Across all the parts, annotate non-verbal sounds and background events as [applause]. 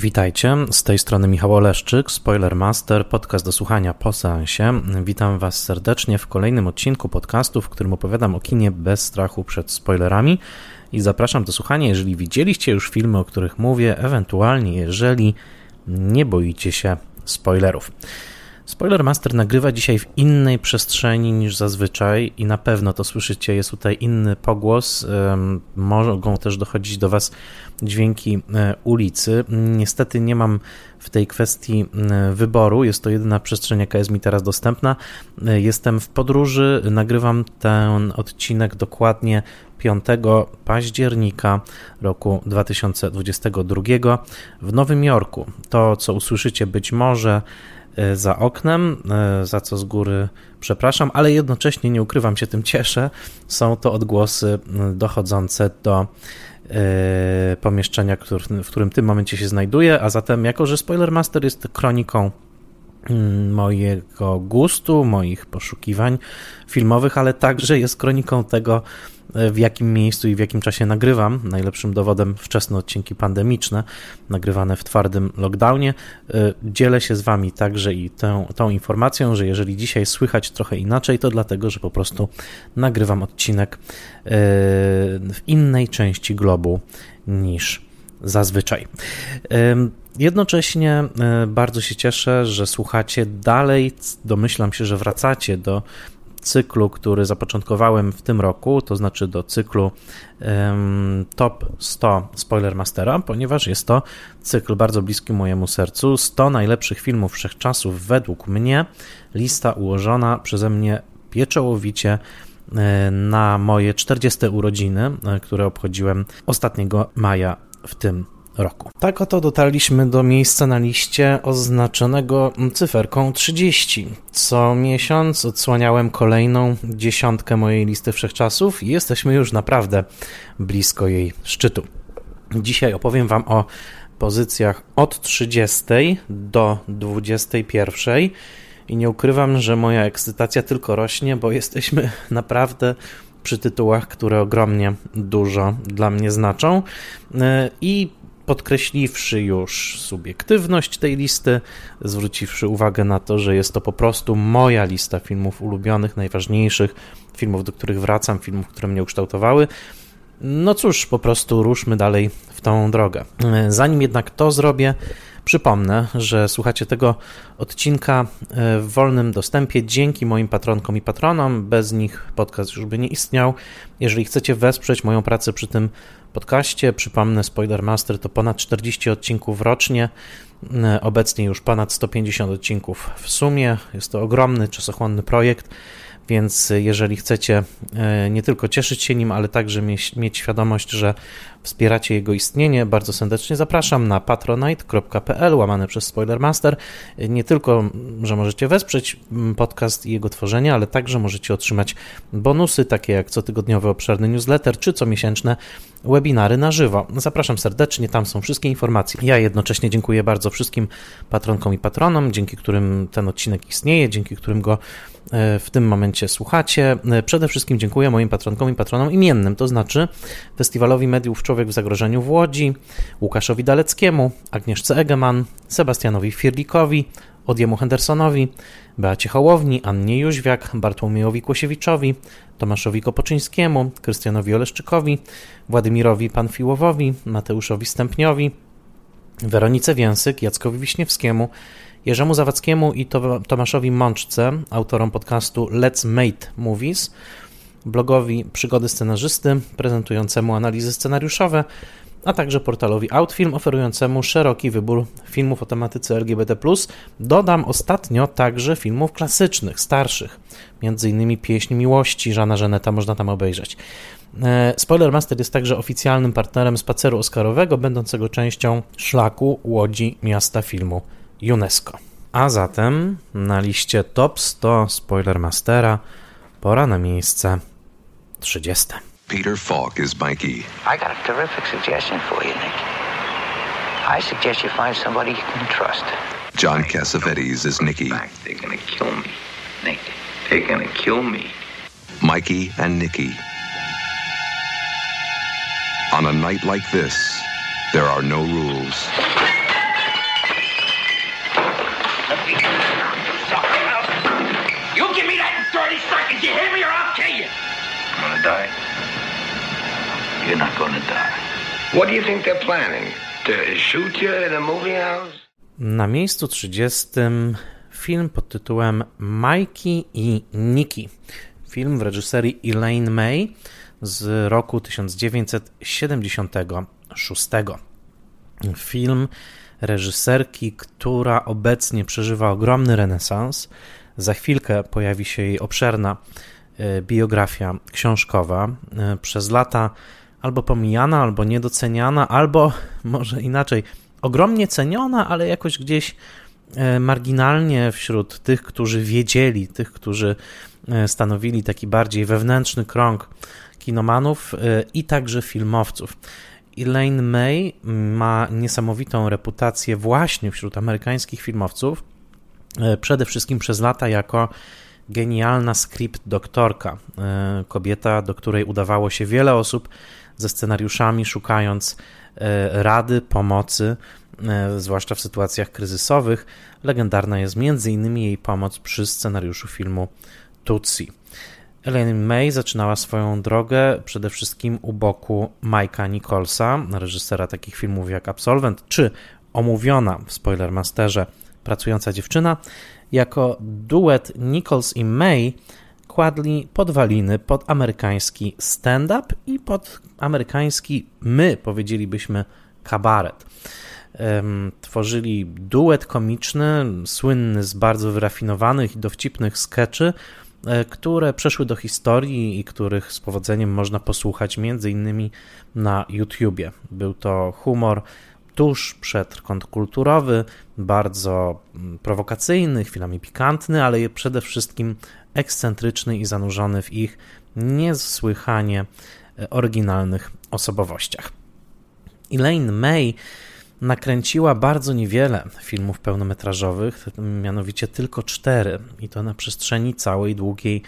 Witajcie, z tej strony Michał Oleszczyk, Spoilermaster, podcast do słuchania po seansie. Witam Was serdecznie w kolejnym odcinku podcastu, w którym opowiadam o kinie bez strachu przed spoilerami i zapraszam do słuchania, jeżeli widzieliście już filmy, o których mówię, ewentualnie jeżeli nie boicie się spoilerów. Spoilermaster nagrywa dzisiaj w innej przestrzeni niż zazwyczaj i na pewno to słyszycie, jest tutaj inny pogłos. Mogą też dochodzić do Was dźwięki e, ulicy. Niestety nie mam w tej kwestii wyboru, jest to jedyna przestrzeń, jaka jest mi teraz dostępna. E, jestem w podróży, nagrywam ten odcinek dokładnie 5 października roku 2022 w Nowym Jorku. To, co usłyszycie być może za oknem, e, za co z góry przepraszam, ale jednocześnie nie ukrywam się, tym cieszę. Są to odgłosy dochodzące do e, pomieszczenia, w którym w tym momencie się znajduję, a zatem jako, że Spoilermaster jest kroniką mojego gustu, moich poszukiwań filmowych, ale także jest kroniką tego, w jakim miejscu i w jakim czasie nagrywam. Najlepszym dowodem wczesne odcinki pandemiczne, nagrywane w twardym lockdownie. E, dzielę się z Wami także i tą, tą informacją, że jeżeli dzisiaj słychać trochę inaczej, to dlatego, że po prostu nagrywam odcinek e, w innej części globu niż zazwyczaj. E, jednocześnie bardzo się cieszę, że słuchacie dalej. Domyślam się, że wracacie do cyklu, który zapoczątkowałem w tym roku, to znaczy do cyklu Top 100 Spoilermastera, ponieważ jest to cykl bardzo bliski mojemu sercu. 100 najlepszych filmów wszechczasów według mnie. Lista ułożona przeze mnie pieczołowicie e, na moje 40 urodziny, e, które obchodziłem ostatniego maja w tym roku. Tak oto dotarliśmy do miejsca na liście oznaczonego cyferką 30. Co miesiąc odsłaniałem kolejną dziesiątkę mojej listy wszechczasów i jesteśmy już naprawdę blisko jej szczytu. Dzisiaj opowiem Wam o pozycjach od 30 do 21 i nie ukrywam, że moja ekscytacja tylko rośnie, bo jesteśmy [laughs] naprawdę przy tytułach, które ogromnie dużo dla mnie znaczą. I podkreśliwszy już subiektywność tej listy, zwróciwszy uwagę na to, że jest to po prostu moja lista filmów ulubionych, najważniejszych, filmów, do których wracam, filmów, które mnie ukształtowały. No cóż, po prostu ruszmy dalej w tą drogę. Zanim jednak to zrobię, Przypomnę, że słuchacie tego odcinka w wolnym dostępie dzięki moim patronkom i patronom. Bez nich podcast już by nie istniał. Jeżeli chcecie wesprzeć moją pracę przy tym podcaście. Przypomnę, Spoilermaster to ponad 40 odcinków rocznie, e, obecnie już ponad 150 odcinków w sumie. Jest to ogromny, czasochłonny projekt. Więc jeżeli chcecie e, nie tylko cieszyć się nim, ale także mieć świadomość, że wspieracie jego istnienie, bardzo serdecznie zapraszam na patronite.pl łamane przez Spoilermaster. Nie tylko, że możecie wesprzeć podcast i jego tworzenie, ale także możecie otrzymać bonusy, takie jak cotygodniowy obszerny newsletter czy comiesięczne webinary na żywo. Zapraszam serdecznie, tam są wszystkie informacje. Ja jednocześnie dziękuję bardzo wszystkim patronkom i patronom, dzięki którym ten odcinek istnieje, dzięki którym go e, w tym momencie słuchacie. E, przede wszystkim dziękuję moim patronkom i patronom imiennym, to znaczy Festiwalowi Mediów Człowiek w Zagrożeniu w Łodzi, Łukaszowi Daleckiemu, Agnieszce Egeman, Sebastianowi Firlikowi, Odiemu Hendersonowi, Beacie Hołowni, Annie Jóźwiak, Bartłomiejowi Kłosiewiczowi, Tomaszowi Kopoczyńskiemu, Krystianowi Oleszczykowi, Władimirowi Panfiłowowi, Mateuszowi Stępniowi, Weronice Więsyk, Jackowi Wiśniewskiemu, Jerzemu Zawadzkiemu i Tomaszowi Mączce, autorom podcastu Let's Mate Movies, blogowi Przygody Scenarzysty, prezentującemu analizy scenariuszowe, a także portalowi Outfilm, oferującemu szeroki wybór filmów o tematyce LGBT. Dodam ostatnio także filmów klasycznych, starszych, m.in. Pieśń Miłości Żana Żeneta, można tam obejrzeć. E, Spoilermaster jest także oficjalnym partnerem spaceru Oscarowego, będącego częścią szlaku Łodzi Miasta Filmu UNESCO. A zatem na liście top 100 Spoilermastera pora na miejsce 30. Peter Falk is Mikey. I got a terrific suggestion for you, Nick. I suggest you find somebody you can trust. John Cassavetes is Nicky. They're gonna kill me, Nick. They're gonna kill me. Mikey and Nicky. On a night like this, there are no rules. You're not gonna die. What do you think they're planning? To shoot you in a movie house? Na miejscu 30 film pod tytułem Mikey i Nicky. Film w reżyserii Elaine May z roku 1976. Film reżyserki, która obecnie przeżywa ogromny renesans. Za chwilkę pojawi się jej obszerna biografia książkowa. E, przez lata albo pomijana, albo niedoceniana, albo [laughs] może inaczej, ogromnie ceniona, ale jakoś gdzieś e, marginalnie wśród tych, którzy wiedzieli, tych, którzy stanowili taki bardziej wewnętrzny krąg kinomanów i także filmowców. Elaine May ma niesamowitą reputację właśnie wśród amerykańskich filmowców, e, przede wszystkim przez lata jako genialna script doktorka, e, kobieta, do której udawało się wiele osób ze scenariuszami, szukając e, rady, pomocy, zwłaszcza w sytuacjach kryzysowych. Legendarna jest m.in. jej pomoc przy scenariuszu filmu Tutsi. Elaine May zaczynała swoją drogę przede wszystkim u boku Mike'a Nicholsa, reżysera takich filmów jak Absolvent, czy omówiona w Spoilermasterze Pracująca dziewczyna. Jako duet Nichols i May kładli podwaliny pod amerykański stand-up i pod amerykański, my powiedzielibyśmy, kabaret. Tworzyli duet komiczny, słynny z bardzo wyrafinowanych i dowcipnych skeczy, E, które przeszły do historii i których z powodzeniem można posłuchać m.in. na YouTubie. Był to humor tuż przed kontrkulturowy, bardzo mm, prowokacyjny, chwilami pikantny, ale przede wszystkim ekscentryczny i zanurzony w ich niesłychanie e, oryginalnych osobowościach. Elaine May nakręciła bardzo niewiele filmów pełnometrażowych, mianowicie tylko cztery, i to na przestrzeni całej długiej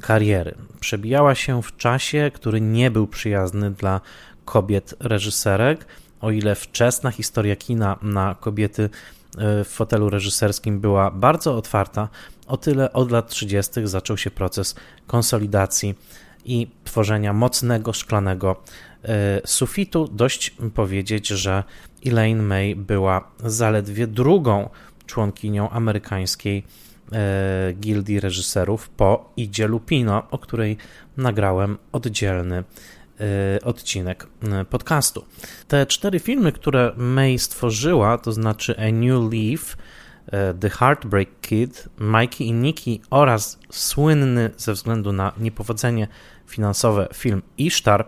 kariery. Przebijała się w czasie, który nie był przyjazny dla kobiet reżyserek, o ile wczesna historia kina na kobiety e, w fotelu reżyserskim była bardzo otwarta, o tyle od lat 30. zaczął się proces konsolidacji i tworzenia mocnego szklanego e, sufitu. Dość powiedzieć, że Elaine May była zaledwie drugą członkinią amerykańskiej e, gildii reżyserów po Idzie Lupino, o której nagrałem oddzielny odcinek podcastu. Te cztery filmy, które May stworzyła, to znaczy A New Leaf, The Heartbreak Kid, Mikey i Nicky oraz słynny ze względu na niepowodzenie finansowe film Ishtar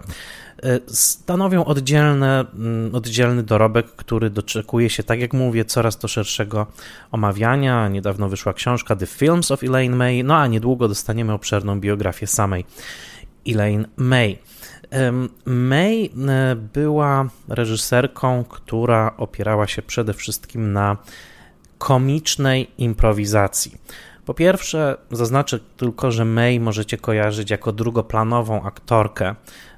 stanowią oddzielne, mm, oddzielny dorobek, który doczekuje się, tak jak mówię, coraz to szerszego omawiania. Niedawno wyszła książka The Films of Elaine May, no a niedługo dostaniemy obszerną biografię samej Elaine May. May e, była reżyserką, która opierała się przede wszystkim na komicznej improwizacji. Po pierwsze, zaznaczę tylko, że May możecie kojarzyć jako drugoplanową aktorkę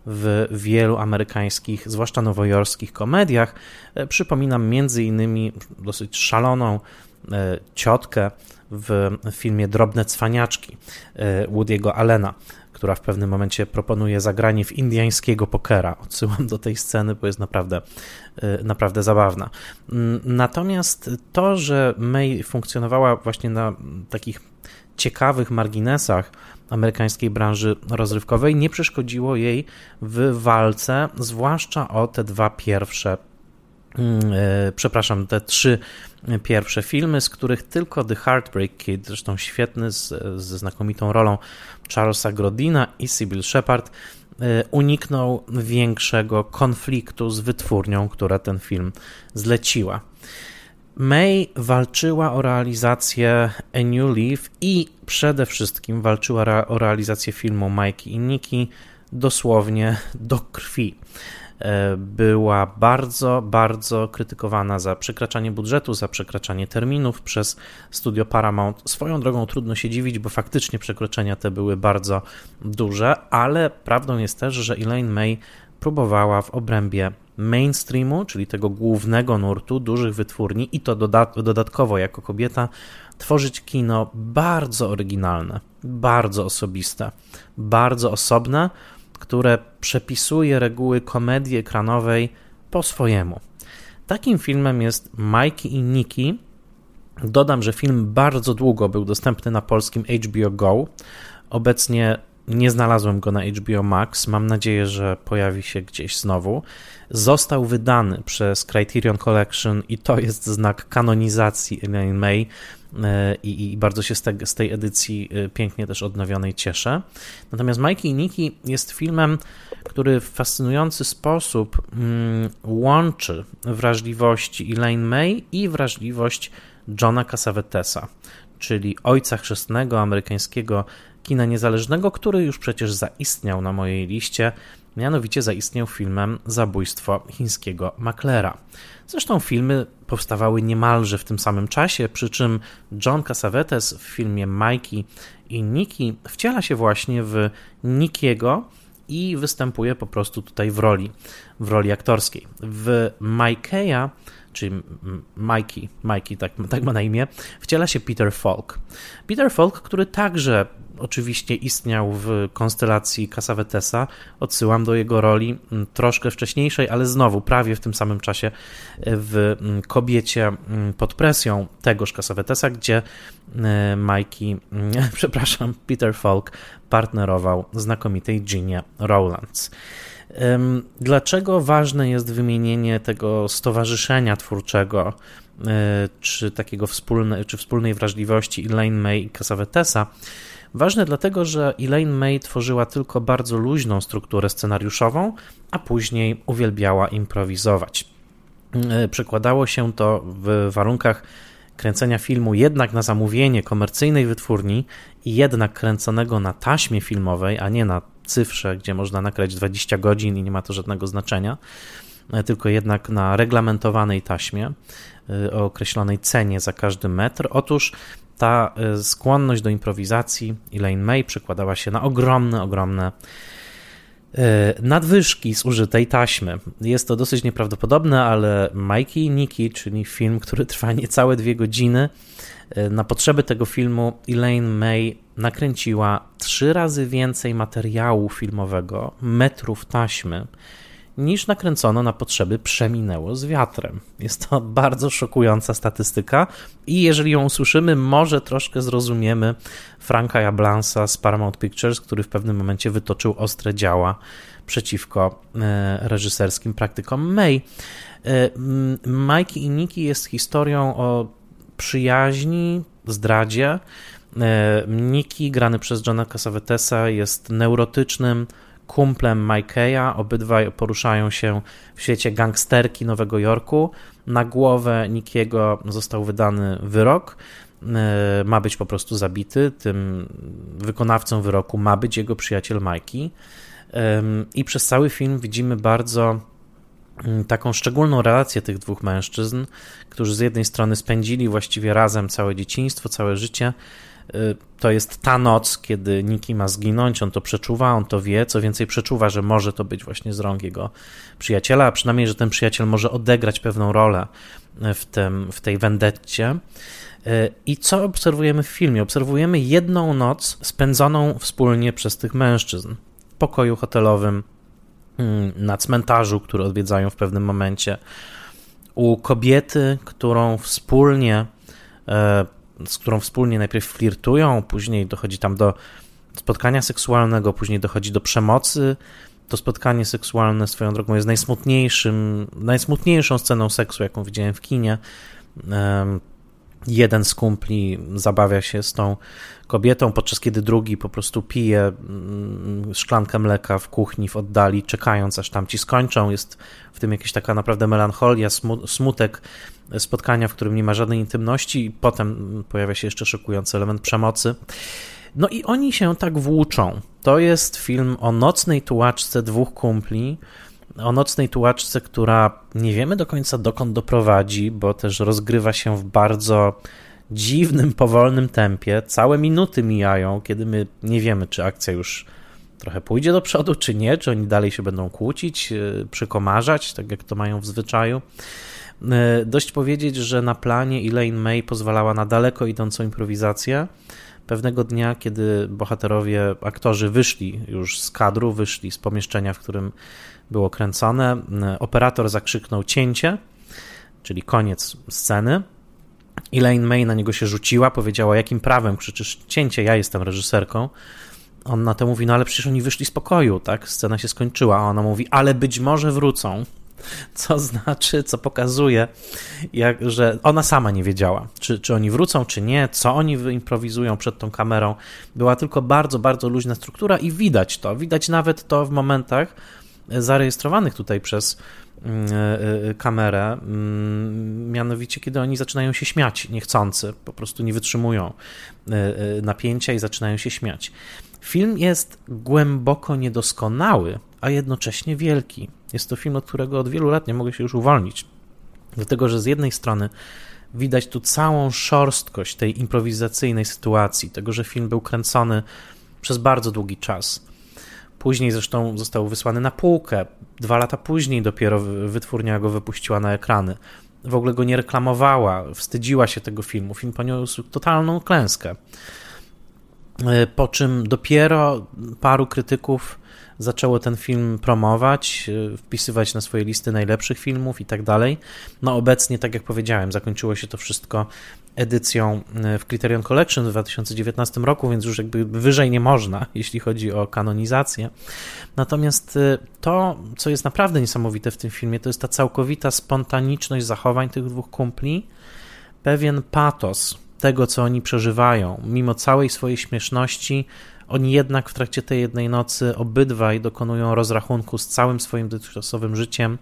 w wielu amerykańskich, zwłaszcza nowojorskich komediach. E, przypominam między innymi dosyć szaloną e, ciotkę w filmie Drobne Cwaniaczki Woody'ego Allena która w pewnym momencie proponuje zagranie w indiańskiego pokera. Odsyłam do tej sceny, bo jest naprawdę, y, naprawdę zabawna. Mm, natomiast to, że May funkcjonowała właśnie na takich ciekawych marginesach amerykańskiej branży rozrywkowej, nie przeszkodziło jej w walce, zwłaszcza o te dwa pierwsze Mm, e, przepraszam, te trzy pierwsze filmy, z których tylko The Heartbreak Kid, zresztą świetny, z, ze znakomitą rolą Charlesa Grodina i Sybil Shepard, e, uniknął większego konfliktu z wytwórnią, która ten film zleciła. May walczyła o realizację A New Leaf i przede wszystkim walczyła o realizację filmu Mikey i Nikki dosłownie do krwi. E, była bardzo, bardzo krytykowana za przekraczanie budżetu, za przekraczanie terminów przez studio Paramount. Swoją drogą trudno się dziwić, bo faktycznie przekroczenia te były bardzo duże, ale prawdą jest też, że Elaine May próbowała w obrębie mainstreamu, czyli tego głównego nurtu dużych wytwórni i to dodatkowo jako kobieta tworzyć kino bardzo oryginalne, bardzo osobiste, bardzo osobne, które przepisuje reguły komedii ekranowej po swojemu. Takim filmem jest Mikey i Nikki. Dodam, że film bardzo długo był dostępny na polskim HBO Go. Obecnie nie znalazłem go na HBO Max. Mam nadzieję, że pojawi się gdzieś znowu. Został wydany przez Criterion Collection i to jest znak kanonizacji Elaine May e, i, i bardzo się z, te, z, tej edycji e, pięknie też odnowionej cieszę. Natomiast Mikey i Nikki jest filmem, który w fascynujący sposób mm, łączy wrażliwości Elaine May i wrażliwość Johna Cassavetesa, czyli ojca chrzestnego amerykańskiego kina niezależnego, który już przecież zaistniał na mojej liście, mianowicie zaistniał filmem Zabójstwo chińskiego Maclera. Zresztą filmy powstawały niemalże w tym samym czasie, przy czym John Cassavetes w filmie Mikey i Nikki wciela się właśnie w Nickiego i występuje po prostu tutaj w roli, w roli aktorskiej. W Mikeya czyli Mikey, Mikey tak, tak ma na imię, wciela się Peter Falk. Peter Falk, który także oczywiście istniał w konstelacji Cassavetesa. Odsyłam do jego roli mm, troszkę wcześniejszej, ale znowu prawie w tym samym czasie w mm, Kobiecie mm, pod presją tegoż Cassavetesa, gdzie Mikey, [laughs] przepraszam, Peter Falk partnerował znakomitej Ginie Rowlands. Dlaczego ważne jest wymienienie tego stowarzyszenia twórczego, e, czy takiego wspólne, czy wspólnej wrażliwości Elaine May i Cassavetesa? Ważne dlatego, że Elaine May tworzyła tylko bardzo luźną strukturę scenariuszową, a później uwielbiała improwizować. E, przekładało się to w warunkach kręcenia filmu jednak na zamówienie komercyjnej wytwórni i jednak kręconego na taśmie filmowej, a nie na cyfrze, gdzie można nakrać 20 godzin i nie ma to żadnego znaczenia, e, tylko jednak na reglamentowanej taśmie e, o określonej cenie za każdy metr. Otóż ta e, skłonność do improwizacji Elaine May przekładała się na ogromne, ogromne nadwyżki z użytej taśmy. Jest to dosyć nieprawdopodobne, ale Mikey i Nikki, czyli film, który trwa niecałe dwie godziny, na potrzeby tego filmu Elaine May nakręciła trzy razy więcej materiału filmowego, metrów taśmy, niż nakręcono na potrzeby Przeminęło z wiatrem. Jest to bardzo szokująca statystyka i jeżeli ją usłyszymy, może troszkę zrozumiemy Franka Jablansa z Paramount Pictures, który w pewnym momencie wytoczył ostre działa przeciwko e, reżyserskim praktykom May. E, Mike i Nikki jest historią o przyjaźni, zdradzie. E, Nikki, grany przez Johna Cassavetesa, jest neurotycznym kumplem Mikeya. Obydwaj poruszają się w świecie gangsterki Nowego Jorku. Na głowę Nikiego został wydany wyrok. E, ma być po prostu zabity. Tym wykonawcą wyroku ma być jego przyjaciel Mikey. I przez cały film widzimy bardzo Mm, taką szczególną relację tych dwóch mężczyzn, którzy z jednej strony spędzili właściwie razem całe dzieciństwo, całe życie. Y, to jest ta noc, kiedy Niki ma zginąć, on to przeczuwa, on to wie, co więcej przeczuwa, że może to być właśnie z rąk jego przyjaciela, a przynajmniej, że ten przyjaciel może odegrać pewną rolę w, tym, w tej wendetcie. Y, I co obserwujemy w filmie? Obserwujemy jedną noc spędzoną wspólnie przez tych mężczyzn w pokoju hotelowym na cmentarzu, który odwiedzają w pewnym momencie, u kobiety, którą wspólnie, z którą wspólnie najpierw flirtują, później dochodzi tam do spotkania seksualnego, później dochodzi do przemocy. To spotkanie seksualne swoją drogą jest najsmutniejszym, najsmutniejszą sceną seksu, jaką widziałem w kinie jeden z kumpli zabawia się z tą kobietą, podczas kiedy drugi po prostu pije mm, szklankę mleka w kuchni w oddali, czekając aż tamci skończą. Jest w tym jakaś taka naprawdę melancholia, smutek spotkania, w którym nie ma żadnej intymności, i potem pojawia się jeszcze szokujący element przemocy. No i oni się tak włóczą. To jest film o nocnej tułaczce dwóch kumpli, o nocnej tułaczce, która nie wiemy do końca dokąd doprowadzi, bo też rozgrywa się w bardzo dziwnym, powolnym tempie. Całe minuty mijają, kiedy my nie wiemy, czy akcja już trochę pójdzie do przodu, czy nie, czy oni dalej się będą kłócić, e, przykomarzać, tak jak to mają w zwyczaju. E, dość powiedzieć, że na planie Elaine May pozwalała na daleko idącą improwizację. Pewnego dnia, kiedy bohaterowie, aktorzy wyszli już z kadru, wyszli z pomieszczenia, w którym było kręcone, operator zakrzyknął cięcie, czyli koniec sceny. Elaine May na niego się rzuciła, powiedziała, jakim prawem krzyczysz cięcie, ja jestem reżyserką. On na to mówi, no ale przecież oni wyszli z pokoju, tak? Scena się skończyła, a ona mówi, ale być może wrócą. Co znaczy, co pokazuje, jak, że ona sama nie wiedziała, czy, czy oni wrócą, czy nie, co oni wyimprowizują przed tą kamerą. Była tylko bardzo, bardzo luźna struktura i widać to. Widać nawet to w momentach zarejestrowanych tutaj przez mm, e, e, kamerę, mm, mianowicie kiedy oni zaczynają się śmiać niechcący, po prostu nie wytrzymują e, napięcia i zaczynają się śmiać. Film jest głęboko niedoskonały, a jednocześnie wielki. Jest to film, od którego od wielu lat nie mogę się już uwolnić. Dlatego, że z jednej strony widać tu całą szorstkość tej improwizacyjnej sytuacji, tego, że film był kręcony przez bardzo długi czas. Później zresztą został wysłany na półkę. Dwa lata później dopiero wytwórnia go wypuściła na ekrany. W ogóle go nie reklamowała, wstydziła się tego filmu. Film poniósł totalną klęskę. E, po czym dopiero paru krytyków zaczęło ten film promować, e, wpisywać na swoje listy najlepszych filmów i tak dalej. No obecnie, tak jak powiedziałem, zakończyło się to wszystko edycją e, w Criterion Collection w 2019 roku, więc już jakby wyżej nie można, [laughs] jeśli chodzi o kanonizację. Natomiast to, co jest naprawdę niesamowite w tym filmie, to jest ta całkowita spontaniczność zachowań tych dwóch kumpli, pewien patos, tego, co oni przeżywają. Mimo całej swojej śmieszności, oni jednak w trakcie tej jednej nocy obydwaj dokonują rozrachunku z całym swoim dotychczasowym życiem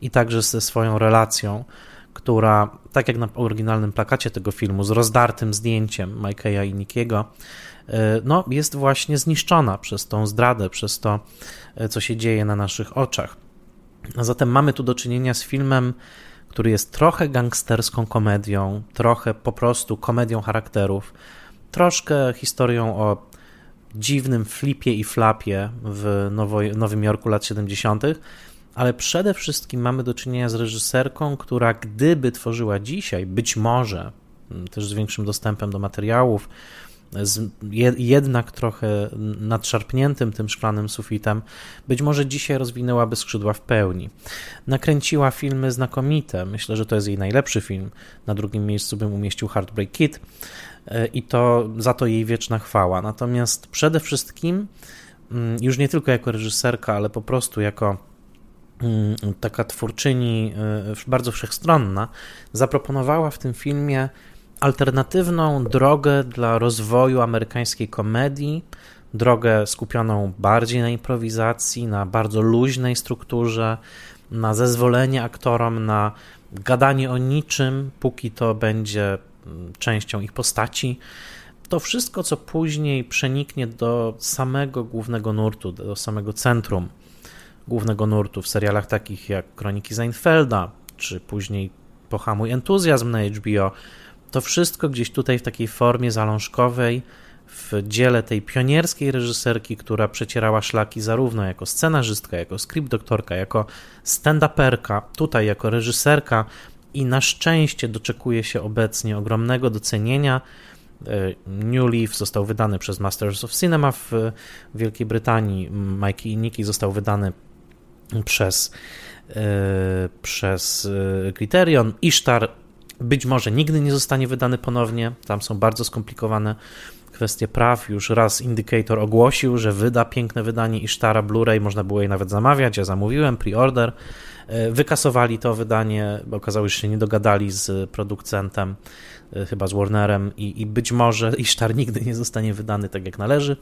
i także ze swoją relacją, która, tak jak na oryginalnym plakacie tego filmu, z rozdartym zdjęciem Mike'a i Nickiego, e, no, jest właśnie zniszczona przez tą zdradę, przez to, e, co się dzieje na naszych oczach. Zatem mamy tu do czynienia z filmem, który jest trochę gangsterską komedią, trochę po prostu komedią charakterów, troszkę historią o dziwnym flipie i flapie w Nowo Nowym Jorku lat 70., ale przede wszystkim mamy do czynienia z reżyserką, która gdyby tworzyła dzisiaj, być może też z większym dostępem do materiałów, z jednak trochę nadszarpniętym tym szklanym sufitem, być może dzisiaj rozwinęłaby skrzydła w pełni. Nakręciła filmy znakomite. Myślę, że to jest jej najlepszy film. Na drugim miejscu bym umieścił Heartbreak Kid e, i to za to jej wieczna chwała. Natomiast przede wszystkim, mm, już nie tylko jako reżyserka, ale po prostu jako mm, taka twórczyni e, bardzo wszechstronna, zaproponowała w tym filmie alternatywną drogę dla rozwoju amerykańskiej komedii, drogę skupioną bardziej na improwizacji, na bardzo luźnej strukturze, na zezwolenie aktorom na gadanie o niczym, póki to będzie mm, częścią ich postaci. To wszystko, co później przeniknie do samego głównego nurtu, do samego centrum głównego nurtu w serialach takich jak Kroniki Seinfelda, czy później Pohamuj entuzjazm na HBO, to wszystko gdzieś tutaj w takiej formie zalążkowej, w dziele tej pionierskiej reżyserki, która przecierała szlaki zarówno jako scenarzystka, jako script doktorka, jako stand-uperka, tutaj jako reżyserka i na szczęście doczekuje się obecnie ogromnego docenienia. E, New Leaf został wydany przez Masters of Cinema w Wielkiej Brytanii, Mikey i Nicky został wydany przez, e, przez e, Criterion, Ishtar być może nigdy nie zostanie wydany ponownie. Tam są bardzo skomplikowane kwestie praw. Już raz Indicator ogłosił, że wyda piękne wydanie Ishtara Blu-ray, można było je nawet zamawiać. Ja zamówiłem, pre-order. E, wykasowali to wydanie, bo okazało się, że się nie dogadali z producentem, e, chyba z Warnerem, i, i być może Ishtar nigdy nie zostanie wydany tak jak należy.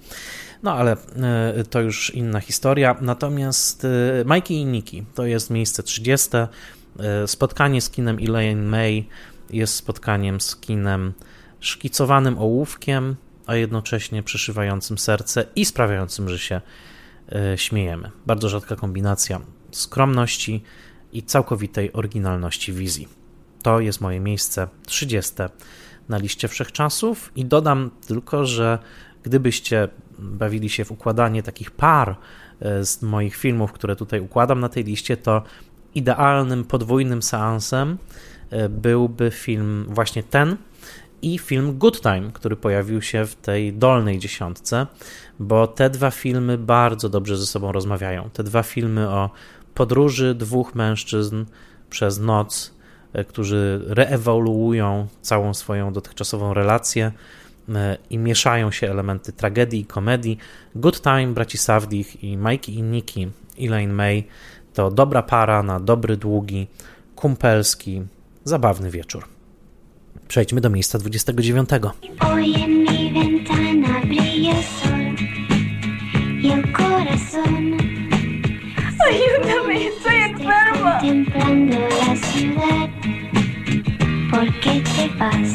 No ale e, to już inna historia. Natomiast Mikey i Nikki to jest miejsce 30. Spotkanie z kinem Elaine May jest spotkaniem z kinem szkicowanym ołówkiem, a jednocześnie przeszywającym serce i sprawiającym, że się e, śmiejemy. Bardzo rzadka kombinacja skromności i całkowitej oryginalności wizji. To jest moje miejsce 30 na liście wszechczasów i dodam tylko, że gdybyście bawili się w układanie takich par e, z moich filmów, które tutaj układam na tej liście, to idealnym podwójnym seansem e, byłby film właśnie ten i film Good Time, który pojawił się w tej dolnej dziesiątce, bo te dwa filmy bardzo dobrze ze sobą rozmawiają. Te dwa filmy o podróży dwóch mężczyzn przez noc, e, którzy reewoluują całą swoją dotychczasową relację e, i mieszają się elementy tragedii i komedii. Good Time, braci Savdich i Mikey i Nikki, Elaine May to dobra para na dobry, długi, kumpelski, zabawny wieczór. Przejdźmy do miejsca 29. Hoy en mi ventana brilla el sol y el corazón Ayúdame, estoy enferma. contemplando la ciudad. ¿Por qué te vas?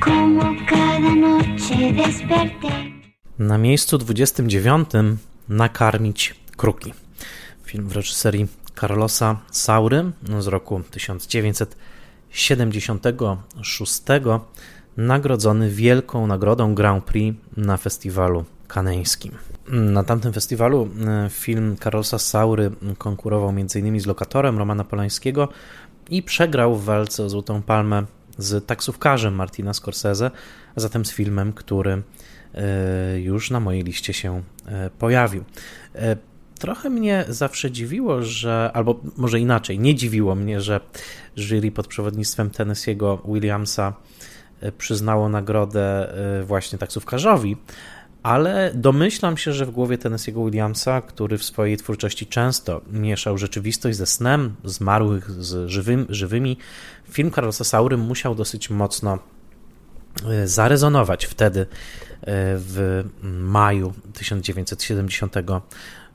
Como cada noche desperté. Na miejscu 29 nakarmić kruki. Film w reżyserii Carlosa Saury z roku 1976, nagrodzony wielką nagrodą Grand Prix na festiwalu kaneńskim. Na tamtym festiwalu e, film Carlosa Saury konkurował m.in. z Lokatorem Romana Polańskiego i przegrał w walce o Złotą Palmę z taksówkarzem Martina Scorsese, a zatem z filmem, który e, już na mojej liście się e, pojawił. Trochę mnie zawsze dziwiło, że, albo może inaczej, nie dziwiło mnie, że jury pod przewodnictwem Tennessee'ego Williamsa przyznało nagrodę właśnie taksówkarzowi, ale domyślam się, że w głowie Tennessee'ego Williamsa, który w swojej twórczości często mieszał rzeczywistość ze snem, zmarłych z żywym, żywymi, film Carlosa Saury musiał dosyć mocno e, zarezonować wtedy e, w maju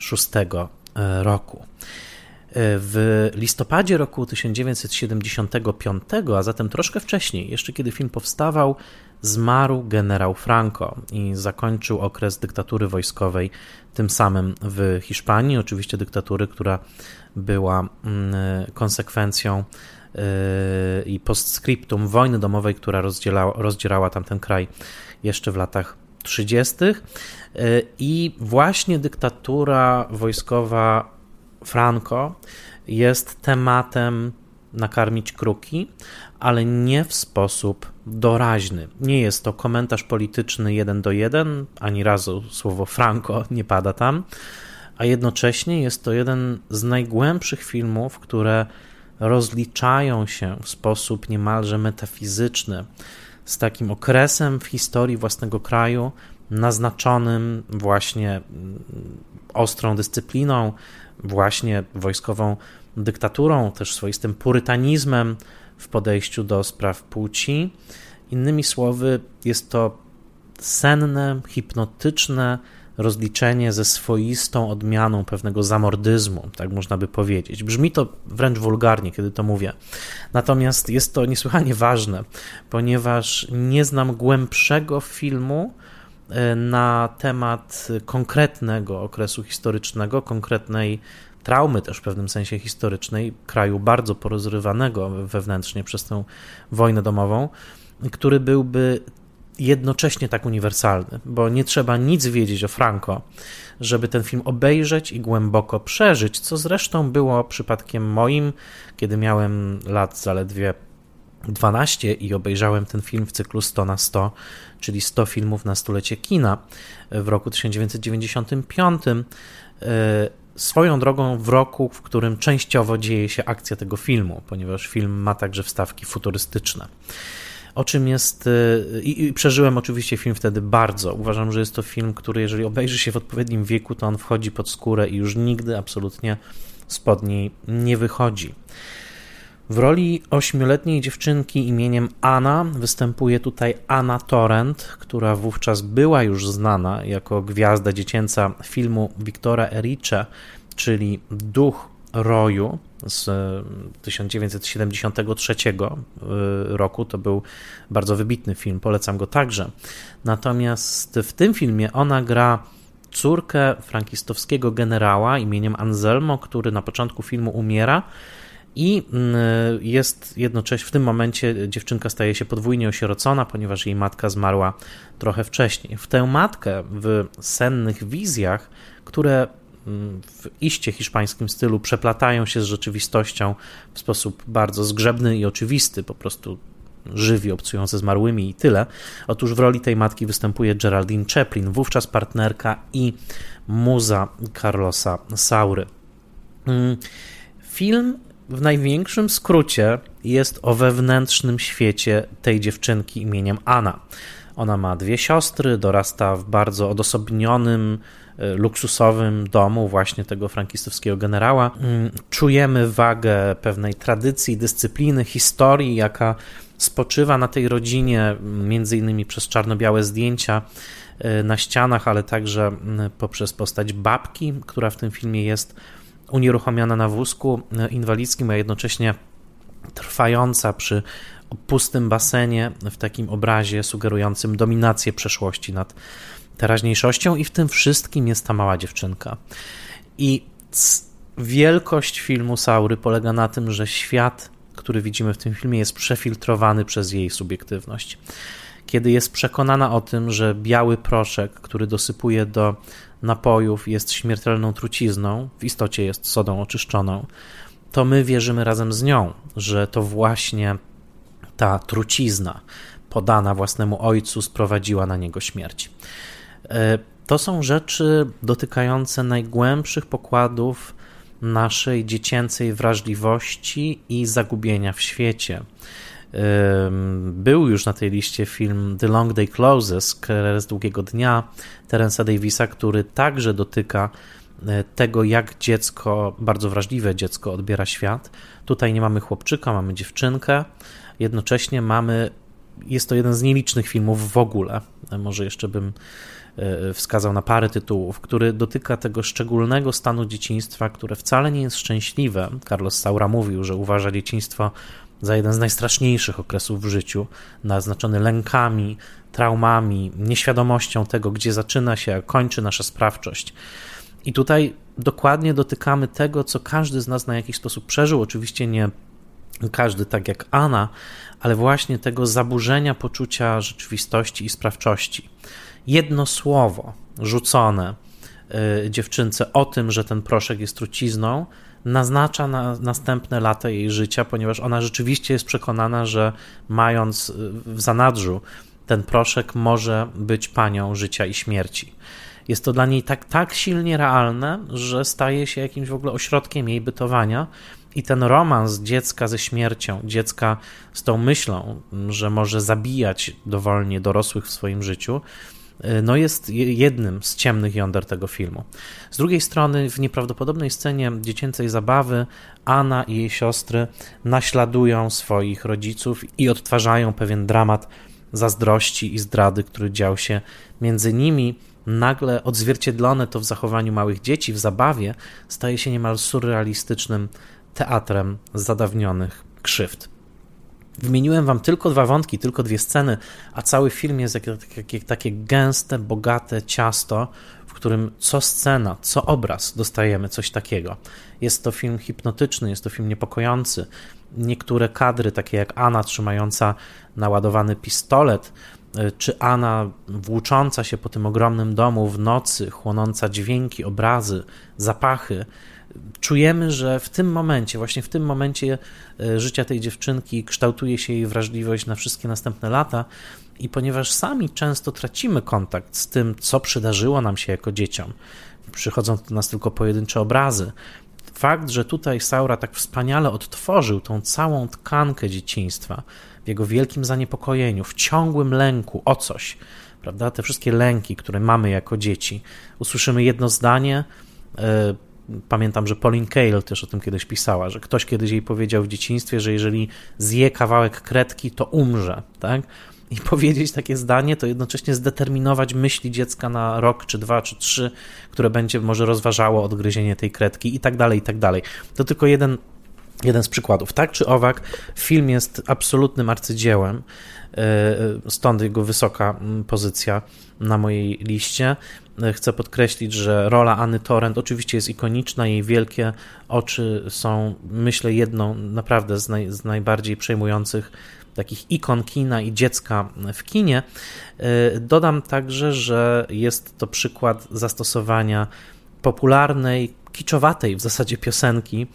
1976 roku. W listopadzie roku 1975, a zatem troszkę wcześniej, jeszcze kiedy film powstawał, zmarł generał Franco i zakończył okres dyktatury wojskowej, tym samym w Hiszpanii, oczywiście dyktatury, która była mm, konsekwencją yy, i postscriptum wojny domowej, która rozdzielała, rozdzierała tamten kraj jeszcze w latach 30. Yy, I właśnie dyktatura wojskowa Franco jest tematem nakarmić kruki, ale nie w sposób doraźny. Nie jest to komentarz polityczny jeden do jeden, ani razu słowo Franco nie pada tam, a jednocześnie jest to jeden z najgłębszych filmów, które rozliczają się w sposób niemalże metafizyczny z takim okresem w historii własnego kraju, naznaczonym właśnie ostrą dyscypliną, właśnie wojskową dyktaturą, też swoistym purytanizmem w podejściu do spraw płci. Innymi słowy, jest to senne, hipnotyczne rozliczenie ze swoistą odmianą pewnego zamordyzmu, tak można by powiedzieć. Brzmi to wręcz wulgarnie, kiedy to mówię. Natomiast jest to niesłychanie ważne, ponieważ nie znam głębszego filmu, e, na temat konkretnego okresu historycznego, konkretnej traumy też w pewnym sensie historycznej, kraju bardzo porozrywanego wewnętrznie przez tę wojnę domową, który byłby jednocześnie tak uniwersalny, bo nie trzeba nic wiedzieć o Franco, żeby ten film obejrzeć i głęboko przeżyć, co zresztą było przypadkiem moim, kiedy miałem lat zaledwie 12 i obejrzałem ten film w cyklu 100 na 100, czyli 100 filmów na stulecie kina w roku 1995 swoją drogą w roku, w którym częściowo dzieje się akcja tego filmu, ponieważ film ma także wstawki futurystyczne. O czym jest. Y, I, I, przeżyłem oczywiście film wtedy bardzo. Uważam, że jest to film, który, jeżeli obejrzy się w odpowiednim wieku, to on wchodzi pod skórę i już nigdy absolutnie spod niej nie wychodzi. W roli ośmioletniej dziewczynki imieniem Anna występuje tutaj Anna Torrent, która wówczas była już znana jako gwiazda dziecięca filmu Wiktora Ericze, czyli Duch Roju z 1973 y, roku. To był bardzo wybitny film, polecam go także. Natomiast w tym filmie ona gra córkę frankistowskiego generała imieniem Anselmo, który na początku filmu umiera i mm, jest jednocześnie w tym momencie dziewczynka staje się podwójnie osierocona, ponieważ jej matka zmarła trochę wcześniej. W tę matkę w sennych wizjach, które w iście hiszpańskim stylu przeplatają się z rzeczywistością w sposób bardzo zgrzebny i oczywisty, po prostu żywi obcują ze zmarłymi i tyle. Otóż w roli tej matki występuje Geraldine Chaplin, wówczas partnerka i muza Carlosa Saury. Mm, film w największym skrócie jest o wewnętrznym świecie tej dziewczynki imieniem Anna. Ona ma dwie siostry, dorasta w bardzo odosobnionym, luksusowym domu właśnie tego frankistowskiego generała. Mm, czujemy wagę pewnej tradycji, dyscypliny, historii, jaka spoczywa na tej rodzinie, między innymi przez czarno-białe zdjęcia e, na ścianach, ale także mm, poprzez postać babki, która w tym filmie jest unieruchomiona na wózku e, inwalidzkim, a jednocześnie trwająca przy pustym basenie w takim obrazie sugerującym dominację przeszłości nad teraźniejszością i w tym wszystkim jest ta mała dziewczynka. I wielkość filmu Saury polega na tym, że świat, który widzimy w tym filmie jest przefiltrowany przez jej subiektywność. Kiedy jest przekonana o tym, że biały proszek, który dosypuje do napojów jest śmiertelną trucizną, w istocie jest sodą oczyszczoną, to my wierzymy razem z nią, że to właśnie ta trucizna podana własnemu ojcu sprowadziła na niego śmierć. E, to są rzeczy dotykające najgłębszych pokładów naszej dziecięcej wrażliwości i zagubienia w świecie. Był już na tej liście film The Long Day Closes, Kres Długiego Dnia Terensa Davisa, który także dotyka e, tego, jak dziecko, bardzo wrażliwe dziecko odbiera świat. Tutaj nie mamy chłopczyka, mamy dziewczynkę. Jednocześnie mamy, jest to jeden z nielicznych filmów w ogóle. E, może jeszcze bym wskazał na parę tytułów, który dotyka tego szczególnego stanu dzieciństwa, które wcale nie jest szczęśliwe. Carlos Saura mówił, że uważa dzieciństwo za jeden z najstraszniejszych okresów w życiu, naznaczony lękami, traumami, nieświadomością tego, gdzie zaczyna się, a kończy nasza sprawczość. I tutaj dokładnie dotykamy tego, co każdy z nas na jakiś sposób przeżył. Oczywiście nie każdy tak jak Anna, ale właśnie tego zaburzenia poczucia rzeczywistości i sprawczości. Jedno słowo rzucone y, dziewczynce o tym, że ten proszek jest trucizną, naznacza na następne lata jej życia, ponieważ ona rzeczywiście jest przekonana, że mając y, w zanadrzu ten proszek może być panią życia i śmierci. Jest to dla niej tak, tak silnie realne, że staje się jakimś w ogóle ośrodkiem jej bytowania. I ten romans dziecka ze śmiercią, dziecka z tą myślą, że może zabijać dowolnie dorosłych w swoim życiu, no jest jednym z ciemnych jąder tego filmu. Z drugiej strony, w nieprawdopodobnej scenie dziecięcej zabawy, Anna i jej siostry naśladują swoich rodziców i odtwarzają pewien dramat zazdrości i zdrady, który dział się między nimi. Nagle odzwierciedlone to w zachowaniu małych dzieci, w zabawie, staje się niemal surrealistycznym teatrem zadawnionych krzywd. Wymieniłem wam tylko dwa wątki, tylko dwie sceny, a cały film jest jak, jak, jak, takie gęste, bogate ciasto, w którym co scena, co obraz dostajemy coś takiego. Jest to film hipnotyczny, jest to film niepokojący. Niektóre kadry, takie jak Anna trzymająca naładowany pistolet, y, czy Anna włócząca się po tym ogromnym domu w nocy, chłonąca dźwięki, obrazy, zapachy, czujemy, że w tym momencie, właśnie w tym momencie e, życia tej dziewczynki kształtuje się jej wrażliwość na wszystkie następne lata. I ponieważ sami często tracimy kontakt z tym, co przydarzyło nam się jako dzieciom, przychodzą do nas tylko pojedyncze obrazy. Fakt, że tutaj Saura tak wspaniale odtworzył tą całą tkankę dzieciństwa w jego wielkim zaniepokojeniu, w ciągłym lęku o coś, prawda? Te wszystkie lęki, które mamy jako dzieci. Usłyszymy jedno zdanie, e, Pamiętam, że Pauline Kael też o tym kiedyś pisała, że ktoś kiedyś jej powiedział w dzieciństwie, że jeżeli zje kawałek kredki, to umrze, tak? I [laughs] powiedzieć takie zdanie, to jednocześnie zdeterminować myśli dziecka na rok, czy dwa, czy trzy, które będzie może rozważało odgryzienie tej kredki i tak dalej, i tak dalej. To tylko jeden jeden z przykładów. Tak czy owak, film jest absolutnym arcydziełem, e, stąd jego wysoka pozycja na mojej liście. E, chcę podkreślić, że rola Anny Torrent oczywiście jest ikoniczna, jej wielkie oczy są, myślę, jedną naprawdę z, naj, z najbardziej przejmujących takich ikon kina i dziecka w kinie. E, dodam także, że jest to przykład zastosowania popularnej kiczowatej w zasadzie piosenki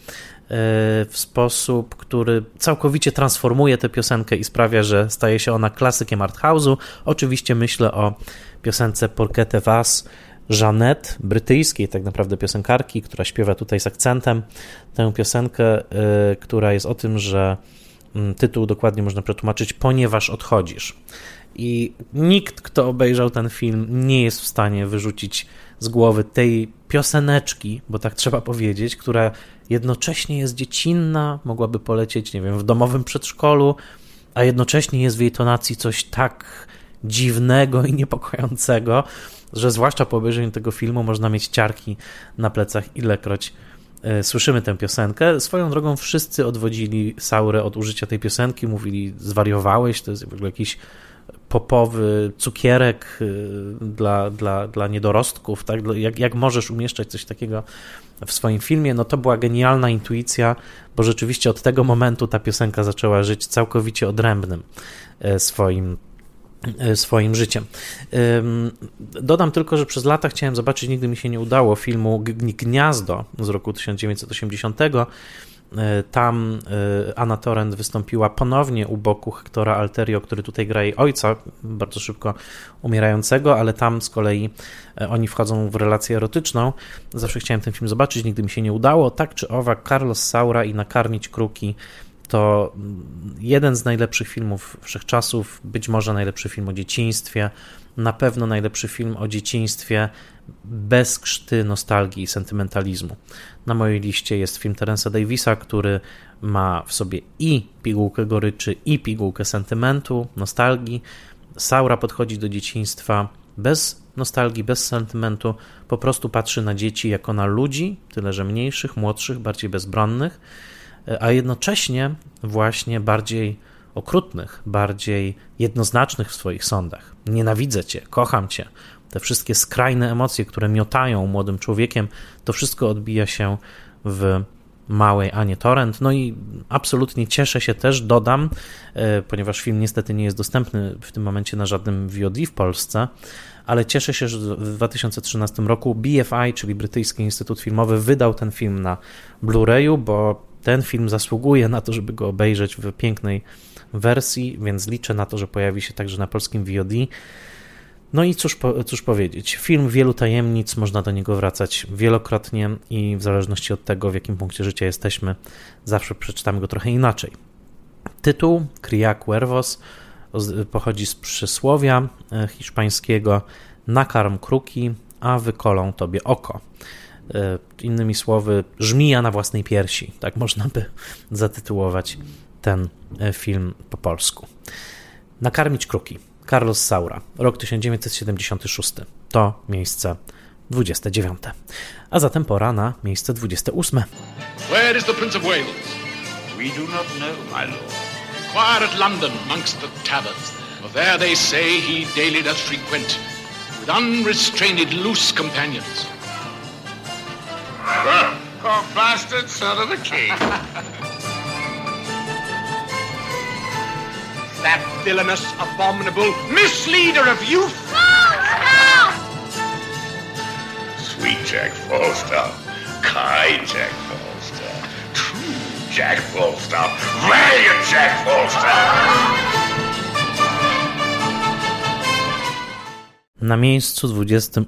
w sposób, który całkowicie transformuje tę piosenkę i sprawia, że staje się ona klasykiem arthouse'u. Oczywiście myślę o piosence Porquete Vas Jeanette, brytyjskiej tak naprawdę piosenkarki, która śpiewa tutaj z akcentem tę piosenkę, y, która jest o tym, że mm, tytuł dokładnie można przetłumaczyć ponieważ odchodzisz. I nikt, kto obejrzał ten film, nie jest w stanie wyrzucić z głowy tej pioseneczki, bo tak trzeba powiedzieć, która jednocześnie jest dziecinna, mogłaby polecieć, nie wiem, w domowym przedszkolu, a jednocześnie jest w jej tonacji coś tak dziwnego i niepokojącego, że zwłaszcza po obejrzeniu tego filmu można mieć ciarki na plecach ilekroć e, słyszymy tę piosenkę. Swoją drogą wszyscy odwodzili Saurę od użycia tej piosenki, mówili zwariowałeś, to jest w ogóle jakiś popowy cukierek e, dla, dla, dla niedorostków, tak? Jak, jak możesz umieszczać coś takiego w swoim filmie? No to była genialna intuicja, bo rzeczywiście od tego momentu ta piosenka zaczęła żyć całkowicie odrębnym e, swoim E, swoim życiem. Dodam tylko, że przez lata chciałem zobaczyć, nigdy mi się nie udało, filmu Gniazdo z roku 1980. E, tam e, Anna Torrent wystąpiła ponownie u boku Hectora Alterio, który tutaj gra jej ojca, bardzo szybko umierającego, ale tam z kolei oni wchodzą w relację erotyczną. Zawsze chciałem ten film zobaczyć, nigdy mi się nie udało. Tak czy owak, Carlos Saura i Nakarmić Kruki to jeden z najlepszych filmów wszechczasów, być może najlepszy film o dzieciństwie, na pewno najlepszy film o dzieciństwie bez krzty nostalgii i sentymentalizmu. Na mojej liście jest film Terensa Davisa, który ma w sobie i pigułkę goryczy, i pigułkę sentymentu, nostalgii. Saura podchodzi do dzieciństwa bez nostalgii, bez sentymentu, po prostu patrzy na dzieci jako na ludzi, tyle że mniejszych, młodszych, bardziej bezbronnych a jednocześnie właśnie bardziej okrutnych, bardziej jednoznacznych w swoich sądach. Nienawidzę cię, kocham cię. Te wszystkie skrajne emocje, które miotają młodym człowiekiem, to wszystko odbija się w małej Anie Torrent. No i absolutnie cieszę się też, dodam, e, ponieważ film niestety nie jest dostępny w tym momencie na żadnym VOD w Polsce, ale cieszę się, że w 2013 roku BFI, czyli Brytyjski Instytut Filmowy, wydał ten film na Blu-rayu, bo ten film zasługuje na to, żeby go obejrzeć w pięknej wersji, więc liczę na to, że pojawi się także na polskim VOD. No i cóż, cóż powiedzieć, film wielu tajemnic, można do niego wracać wielokrotnie i w zależności od tego, w jakim punkcie życia jesteśmy, zawsze przeczytamy go trochę inaczej. Tytuł Cria Cuervos pochodzi z przysłowia e, hiszpańskiego nakarm kruki, a wykolą tobie oko. E, innymi słowy, żmija na własnej piersi. Tak można by zatytułować ten e, film po polsku. Nakarmić kruki. Carlos Saura, rok 1976. To miejsce 29. A zatem pora na miejsce 28. Where is the Prince of Wales? We do not know, my lord. Inquire at London amongst the taverns, for there they say he daily does frequent with unrestrained loose companions. [laughs] Oh, bastard son of a king. [laughs] that villainous, abominable misleader of youth! Falstaff! Sweet Jack Falstaff, kind Jack Falstaff, true Jack Falstaff, valiant Jack Falstaff! Na miejscu 28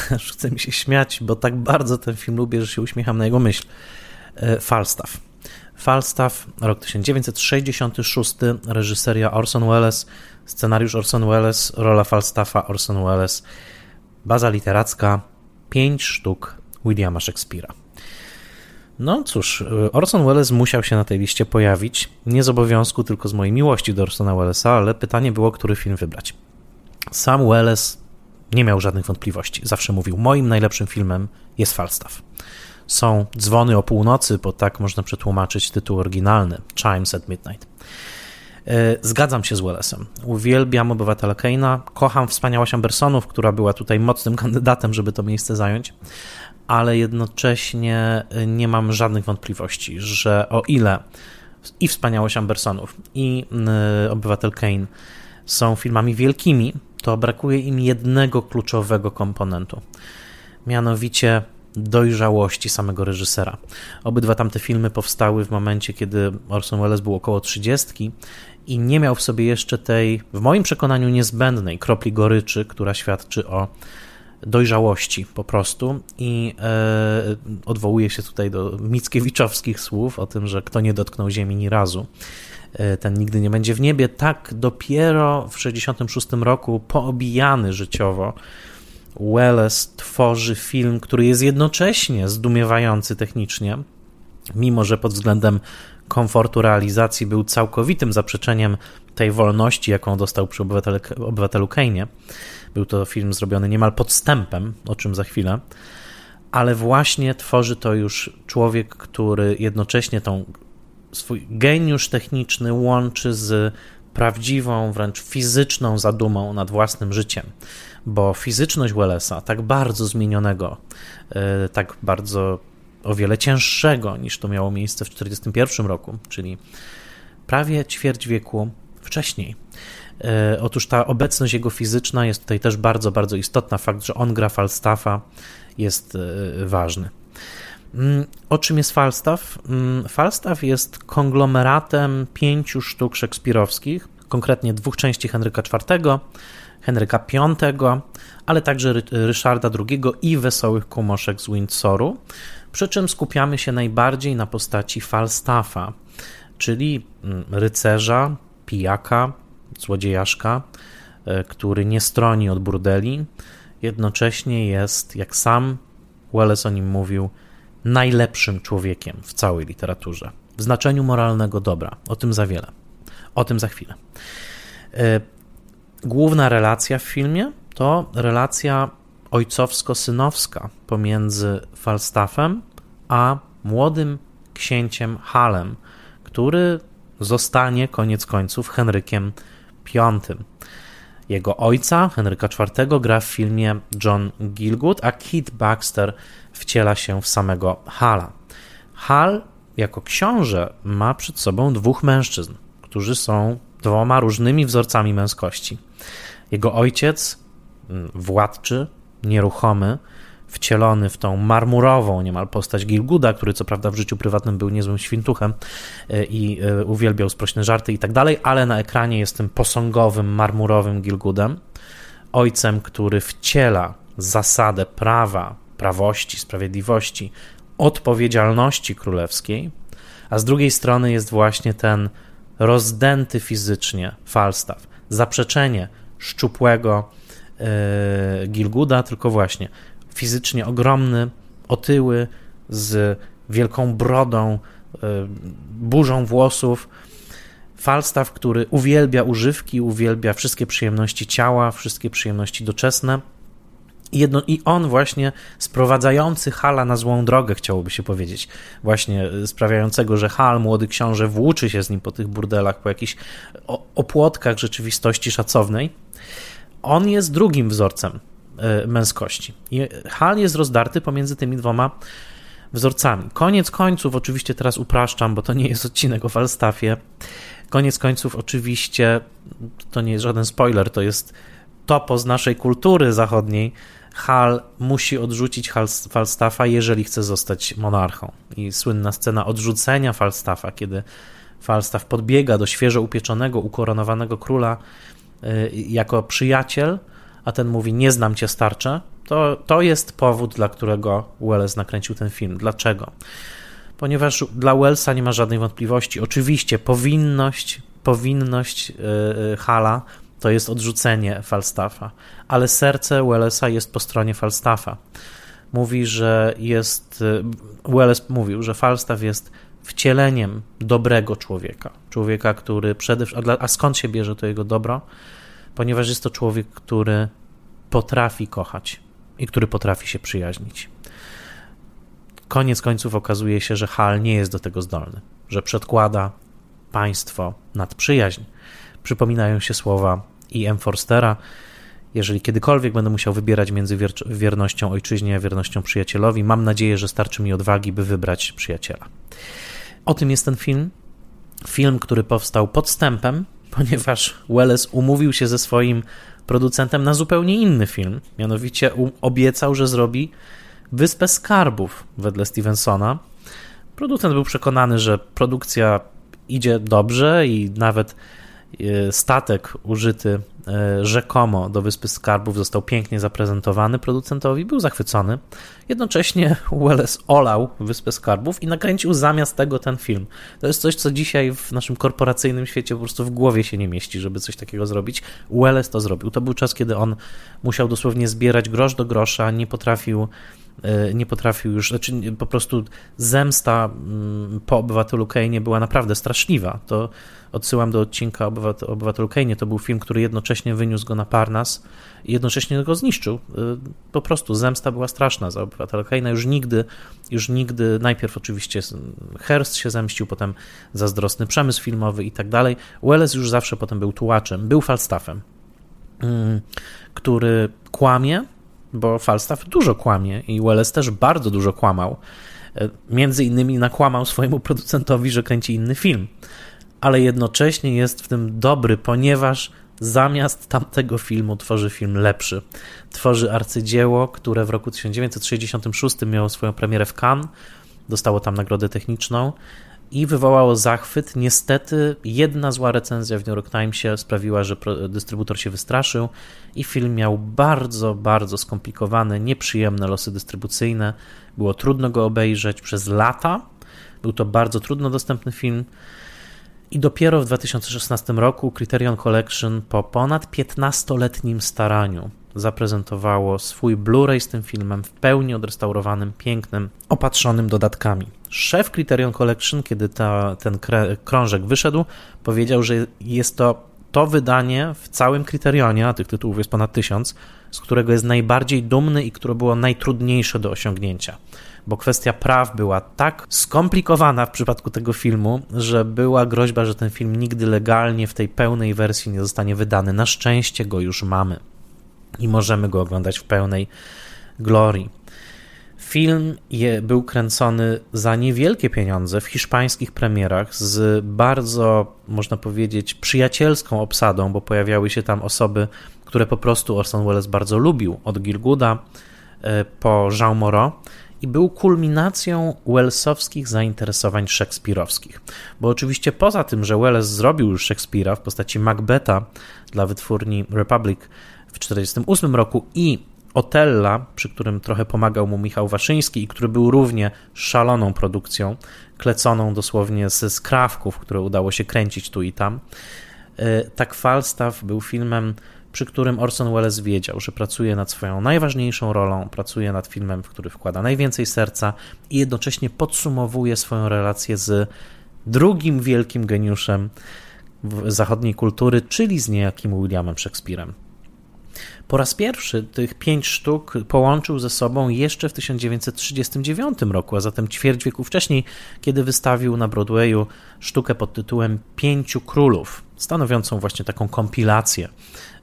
[laughs] aż chce mi się śmiać, bo tak bardzo ten film lubię, że się uśmiecham na jego myśl. E, Falstaff. Falstaff, rok 1966, reżyseria Orson Welles, scenariusz Orson Welles, rola Falstaffa Orson Welles, baza literacka, pięć sztuk Williama Shakespeare'a. No cóż, Orson Welles musiał się na tej liście pojawić, nie z obowiązku, tylko z mojej miłości do Orsona Wellesa, ale pytanie było, który film wybrać. Sam Welles nie miał żadnych wątpliwości. Zawsze mówił: Moim najlepszym filmem jest Falstaff. Są dzwony o północy, bo tak można przetłumaczyć tytuł oryginalny Chimes at Midnight. E, zgadzam się z Wellesem. Uwielbiam obywatela Keina. Kocham wspaniałość Ambersonów, która była tutaj mocnym [laughs] kandydatem, żeby to miejsce zająć, ale jednocześnie e, nie mam żadnych wątpliwości, że o ile i wspaniałość Ambersonów, i e, obywatel Kane są filmami wielkimi, to brakuje im jednego kluczowego komponentu. Mianowicie dojrzałości samego reżysera. Obydwa tamte filmy powstały w momencie, kiedy Orson Welles był około 30 i nie miał w sobie jeszcze tej, w moim przekonaniu, niezbędnej kropli goryczy, która świadczy o dojrzałości po prostu i e, odwołuje się tutaj do Mickiewiczowskich słów o tym, że kto nie dotknął ziemi ni razu, ten nigdy nie będzie w niebie. Tak dopiero w 66 roku, poobijany życiowo, Welles tworzy film, który jest jednocześnie zdumiewający technicznie, mimo że pod względem komfortu realizacji był całkowitym zaprzeczeniem tej wolności, jaką dostał przy obywatelu, obywatelu Kane'ie. Był to film zrobiony niemal podstępem, o czym za chwilę, ale właśnie tworzy to już człowiek, który jednocześnie tą swój geniusz techniczny łączy z prawdziwą, wręcz fizyczną zadumą nad własnym życiem, bo fizyczność Wellesa, tak bardzo zmienionego, e, tak bardzo o wiele cięższego niż to miało miejsce w 1941 roku, czyli prawie ćwierć wieku wcześniej. E, otóż ta obecność jego fizyczna jest tutaj też bardzo, bardzo istotna. Fakt, że on gra Falstaffa jest e, ważny. Mm, o czym jest Falstaff? Mm, Falstaff jest konglomeratem pięciu sztuk szekspirowskich, konkretnie dwóch części Henryka IV, Henryka V, ale także Ryszarda II i Wesołych Kumoszek z Windsoru, przy czym skupiamy się najbardziej na postaci Falstaffa, czyli mm, rycerza, pijaka, złodziejaszka, e, który nie stroni od burdeli, jednocześnie jest, jak sam Welles o nim mówił, najlepszym człowiekiem w całej literaturze, w znaczeniu moralnego dobra. O tym za wiele. O tym za chwilę. E, główna relacja w filmie to relacja ojcowsko-synowska pomiędzy Falstaffem a młodym księciem Halem, który zostanie koniec końców Henrykiem V. Jego ojca, Henryka IV, gra w filmie John Gilgood, a Kit Baxter wciela się w samego Hala. Hal jako książę ma przed sobą dwóch mężczyzn, którzy są dwoma różnymi wzorcami męskości. Jego ojciec, mm, władczy, nieruchomy, wcielony w tą marmurową niemal postać Gilguda, który co prawda w życiu prywatnym był niezłym świntuchem e, i e, uwielbiał sprośne żarty i tak dalej, ale na ekranie jest tym posągowym, marmurowym Gilgudem, ojcem, który wciela zasadę prawa, prawości, sprawiedliwości, odpowiedzialności królewskiej, a z drugiej strony jest właśnie ten rozdęty fizycznie Falstaff, zaprzeczenie szczupłego e, Gilguda, tylko właśnie fizycznie ogromny, otyły, z wielką brodą, e, burzą włosów. Falstaff, który uwielbia używki, uwielbia wszystkie przyjemności ciała, wszystkie przyjemności doczesne. I, jedno, I on właśnie sprowadzający Hala na złą drogę, chciałoby się powiedzieć, właśnie sprawiającego, że Hal, młody książę, włóczy się z nim po tych burdelach, po jakichś opłotkach rzeczywistości szacownej. On jest drugim wzorcem E, męskości. I Hal jest rozdarty pomiędzy tymi dwoma wzorcami. Koniec końców, oczywiście teraz upraszczam, bo to nie jest odcinek o Falstaffie. Koniec końców, oczywiście, to nie jest żaden spoiler, to jest topo z naszej kultury zachodniej. Hal musi odrzucić Falstaffa, jeżeli chce zostać monarchą. I słynna scena odrzucenia Falstaffa, kiedy Falstaff podbiega do świeżo upieczonego, ukoronowanego króla e, jako przyjaciel, a ten mówi: Nie znam cię starcze, to, to jest powód, dla którego Wells nakręcił ten film. Dlaczego? Ponieważ dla Wellsa nie ma żadnej wątpliwości. Oczywiście powinność, powinność yy, Hala to jest odrzucenie Falstaffa, ale serce Wellesa jest po stronie Falstaffa. Mówi, że jest. Y, Welles mówił, że Falstaff jest wcieleniem dobrego człowieka. Człowieka, który przede wszystkim. A skąd się bierze to jego dobro? ponieważ jest to człowiek, który potrafi kochać i który potrafi się przyjaźnić. Koniec końców okazuje się, że Hal nie jest do tego zdolny, że przedkłada państwo nad przyjaźń. Przypominają się słowa i M. Forstera, jeżeli kiedykolwiek będę musiał wybierać między wiernością ojczyźnie a wiernością przyjacielowi, mam nadzieję, że starczy mi odwagi, by wybrać przyjaciela. O tym jest ten film. Film, który powstał podstępem, [laughs] ponieważ Welles umówił się ze swoim producentem na zupełnie inny film. Mianowicie obiecał, że zrobi Wyspę Skarbów wedle Stevensona. Producent był przekonany, że produkcja idzie dobrze i nawet statek użyty e, rzekomo do Wyspy Skarbów został pięknie zaprezentowany producentowi, był zachwycony. Jednocześnie [laughs] Wallace olał Wyspę Skarbów i nakręcił zamiast tego ten film. To jest coś, co dzisiaj w naszym korporacyjnym świecie po prostu w głowie się nie mieści, żeby coś takiego zrobić. Wallace to zrobił. To był czas, kiedy on musiał dosłownie zbierać grosz do grosza, nie potrafił E, nie potrafił już, znaczy po prostu zemsta mm, po obywatelu Kane była naprawdę straszliwa. To odsyłam do odcinka Obywatel, Obywatelu Kane. To był film, który jednocześnie wyniósł go na Parnas i jednocześnie go zniszczył. E, po prostu zemsta była straszna za Obywatela Kane'a. Już nigdy, już nigdy, najpierw oczywiście Hearst się zemścił, potem zazdrosny przemysł filmowy i tak dalej. Welles już zawsze potem był tułaczem, był Falstaffem, mm, który kłamie, bo Falstaff dużo kłamie i Welles też bardzo dużo kłamał. E, między innymi nakłamał swojemu producentowi, że kręci inny film, ale jednocześnie jest w tym dobry, ponieważ zamiast tamtego filmu tworzy film lepszy. Tworzy arcydzieło, które w roku 1966 miało swoją premierę w Cannes, dostało tam nagrodę techniczną i wywołało zachwyt. Niestety, jedna zła recenzja w New York Timesie sprawiła, że dystrybutor się wystraszył i film miał bardzo, bardzo skomplikowane, nieprzyjemne losy dystrybucyjne. Było trudno go obejrzeć przez lata. Był to bardzo trudno dostępny film. I dopiero w 2016 roku Criterion Collection po ponad 15-letnim staraniu zaprezentowało swój Blu-ray z tym filmem w pełni odrestaurowanym, pięknym, opatrzonym dodatkami. Szef Criterion Collection, kiedy ta, ten krążek wyszedł, powiedział, że jest to to wydanie w całym Criterionie, a tych tytułów jest ponad tysiąc, z którego jest najbardziej dumny i które było najtrudniejsze do osiągnięcia. Bo kwestia praw była tak skomplikowana w przypadku tego filmu, że była groźba, że ten film nigdy legalnie w tej pełnej wersji nie zostanie wydany. Na szczęście go już mamy i możemy go oglądać w pełnej glorii. Film je, był kręcony za niewielkie pieniądze w hiszpańskich premierach z bardzo, można powiedzieć, przyjacielską obsadą, bo pojawiały się tam osoby, które po prostu Orson Welles bardzo lubił, od Gilguda e, po Jean Moreau i był kulminacją Wellsowskich zainteresowań szekspirowskich. Bo oczywiście poza tym, że Welles zrobił już Szekspira w postaci Macbetha dla wytwórni Republic w 1948 roku i Otella, przy którym trochę pomagał mu Michał Waszyński i który był równie szaloną produkcją, kleconą dosłownie ze skrawków, które udało się kręcić tu i tam. E, tak Falstaff był filmem, przy którym Orson Welles wiedział, że pracuje nad swoją najważniejszą rolą, pracuje nad filmem, w który wkłada najwięcej serca i jednocześnie podsumowuje swoją relację z drugim wielkim geniuszem zachodniej kultury, czyli z niejakim Williamem Shakespearem. Po raz pierwszy tych pięć sztuk połączył ze sobą jeszcze w 1939 roku, a zatem ćwierć wieku wcześniej, kiedy wystawił na Broadwayu sztukę pod tytułem Pięciu Królów, stanowiącą właśnie taką kompilację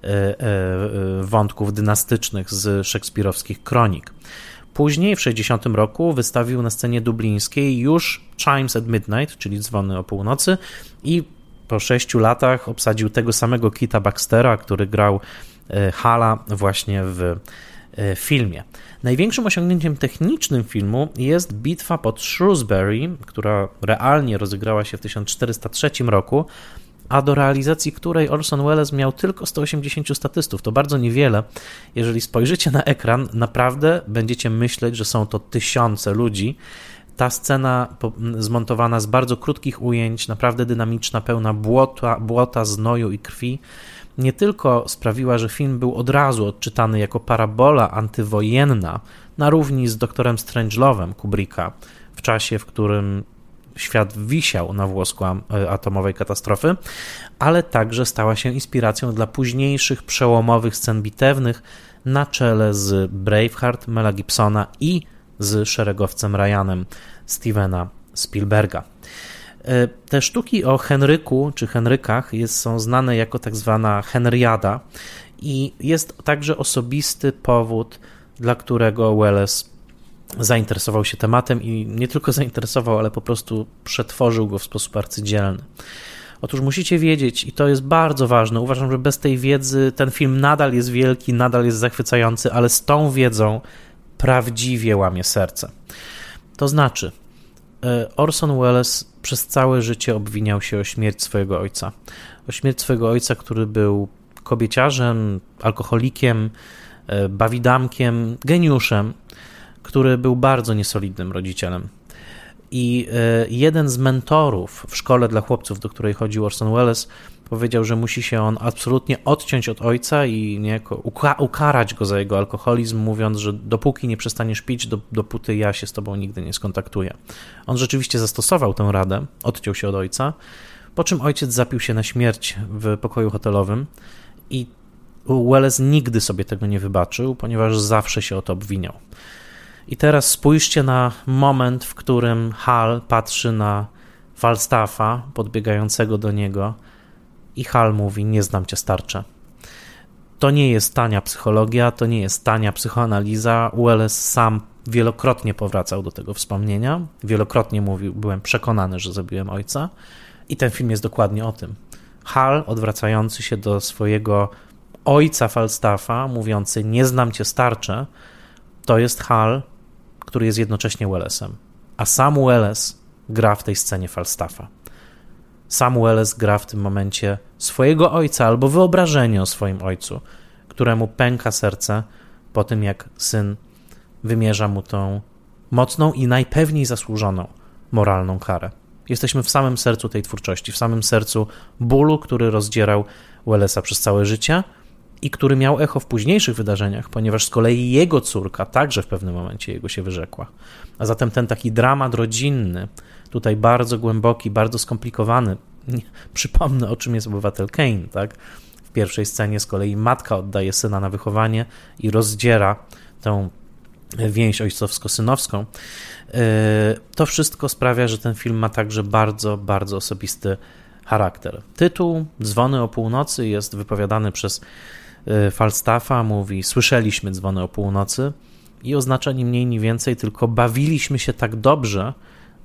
e, e, wątków dynastycznych z szekspirowskich kronik. Później, w 60 roku, wystawił na scenie dublińskiej już Chimes at Midnight, czyli dzwony o północy, i po sześciu latach obsadził tego samego Kita Baxtera, który grał Hala właśnie w e, filmie. Największym osiągnięciem technicznym filmu jest bitwa pod Shrewsbury, która realnie rozegrała się w 1403 roku, a do realizacji której Orson Welles miał tylko 180 statystów. To bardzo niewiele. Jeżeli spojrzycie na ekran, naprawdę będziecie myśleć, że są to tysiące ludzi. Ta scena zmontowana z bardzo krótkich ujęć, naprawdę dynamiczna, pełna błota, błota znoju i krwi nie tylko sprawiła, że film był od razu odczytany jako parabola antywojenna na równi z doktorem Strangelove'em Kubricka w czasie, w którym świat wisiał na włosku atomowej katastrofy, ale także stała się inspiracją dla późniejszych przełomowych scen bitewnych na czele z Braveheart Mela Gibsona i z szeregowcem Ryanem Stevena Spielberga. E, te sztuki o Henryku czy Henrykach jest, są znane jako tak zwana Henriada i jest także osobisty powód, dla którego Welles zainteresował się tematem i nie tylko [laughs] zainteresował, ale po prostu przetworzył go w sposób arcydzielny. Otóż musicie wiedzieć, i to jest bardzo ważne, uważam, że bez tej wiedzy ten film nadal jest wielki, nadal jest zachwycający, ale z tą wiedzą prawdziwie łamie serce. To znaczy, e, Orson Welles przez całe życie obwiniał się o śmierć swojego ojca. O śmierć swojego ojca, który był kobieciarzem, alkoholikiem, e, bawidamkiem, geniuszem, który był bardzo niesolidnym rodzicielem. I e, jeden z mentorów w szkole dla chłopców, do której chodził Orson Welles, powiedział, że musi się on absolutnie odciąć od ojca i niejako ukarać go za jego alkoholizm, mówiąc, że dopóki nie przestaniesz pić, dopóty ja się z tobą nigdy nie skontaktuję. On rzeczywiście zastosował tę radę, odciął się od ojca, po czym ojciec zapił się na śmierć w pokoju hotelowym i Welles nigdy sobie tego nie wybaczył, ponieważ zawsze się o to obwiniał. I teraz spójrzcie na moment, w którym Hal patrzy na Falstaffa podbiegającego do niego i Hal mówi: Nie znam cię starcze. To nie jest tania psychologia, to nie jest tania psychoanaliza. Welles sam wielokrotnie powracał do tego wspomnienia. Wielokrotnie mówił: Byłem przekonany, że zabiłem ojca. I ten film jest dokładnie o tym. Hal odwracający się do swojego ojca Falstaffa, mówiący: Nie znam cię starcze, to jest Hal, który jest jednocześnie Wellesem. A sam Welles gra w tej scenie Falstaffa. Sam Welles gra w tym momencie swojego ojca albo wyobrażenie o swoim ojcu, któremu pęka serce po tym, jak syn wymierza mu tą mocną i najpewniej zasłużoną moralną karę. Jesteśmy w samym sercu tej twórczości, w samym sercu bólu, który rozdzierał Wellesa przez całe życie i który miał echo w późniejszych wydarzeniach, ponieważ z kolei jego córka także w pewnym momencie jego się wyrzekła. A zatem ten taki dramat rodzinny, tutaj bardzo głęboki, bardzo skomplikowany, przypomnę o czym jest obywatel Kane, tak? W pierwszej scenie z kolei matka oddaje syna na wychowanie i rozdziera tę więź ojcowsko-synowską. E, to wszystko sprawia, że ten film ma także bardzo, bardzo osobisty charakter. Tytuł Dzwony o północy jest wypowiadany przez e, Falstaffa, mówi słyszeliśmy dzwony o północy i oznacza ni mniej, ni więcej, tylko bawiliśmy się tak dobrze,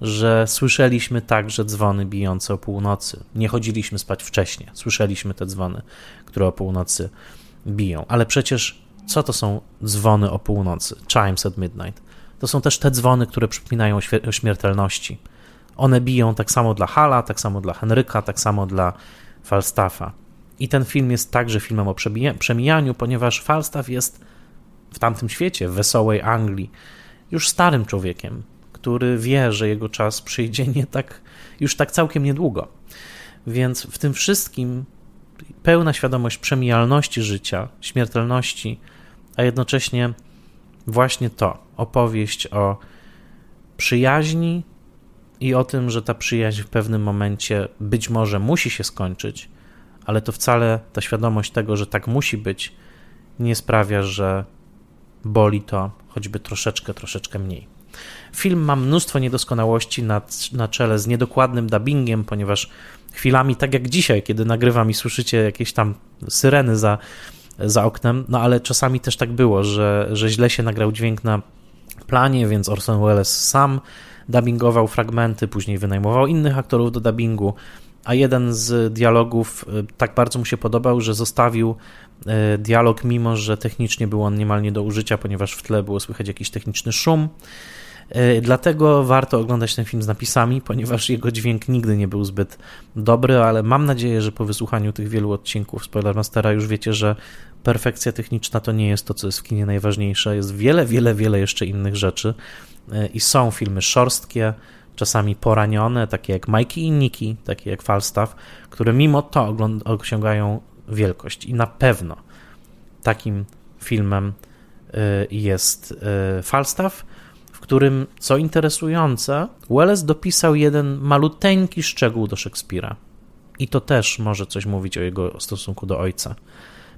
że słyszeliśmy także dzwony bijące o północy. Nie chodziliśmy spać wcześnie, słyszeliśmy te dzwony, które o północy biją. Ale przecież co to są dzwony o północy? Chimes at midnight. To są też te dzwony, które przypominają o śmiertelności. One biją tak samo dla Hala, tak samo dla Henryka, tak samo dla Falstaffa. I ten film jest także filmem o przemijaniu, ponieważ Falstaff jest w tamtym świecie, w wesołej Anglii, już starym człowiekiem, który wie, że jego czas przyjdzie nie tak, już tak całkiem niedługo. Więc w tym wszystkim pełna świadomość przemijalności życia, śmiertelności, a jednocześnie właśnie to opowieść o przyjaźni i o tym, że ta przyjaźń w pewnym momencie być może musi się skończyć, ale to wcale ta świadomość tego, że tak musi być, nie sprawia, że boli to choćby troszeczkę, troszeczkę mniej. Film ma mnóstwo niedoskonałości na, na czele z niedokładnym dubbingiem, ponieważ chwilami, tak jak dzisiaj, kiedy nagrywam i słyszycie jakieś tam syreny za, za oknem, no ale czasami też tak było, że, że źle się nagrał dźwięk na planie, więc Orson Welles sam dubbingował fragmenty, później wynajmował innych aktorów do dubbingu, a jeden z dialogów y, tak bardzo mu się podobał, że zostawił y, dialog, mimo że technicznie był on niemal nie do użycia, ponieważ w tle było słychać jakiś techniczny szum. Y, dlatego warto oglądać ten film z napisami, ponieważ jego dźwięk nigdy nie był zbyt dobry, ale mam nadzieję, że po wysłuchaniu tych wielu odcinków Spoilermastera już wiecie, że perfekcja techniczna to nie jest to, co jest w kinie najważniejsze. Jest wiele, wiele, wiele jeszcze innych rzeczy i są filmy szorstkie, czasami poranione, takie jak Mikey i Nicky, takie jak Falstaff, które mimo to osiągają wielkość. I na pewno takim filmem y, jest Falstaff, którym, co interesujące, Welles dopisał jeden maluteńki szczegół do Szekspira. I to też może coś mówić o jego stosunku do ojca.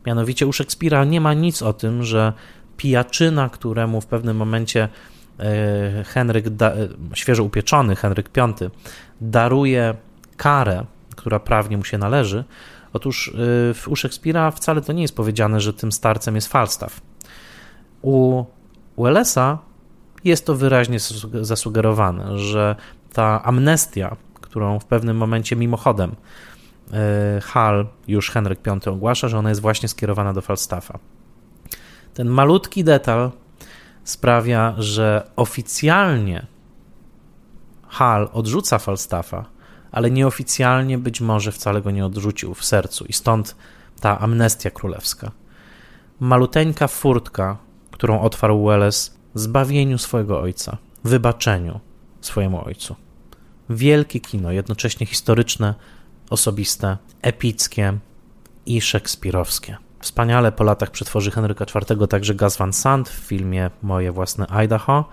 Mianowicie u Szekspira nie ma nic o tym, że pijaczyna, któremu w pewnym momencie E, Henryk, da, e, świeżo upieczony Henryk V, daruje karę, która prawnie mu się należy. Otóż e, u Szekspira wcale to nie jest powiedziane, że tym starcem jest Falstaff. U Wellesa jest to wyraźnie zasugerowane, że ta amnestia, którą w pewnym momencie mimochodem Hal, już Henryk V ogłasza, że ona jest właśnie skierowana do Falstaffa. Ten malutki detal sprawia, że oficjalnie Hal odrzuca Falstaffa, ale nieoficjalnie być może wcale go nie odrzucił w sercu i stąd ta amnestia królewska. Maluteńka furtka, którą otwarł Welles zbawieniu swojego ojca, wybaczeniu swojemu ojcu. Wielkie kino, jednocześnie historyczne, osobiste, epickie i szekspirowskie. Wspaniale po latach przetworzy Henryka IV także Gus Van Sant w filmie Moje własne Idaho,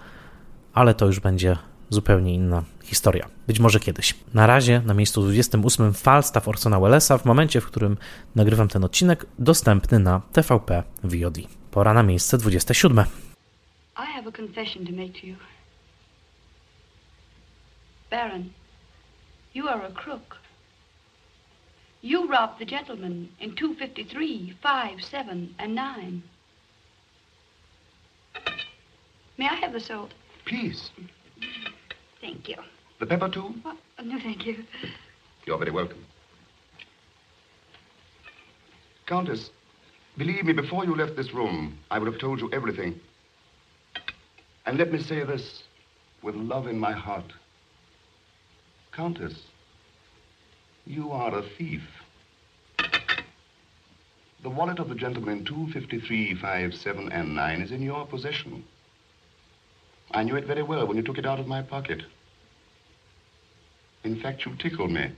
ale to już będzie zupełnie inna historia. Być może kiedyś. Na razie na miejscu 28 Falstaff Orsona Wellesa w momencie, w którym nagrywam ten odcinek, dostępny na TVP VOD. Pora na miejsce 27. I have a confession to make to you. Baron, you are a crook. You robbed the gentleman in 253, 5, 7, and 9. May I have the salt? Please. Thank you. The pepper too? Oh, no, thank you. You're very welcome. Countess, believe me, before you left this room, I would have told you everything. And let me say this with love in my heart. Countess, you are a thief. The wallet of the gentleman in 253, 5, 7, and 9 is in your possession. I knew it very well when you took it out of my pocket. In fact, you tickled me.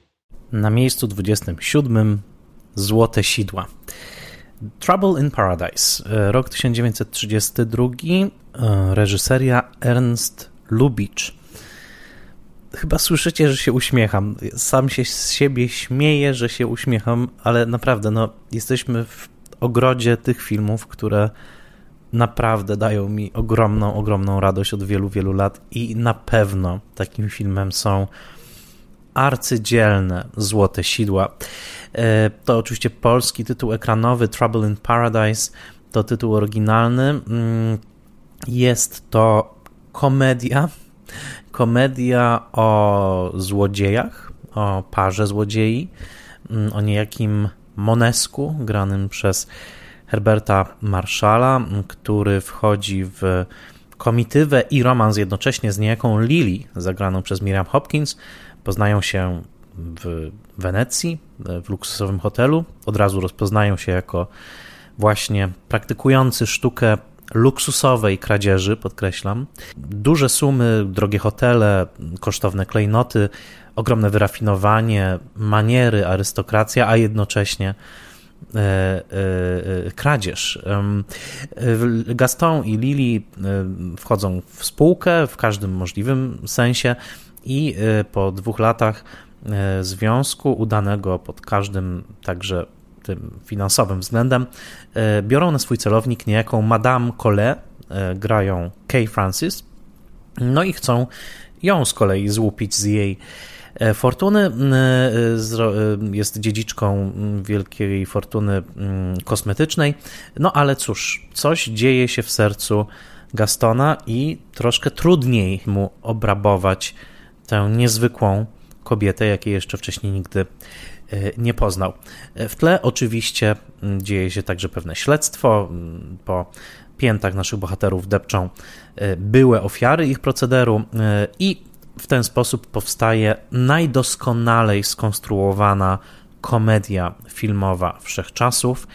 Na miejscu 27 Złote Sidła. Trouble in Paradise, e, rok 1932, e, reżyseria Ernst Lubitsch. Chyba słyszycie, że się uśmiecham. Sam się z siebie śmieję, że się uśmiecham, ale naprawdę, no, jesteśmy w ogrodzie tych filmów, które naprawdę dają mi ogromną, ogromną radość od wielu, wielu lat i na pewno takim filmem są arcydzielne Złote Sidła. E, to oczywiście polski tytuł ekranowy Trouble in Paradise, to tytuł oryginalny. Mm, jest to komedia, komedia o złodziejach, o parze złodziei, mm, o niejakim Monesku, granym przez Herberta Marszala, który wchodzi w komitywę i romans jednocześnie z niejaką Lily, zagraną przez Miriam Hopkins. Poznają się w Wenecji, w luksusowym hotelu. Od razu rozpoznają się jako właśnie praktykujący sztukę luksusowej kradzieży, podkreślam. Duże sumy, drogie hotele, kosztowne klejnoty, ogromne wyrafinowanie, maniery, arystokracja, a jednocześnie E, e, e, kradzież. Gaston i Lili wchodzą w spółkę w każdym możliwym sensie i po dwóch latach związku, udanego pod każdym także tym finansowym względem, biorą na swój celownik niejaką Madame Collet, grają Kay Francis, no i chcą ją z kolei złupić z jej E, fortuny e, e, jest dziedziczką wielkiej fortuny kosmetycznej. No ale cóż, coś dzieje się w sercu Gastona i troszkę trudniej mu obrabować tę niezwykłą kobietę, jakiej jeszcze wcześniej nigdy nie poznał. W tle oczywiście dzieje się także pewne śledztwo. Po piętach naszych bohaterów depczą były ofiary ich procederu i w ten sposób powstaje najdoskonalej skonstruowana komedia filmowa wszechczasów.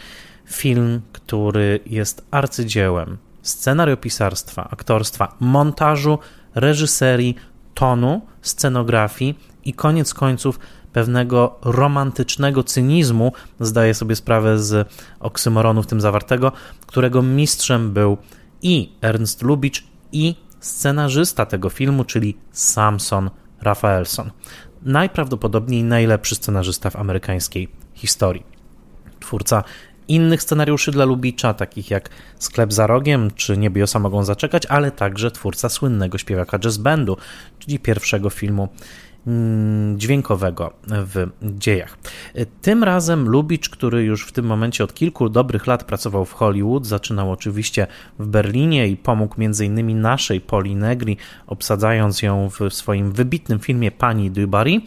Film, który jest arcydziełem scenariopisarstwa, aktorstwa, montażu, reżyserii, tonu, scenografii i koniec końców pewnego romantycznego cynizmu, zdaję sobie sprawę z oksymoronu w tym zawartego, którego mistrzem był i Ernst Lubitsch, i scenarzysta tego filmu, czyli Samson Rafaelson. Najprawdopodobniej najlepszy scenarzysta w amerykańskiej historii. Twórca innych scenariuszy dla Lubicza, takich jak Sklep za rogiem czy Niebiosa mogą zaczekać, ale także twórca słynnego śpiewaka jazz bandu, czyli pierwszego filmu dźwiękowego w dziejach. Tym razem Lubicz, który już w tym momencie od kilku dobrych lat pracował w Hollywood, zaczynał oczywiście w Berlinie i pomógł m.in. naszej Poli Negri, obsadzając ją w swoim wybitnym filmie Pani Dubarry.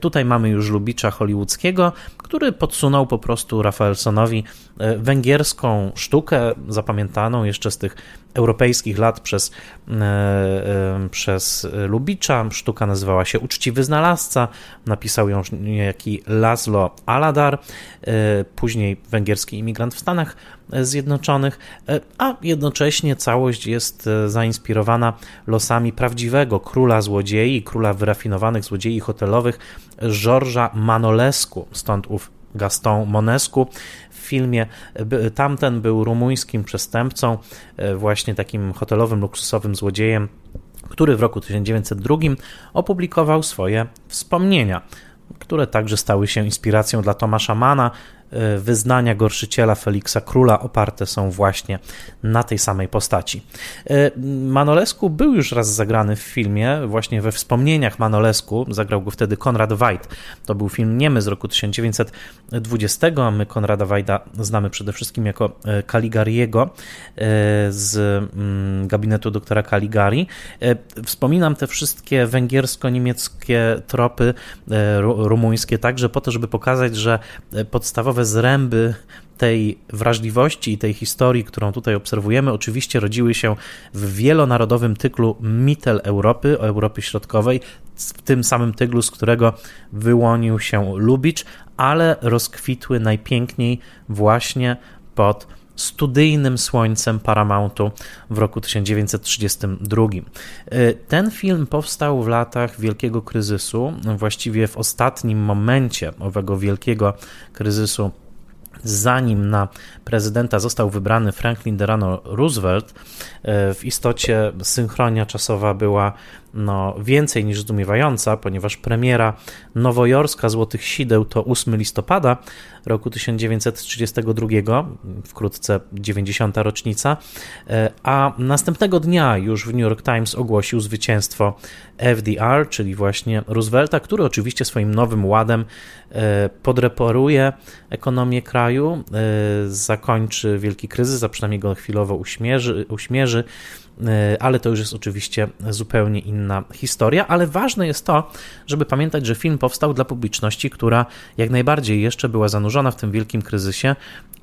Tutaj mamy już Lubicza hollywoodzkiego, który podsunął po prostu Rafaelsonowi e, węgierską sztukę, zapamiętaną jeszcze z tych europejskich lat przez, e, e, przez Lubicza. Sztuka nazywała się Uczciwy Znalazca, napisał ją niejaki Laszlo Aladar, później węgierski imigrant w Stanach Zjednoczonych, a jednocześnie całość jest zainspirowana losami prawdziwego króla złodziei, króla wyrafinowanych złodziei hotelowych, Georgesa Manolescu, stąd ów Gaston Monescu. W filmie tamten był rumuńskim przestępcą, e, właśnie takim hotelowym, luksusowym złodziejem, który w roku 1902 opublikował swoje wspomnienia które także stały się inspiracją dla Tomasza Mana, E, wyznania gorszyciela Feliksa Króla oparte są właśnie na tej samej postaci. E, Manolesku był już raz zagrany w filmie, właśnie we wspomnieniach Manolesku, zagrał go wtedy Konrad Weid. To był film niemy z roku 1920, a my Konrada Weida znamy przede wszystkim jako e, Caligariego z mm, gabinetu doktora Caligari. Wspominam te wszystkie węgiersko-niemieckie tropy, rumuńskie także po to, żeby pokazać, że podstawowe podstawowe zręby tej wrażliwości i tej historii, którą tutaj obserwujemy, oczywiście rodziły się w wielonarodowym tyklu Mitel Europy, Europy Środkowej, w tym samym tyglu, z którego wyłonił się Lubicz, ale rozkwitły najpiękniej właśnie pod studyjnym słońcem Paramountu w roku 1932. Ten film powstał w latach wielkiego kryzysu, właściwie w ostatnim momencie owego wielkiego kryzysu zanim na prezydenta został wybrany Franklin Delano Roosevelt, e, w istocie synchronia czasowa była no, więcej niż zdumiewająca, ponieważ premiera nowojorska Złotych Sideł to 8 listopada roku 1932, wkrótce 90. rocznica, e, a następnego dnia już w New York Times ogłosił zwycięstwo FDR, czyli właśnie Roosevelta, który oczywiście swoim nowym ładem e, podreporuje ekonomię kraju, e, zakończy wielki kryzys, a przynajmniej go chwilowo uśmierzy, uśmierzy ale to już jest oczywiście zupełnie inna historia, ale ważne jest to, żeby pamiętać, że film powstał dla publiczności, która jak najbardziej jeszcze była zanurzona w tym wielkim kryzysie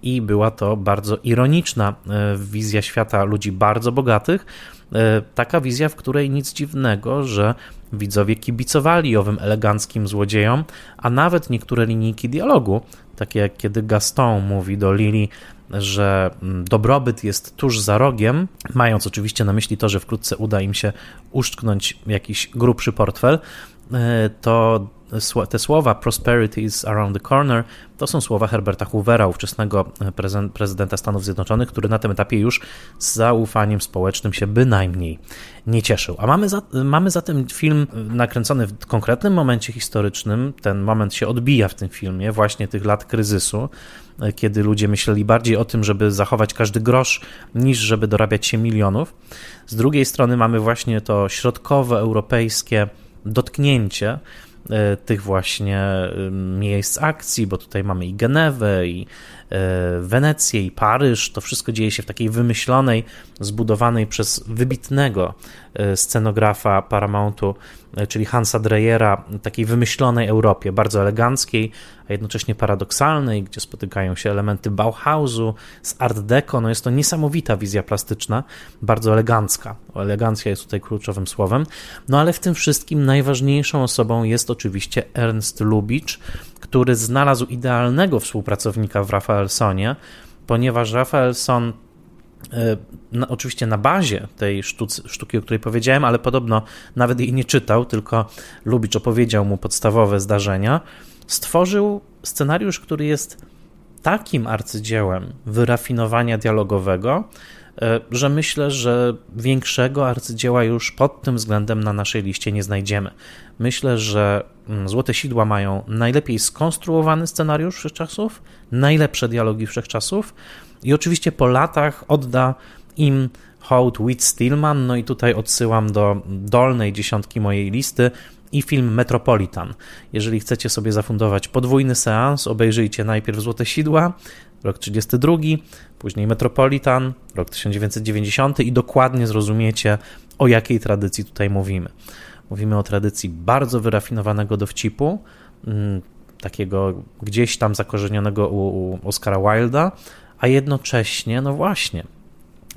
i była to bardzo ironiczna e, wizja świata ludzi bardzo bogatych, e, taka wizja, w której nic dziwnego, że widzowie kibicowali owym eleganckim złodziejom, a nawet niektóre linijki dialogu, takie jak kiedy Gaston mówi do Lili, że dobrobyt jest tuż za rogiem, mając oczywiście na myśli to, że wkrótce uda im się uszczknąć jakiś grubszy portfel, e, to te słowa prosperity is around the corner to są słowa Herberta Hoovera, ówczesnego prezydenta Stanów Zjednoczonych, który na tym etapie już z zaufaniem społecznym się bynajmniej nie cieszył. A mamy, za, mamy zatem film nakręcony w konkretnym momencie historycznym. Ten moment się odbija w tym filmie, właśnie tych lat kryzysu, kiedy ludzie myśleli bardziej o tym, żeby zachować każdy grosz, niż żeby dorabiać się milionów. Z drugiej strony mamy właśnie to środkowoeuropejskie dotknięcie E, tych właśnie miejsc akcji, bo tutaj mamy i Genewę, i E, Wenecję i Paryż. To wszystko dzieje się w takiej wymyślonej, zbudowanej przez wybitnego e, scenografa Paramountu, e, czyli Hansa Dreyera, takiej wymyślonej Europie, bardzo eleganckiej, a jednocześnie paradoksalnej, gdzie spotykają się elementy Bauhausu z Art Deco. No jest to niesamowita wizja plastyczna, bardzo elegancka. Elegancja jest tutaj kluczowym słowem. No ale w tym wszystkim najważniejszą osobą jest oczywiście Ernst Lubitsch, który znalazł idealnego współpracownika w Rafaelsonie, ponieważ Rafaelson e, oczywiście na bazie tej sztuc, sztuki, o której powiedziałem, ale podobno nawet jej nie czytał, tylko Lubicz opowiedział mu podstawowe zdarzenia, stworzył scenariusz, który jest takim arcydziełem wyrafinowania dialogowego, że myślę, że większego arcydzieła już pod tym względem na naszej liście nie znajdziemy. Myślę, że mm, Złote Sidła mają najlepiej skonstruowany scenariusz wszechczasów, najlepsze dialogi wszechczasów i oczywiście po latach odda im hołd Whit Stillman, no i tutaj odsyłam do dolnej dziesiątki mojej listy i film Metropolitan. Jeżeli chcecie sobie zafundować podwójny seans, obejrzyjcie najpierw Złote Sidła, rok 32, później Metropolitan, rok 1990 i dokładnie zrozumiecie, o jakiej tradycji tutaj mówimy. Mówimy o tradycji bardzo wyrafinowanego dowcipu, mm, takiego gdzieś tam zakorzenionego u, Oscara Wilda, a jednocześnie, no właśnie,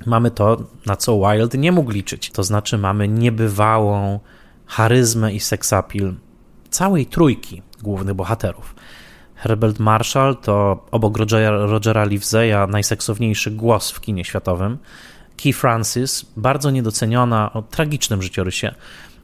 mamy to, na co Wild nie mógł liczyć. To znaczy, mamy niebywałą charyzmę i seksapil całej trójki głównych bohaterów. Herbert Marshall to obok Rogera, Rogera Livesey'a najseksowniejszy głos w kinie światowym. Key Francis, bardzo niedoceniona o tragicznym życiorysie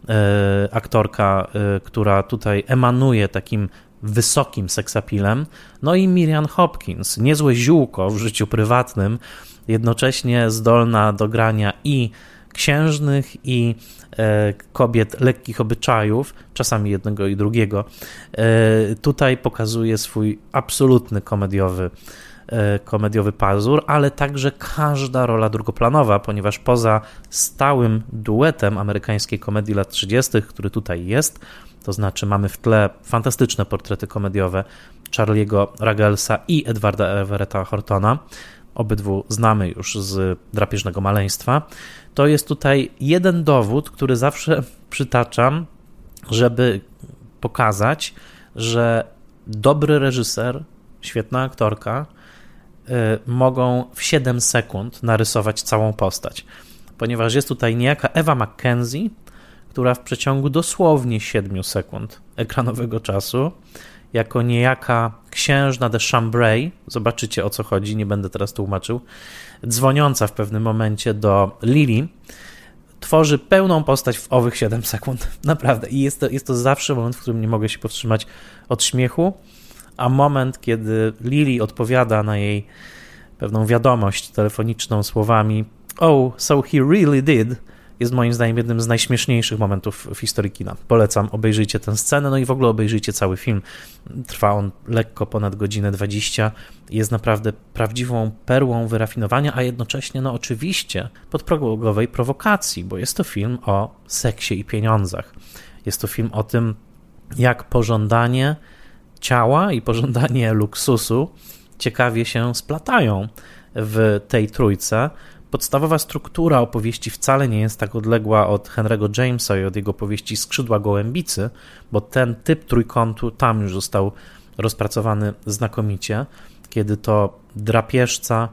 e, aktorka, e, która tutaj emanuje takim wysokim seksapilem. No i Miriam Hopkins, niezłe ziółko w życiu prywatnym, jednocześnie zdolna do grania i księżnych, i e, kobiet lekkich obyczajów, czasami jednego i drugiego. E, tutaj pokazuje swój absolutny komediowy e, komediowy pazur, ale także każda rola drugoplanowa, ponieważ poza stałym duetem amerykańskiej komedii lat 30., który tutaj jest, to znaczy mamy w tle fantastyczne portrety komediowe Charlie'ego Ragelsa i Edwarda Everetta Hortona, obydwu znamy już z drapieżnego maleństwa, to jest tutaj jeden dowód, który zawsze [laughs] przytaczam, żeby pokazać, że dobry reżyser, świetna aktorka y, mogą w 7 sekund narysować całą postać. Ponieważ jest tutaj niejaka Ewa McKenzie, która w przeciągu dosłownie 7 sekund ekranowego czasu jako niejaka księżna de Chambray, zobaczycie o co chodzi, nie będę teraz tłumaczył, dzwoniąca w pewnym momencie do Lily, tworzy pełną postać w owych 7 sekund. [laughs] Naprawdę. I jest to, jest to zawsze moment, w którym nie mogę się powstrzymać od śmiechu, a moment, kiedy Lily odpowiada na jej pewną wiadomość telefoniczną słowami Oh, so he really did jest moim zdaniem jednym z najśmieszniejszych momentów w historii kina. Polecam, obejrzyjcie tę scenę, no i w ogóle obejrzyjcie cały film. Trwa on lekko ponad godzinę 20. Jest naprawdę prawdziwą perłą wyrafinowania, a jednocześnie, no oczywiście, podprogowej prowokacji, bo jest to film o seksie i pieniądzach. Jest to film o tym, jak pożądanie ciała i pożądanie luksusu ciekawie się splatają w tej trójce podstawowa struktura opowieści wcale nie jest tak odległa od Henry'ego Jamesa i od jego powieści Skrzydła Gołębicy, bo ten typ trójkątu tam już został rozpracowany znakomicie, kiedy to drapieżca,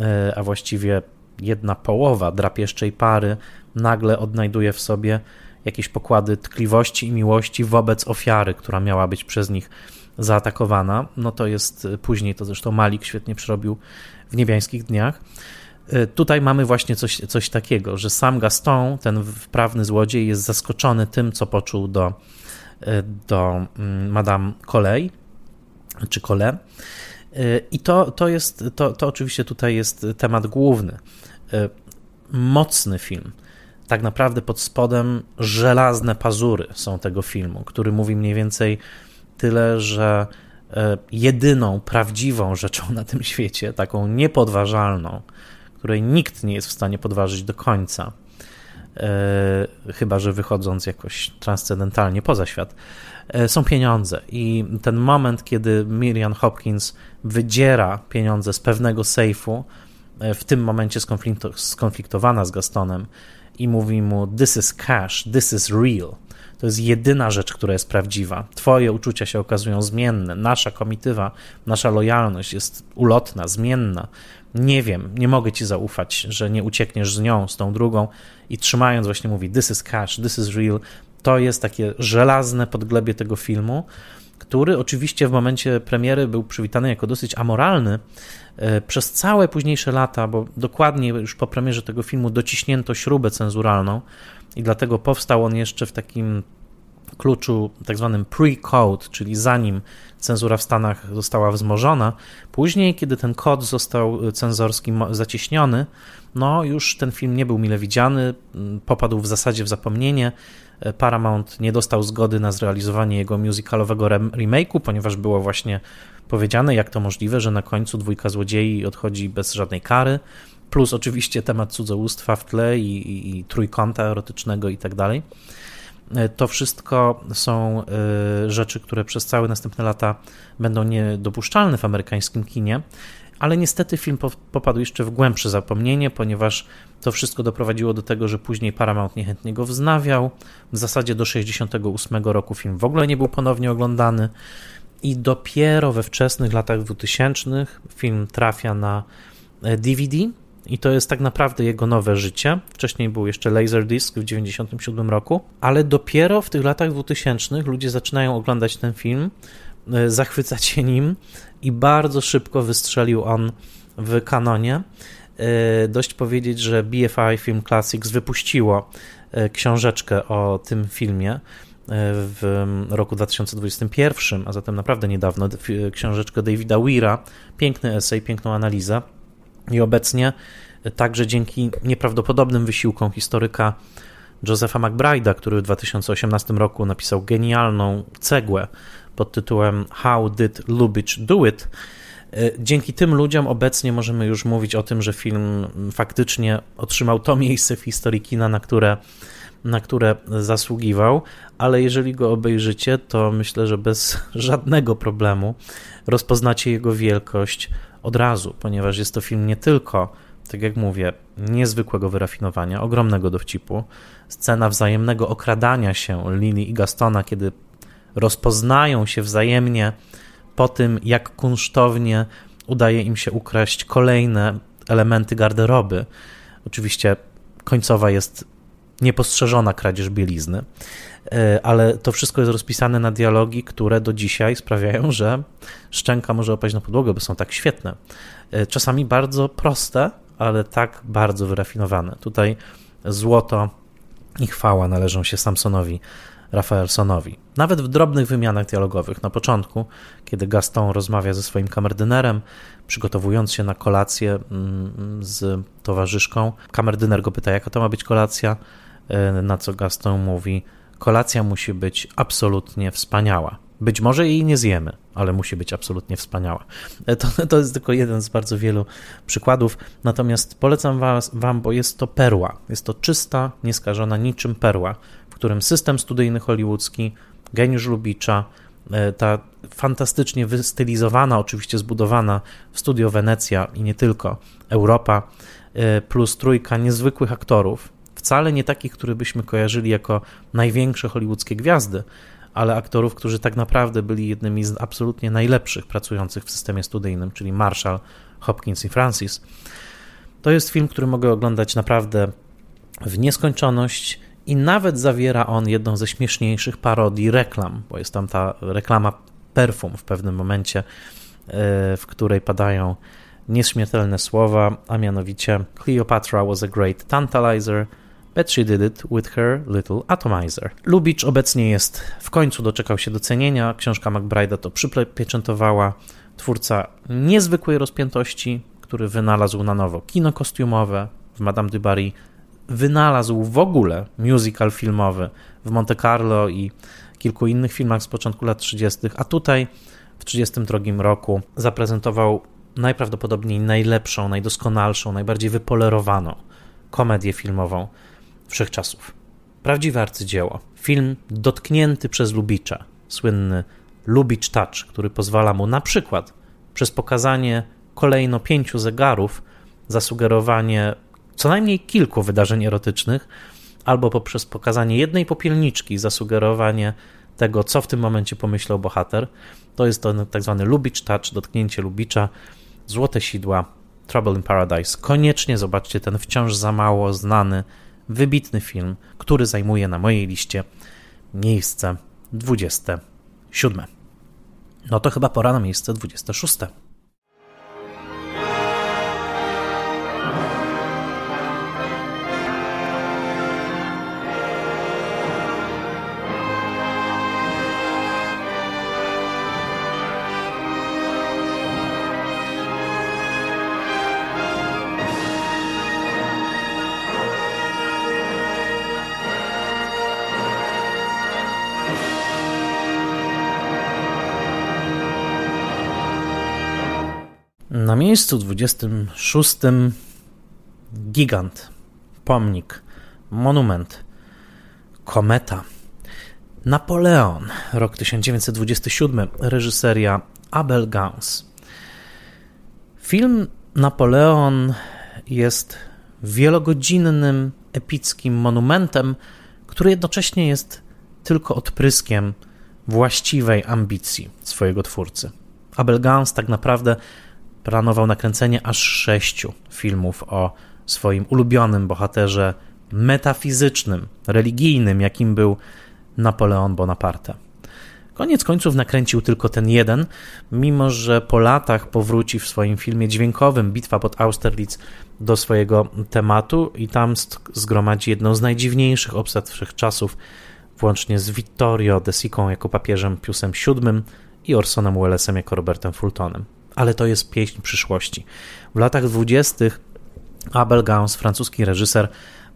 e, a właściwie jedna połowa drapieżczej pary nagle odnajduje w sobie jakieś pokłady tkliwości i miłości wobec ofiary, która miała być przez nich zaatakowana. No to jest później, to zresztą Malik świetnie przerobił w niebiańskich dniach. E, tutaj mamy właśnie coś, coś takiego, że sam Gaston, ten wprawny złodziej, jest zaskoczony tym, co poczuł do, e, do mm, Madame Coley, czy Cole. E, I to, to jest, to, to oczywiście tutaj jest temat główny. Mocny film. Tak naprawdę pod spodem żelazne pazury są tego filmu, który mówi mniej więcej tyle, że jedyną prawdziwą rzeczą na tym świecie, taką niepodważalną, której nikt nie jest w stanie podważyć do końca, e, chyba że wychodząc jakoś transcendentalnie poza świat, e, są pieniądze. I ten moment, kiedy Miriam Hopkins wydziera pieniądze z pewnego sejfu, e, w tym momencie skonfliktowana z Gastonem i mówi mu: This is cash, this is real. To jest jedyna rzecz, która jest prawdziwa. Twoje uczucia się okazują zmienne. Nasza komitywa, nasza lojalność jest ulotna, zmienna nie wiem, nie mogę ci zaufać, że nie uciekniesz z nią, z tą drugą i trzymając właśnie mówi this is cash, this is real, to jest takie żelazne podglebie tego filmu, który oczywiście w momencie premiery był przywitany jako dosyć amoralny. E, przez całe późniejsze lata, bo dokładnie już po premierze tego filmu dociśnięto śrubę cenzuralną i dlatego powstał on jeszcze w takim kluczu tak zwanym pre-code, czyli zanim cenzura w Stanach została wzmożona. Później, kiedy ten kod został cenzorski zacieśniony, no już ten film nie był mile widziany, popadł w zasadzie w zapomnienie. Paramount nie dostał zgody na zrealizowanie jego musicalowego remake'u, ponieważ było właśnie powiedziane, jak to możliwe, że na końcu dwójka złodziei odchodzi bez żadnej kary, plus oczywiście temat cudzołóstwa w tle i, i, i trójkąta erotycznego i tak dalej. E, to wszystko są e, rzeczy, które przez całe następne lata będą niedopuszczalne w amerykańskim kinie, ale niestety film popadł jeszcze w głębsze zapomnienie, ponieważ to wszystko doprowadziło do tego, że później Paramount niechętnie go wznawiał. W zasadzie do 1968 roku film w ogóle nie był ponownie oglądany i dopiero we wczesnych latach 2000 film trafia na DVD i to jest tak naprawdę jego nowe życie. Wcześniej był jeszcze Laserdisc w 1997 roku, ale dopiero w tych latach 2000 ludzie zaczynają oglądać ten film, e, zachwycać się nim i bardzo szybko wystrzelił on w kanonie. E, dość powiedzieć, że BFI Film Classics wypuściło e, książeczkę o tym filmie w roku 2021, a zatem naprawdę niedawno, książeczkę Davida Weira, piękny esej, piękną analizę i obecnie także dzięki nieprawdopodobnym wysiłkom historyka Josepha McBride'a, który w 2018 roku napisał genialną cegłę pod tytułem How Did Lubitsch Do It? Dzięki tym ludziom obecnie możemy już mówić o tym, że film faktycznie otrzymał to miejsce w historii kina, na które, na które zasługiwał, ale jeżeli go obejrzycie, to myślę, że bez [laughs] żadnego problemu rozpoznacie jego wielkość od razu, ponieważ jest to film nie tylko tak jak mówię, niezwykłego wyrafinowania, ogromnego dowcipu. Scena wzajemnego okradania się Lily i Gastona, kiedy rozpoznają się wzajemnie po tym, jak kunsztownie udaje im się ukraść kolejne elementy garderoby. Oczywiście końcowa jest niepostrzeżona kradzież bielizny, e, ale to wszystko jest rozpisane na dialogi, które do dzisiaj sprawiają, że szczęka może opaść na podłogę, bo są tak świetne. E, czasami bardzo proste, ale tak bardzo wyrafinowane. Tutaj złoto i chwała należą się Samsonowi Rafaelsonowi. Nawet w drobnych wymianach dialogowych na początku, kiedy Gaston rozmawia ze swoim kamerdynerem, przygotowując się na kolację mm, z towarzyszką, kamerdyner go pyta, jaka to ma być kolacja, na co Gaston mówi, kolacja musi być absolutnie wspaniała. Być może jej nie zjemy, ale musi być absolutnie wspaniała. E, to, to jest tylko jeden z bardzo wielu przykładów. Natomiast polecam was, Wam, bo jest to perła. Jest to czysta, nieskażona niczym perła, w którym system studyjny hollywoodzki, geniusz Lubicza, e, ta fantastycznie wystylizowana, oczywiście zbudowana w studio Wenecja i nie tylko, Europa, e, plus trójka niezwykłych aktorów, wcale nie takich, których byśmy kojarzyli jako największe hollywoodzkie gwiazdy, ale aktorów, którzy tak naprawdę byli jednymi z absolutnie najlepszych pracujących w systemie studyjnym, czyli Marshall, Hopkins i Francis. To jest film, który mogę oglądać naprawdę w nieskończoność i nawet zawiera on jedną ze śmieszniejszych parodii reklam, bo jest tam ta reklama perfum w pewnym momencie, e, w której padają nieśmiertelne słowa, a mianowicie Cleopatra was a great tantalizer, but she did it with her little atomizer. Lubicz obecnie jest, w końcu doczekał się docenienia, książka McBride'a to przypieczętowała, twórca niezwykłej rozpiętości, który wynalazł na nowo kino kostiumowe w Madame du Barry, wynalazł w ogóle musical filmowy w Monte Carlo i kilku innych filmach z początku lat 30., a tutaj w 1932 roku zaprezentował najprawdopodobniej najlepszą, najdoskonalszą, najbardziej wypolerowaną komedię filmową wszechczasów. Prawdziwe arcydzieło. Film dotknięty przez Lubicza, słynny Lubicz Touch, który pozwala mu na przykład przez pokazanie kolejno pięciu zegarów zasugerowanie co najmniej kilku wydarzeń erotycznych, albo poprzez pokazanie jednej popielniczki zasugerowanie tego, co w tym momencie pomyślał bohater. To jest to tak zwany Lubicz Touch, dotknięcie Lubicza, Złote Sidła, Trouble in Paradise. Koniecznie zobaczcie ten wciąż za mało znany wybitny film, który zajmuje na mojej liście miejsce 27. No to chyba pora na miejsce 26. Na miejscu 26 gigant, pomnik, monument, kometa. Napoleon, rok 1927, reżyseria Abel Gans. Film Napoleon jest wielogodzinnym, epickim monumentem, który jednocześnie jest tylko odpryskiem właściwej ambicji swojego twórcy. Abel Gans tak naprawdę planował nakręcenie aż sześciu filmów o swoim ulubionym bohaterze metafizycznym, religijnym, jakim był Napoleon Bonaparte. Koniec końców nakręcił tylko ten jeden, mimo że po latach powróci w swoim filmie dźwiękowym Bitwa pod Austerlitz do swojego tematu i tam zgromadzi jedną z najdziwniejszych obsad wszechczasów, włącznie z Vittorio de Sicą jako papieżem Piusem VII i Orsonem Wellesem jako Robertem Fultonem. Ale to jest pieśń przyszłości. W latach dwudziestych Abel Gans, francuski reżyser,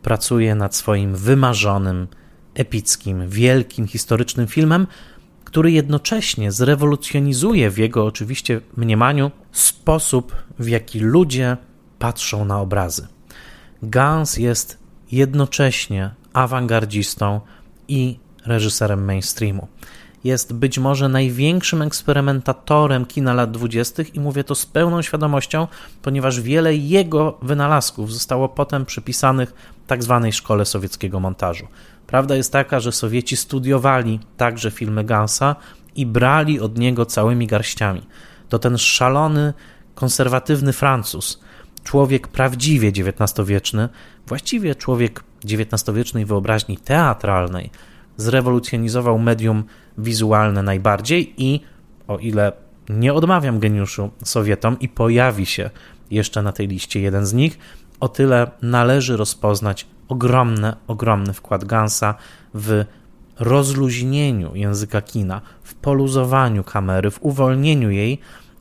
pracuje nad swoim wymarzonym, epickim, wielkim, historycznym filmem, który jednocześnie zrewolucjonizuje w jego oczywiście mniemaniu sposób, w jaki ludzie patrzą na obrazy. Gans jest jednocześnie awangardzistą i reżyserem mainstreamu. Jest być może największym eksperymentatorem kina lat dwudziestych i mówię to z pełną świadomością, ponieważ wiele jego wynalazków zostało potem przypisanych tak zwanej szkole sowieckiego montażu. Prawda jest taka, że Sowieci studiowali także filmy Gansa i brali od niego całymi garściami. To ten szalony, konserwatywny Francuz, człowiek prawdziwie XIX-wieczny, właściwie człowiek XIX-wiecznej wyobraźni teatralnej, zrewolucjonizował medium wizualne najbardziej i o ile nie odmawiam geniuszu Sowietom i pojawi się jeszcze na tej liście jeden z nich, o tyle należy rozpoznać ogromny, ogromny wkład Gansa w rozluźnieniu języka kina, w poluzowaniu kamery, w uwolnieniu jej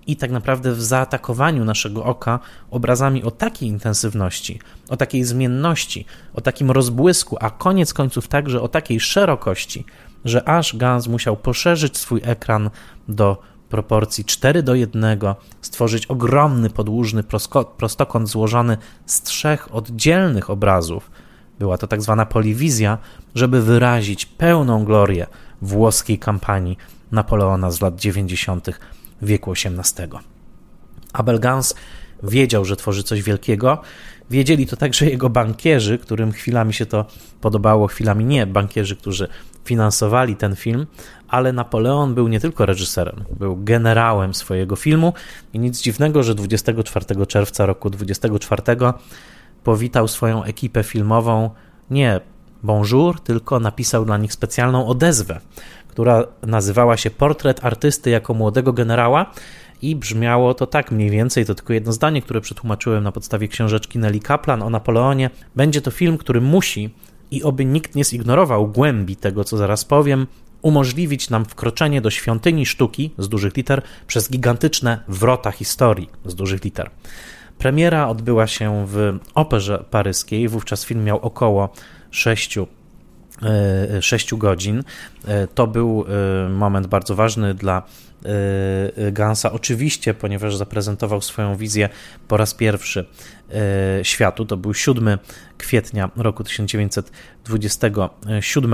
i tak naprawdę w zaatakowaniu naszego oka obrazami o takiej intensywności, o takiej zmienności, o takim rozbłysku, a koniec końców także o takiej szerokości, że aż Gans musiał poszerzyć swój ekran do proporcji 4 do 1, stworzyć ogromny podłużny prostokąt złożony z trzech oddzielnych obrazów. Była to tak zwana poliwizja, żeby wyrazić pełną glorię włoskiej kampanii Napoleona z lat 90. wieku XVIII. Abel Gans wiedział, że tworzy coś wielkiego. Wiedzieli to także jego bankierzy, którym chwilami się to podobało, chwilami nie. Bankierzy, którzy finansowali ten film, ale Napoleon był nie tylko reżyserem, był generałem swojego filmu i nic dziwnego, że 24 czerwca roku 24 powitał swoją ekipę filmową nie bonjour, tylko napisał dla nich specjalną odezwę, która nazywała się Portret artysty jako młodego generała i brzmiało to tak mniej więcej, to tylko jedno zdanie, które przetłumaczyłem na podstawie książeczki Nelly Kaplan o Napoleonie. Będzie to film, który musi i oby nikt nie zignorował głębi tego, co zaraz powiem, umożliwić nam wkroczenie do świątyni sztuki z dużych liter przez gigantyczne wrota historii z dużych liter. Premiera odbyła się w Operze Paryskiej, wówczas film miał około 6 6 e, godzin. E, to był e, moment bardzo ważny dla Gansa, oczywiście, ponieważ zaprezentował swoją wizję po raz pierwszy światu. To był 7 kwietnia roku 1927.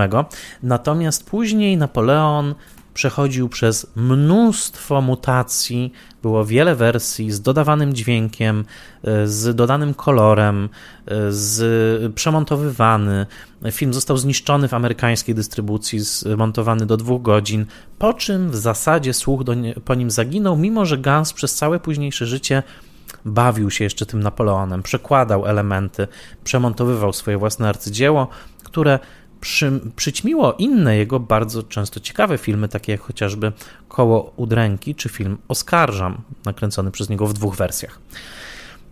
Natomiast później Napoleon przechodził przez mnóstwo mutacji, było wiele wersji z dodawanym dźwiękiem, e, z dodanym kolorem, e, z przemontowywany. Film został zniszczony w amerykańskiej dystrybucji, zmontowany do dwóch godzin, po czym w zasadzie słuch nie, po nim zaginął, mimo że Gans przez całe późniejsze życie bawił się jeszcze tym Napoleonem, przekładał elementy, przemontowywał swoje własne arcydzieło, które przy, przyćmiło inne jego bardzo często ciekawe filmy, takie jak chociażby Koło Udręki czy film Oskarżam, nakręcony przez niego w dwóch wersjach.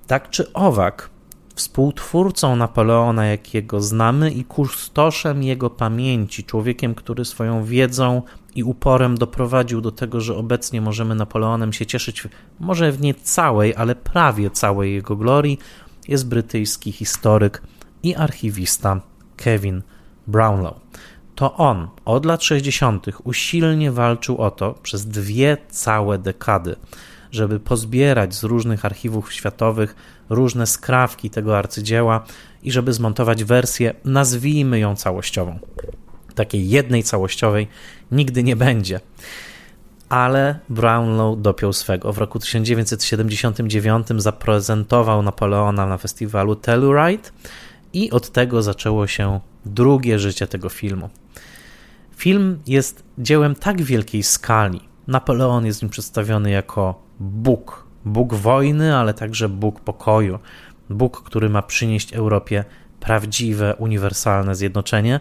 Tak czy owak, współtwórcą Napoleona, jakiego znamy, i kustoszem jego pamięci, człowiekiem, który swoją wiedzą i uporem doprowadził do tego, że obecnie możemy Napoleonem się cieszyć, może w nie całej, ale prawie całej jego glorii, jest brytyjski historyk i archiwista Kevin Brownlow. To on od lat 60. usilnie walczył o to przez dwie całe dekady, żeby pozbierać z różnych archiwów światowych różne skrawki tego arcydzieła i żeby zmontować wersję, nazwijmy ją całościową. Takiej jednej całościowej nigdy nie będzie. Ale Brownlow dopiął swego. W roku 1979 zaprezentował Napoleona na festiwalu Telluride i od tego zaczęło się drugie życie tego filmu. Film jest dziełem tak wielkiej skali. Napoleon jest nim przedstawiony jako Bóg. Bóg wojny, ale także Bóg pokoju. Bóg, który ma przynieść Europie prawdziwe, uniwersalne zjednoczenie,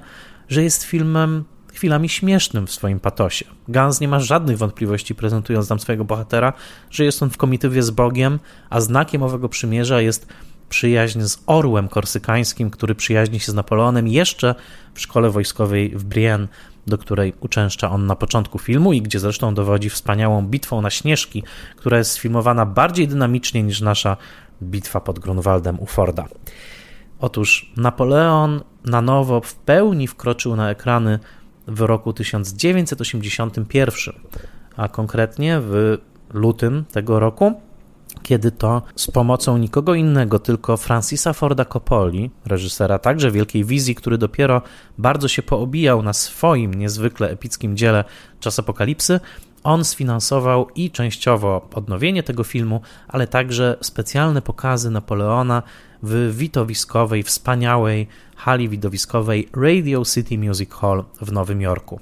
że jest filmem chwilami śmiesznym w swoim patosie. Gans nie ma żadnych wątpliwości, prezentując nam swojego bohatera, że jest on w komitywie z Bogiem, a znakiem owego przymierza jest przyjaźń z orłem korsykańskim, który przyjaźni się z Napoleonem jeszcze w szkole wojskowej w Brienne, do której uczęszcza on na początku filmu i gdzie zresztą dowodzi wspaniałą bitwą na Śnieżki, która jest sfilmowana bardziej dynamicznie niż nasza bitwa pod Grunwaldem u Forda. Otóż Napoleon na nowo w pełni wkroczył na ekrany w roku 1981, a konkretnie w lutym tego roku, kiedy to z pomocą nikogo innego, tylko Francisa Forda Coppoli, reżysera także wielkiej wizji, który dopiero bardzo się poobijał na swoim niezwykle epickim dziele Czas Apokalipsy, on sfinansował i częściowo odnowienie tego filmu, ale także specjalne pokazy Napoleona w widowiskowej, wspaniałej hali widowiskowej Radio City Music Hall w Nowym Jorku.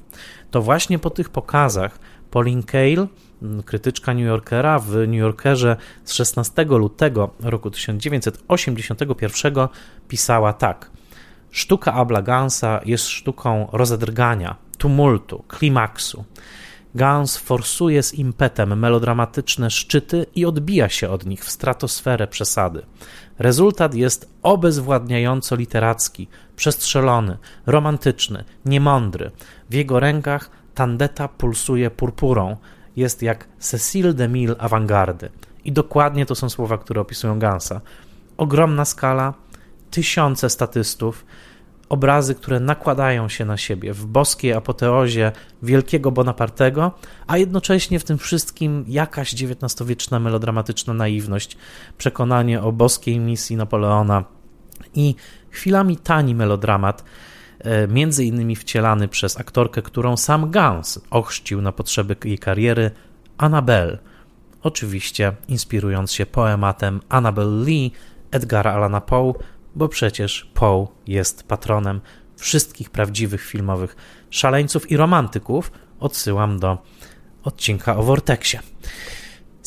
To właśnie po tych pokazach Pauline Kael, krytyczka New Yorkera, w New Yorkerze z 16 lutego roku 1981 pisała tak. Sztuka Abla Gansa jest sztuką rozedrgania, tumultu, klimaksu. Gans forsuje z impetem melodramatyczne szczyty i odbija się od nich w stratosferę przesady. Rezultat jest obezwładniająco literacki, przestrzelony, romantyczny, niemądry. W jego rękach tandeta pulsuje purpurą. Jest jak Cecil de Mille awangardy. I dokładnie to są słowa, które opisują Gansa. Ogromna skala, tysiące statystów, obrazy, które nakładają się na siebie w boskiej apoteozie wielkiego Bonapartego, a jednocześnie w tym wszystkim jakaś XIX-wieczna melodramatyczna naiwność, przekonanie o boskiej misji Napoleona i chwilami tani melodramat, między innymi wcielany przez aktorkę, którą sam Gans ochrzcił na potrzeby jej kariery, Annabelle, oczywiście inspirując się poematem Annabel Lee Edgara Allana Poe, bo przecież Poe jest patronem wszystkich prawdziwych filmowych szaleńców i romantyków. Odsyłam do odcinka o Vortexie.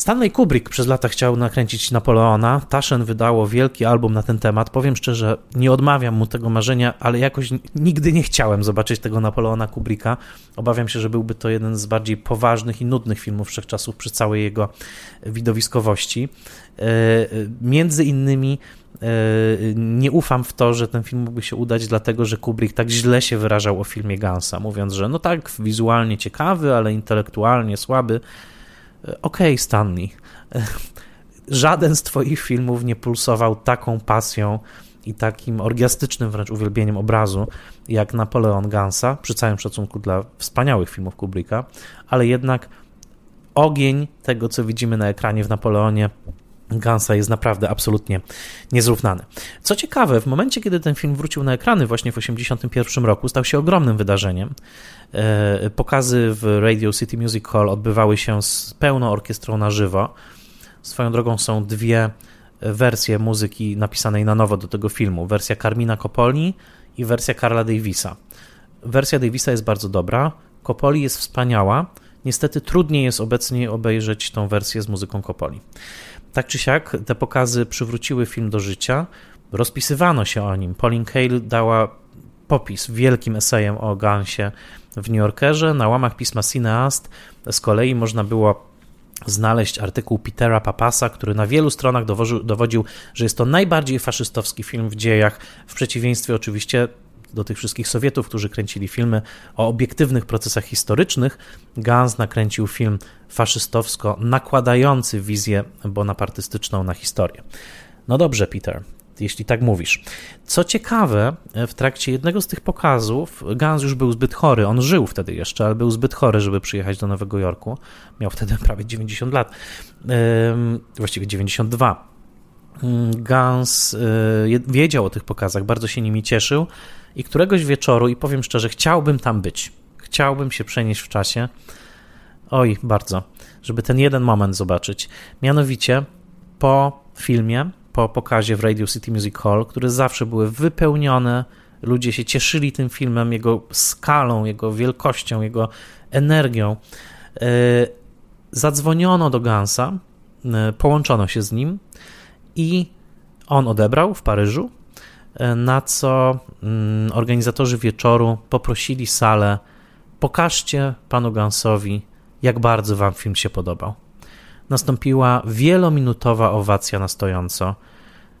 Stanley Kubrick przez lata chciał nakręcić Napoleona. Taschen wydało wielki album na ten temat. Powiem szczerze, nie odmawiam mu tego marzenia, ale jakoś nigdy nie chciałem zobaczyć tego Napoleona Kubricka. Obawiam się, że byłby to jeden z bardziej poważnych i nudnych filmów wszechczasów przy całej jego widowiskowości. E, e, między innymi e, nie ufam w to, że ten film mógłby się udać, dlatego że Kubrick tak źle się wyrażał o filmie Gansa, mówiąc, że no tak, wizualnie ciekawy, ale intelektualnie słaby. Okej, okay, Stanley. [laughs] Żaden z Twoich filmów nie pulsował taką pasją i takim orgiastycznym wręcz uwielbieniem obrazu jak Napoleon Gansa, przy całym szacunku dla wspaniałych filmów Kubricka, ale jednak ogień tego, co widzimy na ekranie w Napoleonie, Gansa jest naprawdę absolutnie niezrównany. Co ciekawe, w momencie, kiedy ten film wrócił na ekrany właśnie w 1981 roku, stał się ogromnym wydarzeniem. E, pokazy w Radio City Music Hall odbywały się z pełną orkiestrą na żywo. Swoją drogą są dwie wersje muzyki napisanej na nowo do tego filmu. Wersja Carmina Coppoli i wersja Carla Davisa. Wersja Davisa jest bardzo dobra, Coppoli jest wspaniała, niestety trudniej jest obecnie obejrzeć tą wersję z muzyką Coppoli. Tak czy siak, te pokazy przywróciły film do życia, rozpisywano się o nim. Pauline Kael dała popis wielkim esejem o Gansie w New Yorkerze. Na łamach pisma Cineast z kolei można było znaleźć artykuł Petera Papasa, który na wielu stronach dowodził, dowodził, że jest to najbardziej faszystowski film w dziejach, w przeciwieństwie oczywiście do tych wszystkich Sowietów, którzy kręcili filmy o obiektywnych procesach historycznych, Gans nakręcił film faszystowsko nakładający wizję bonapartystyczną na historię. No dobrze, Peter, jeśli tak mówisz. Co ciekawe, w trakcie jednego z tych pokazów Gans już był zbyt chory. On żył wtedy jeszcze, ale był zbyt chory, żeby przyjechać do Nowego Jorku. Miał wtedy prawie 90 lat, właściwie 92. Gans y, wiedział o tych pokazach, bardzo się nimi cieszył i któregoś wieczoru, i powiem szczerze, chciałbym tam być. Chciałbym się przenieść w czasie. Oj, bardzo, żeby ten jeden moment zobaczyć. Mianowicie po filmie, po pokazie w Radio City Music Hall, które zawsze były wypełnione ludzie się cieszyli tym filmem, jego skalą, jego wielkością, jego energią. E, zadzwoniono do Gansa, e, połączono się z nim i on odebrał w Paryżu, e, na co mm, organizatorzy wieczoru poprosili salę: pokażcie panu Gansowi, jak bardzo wam film się podobał. Nastąpiła wielominutowa owacja na stojąco,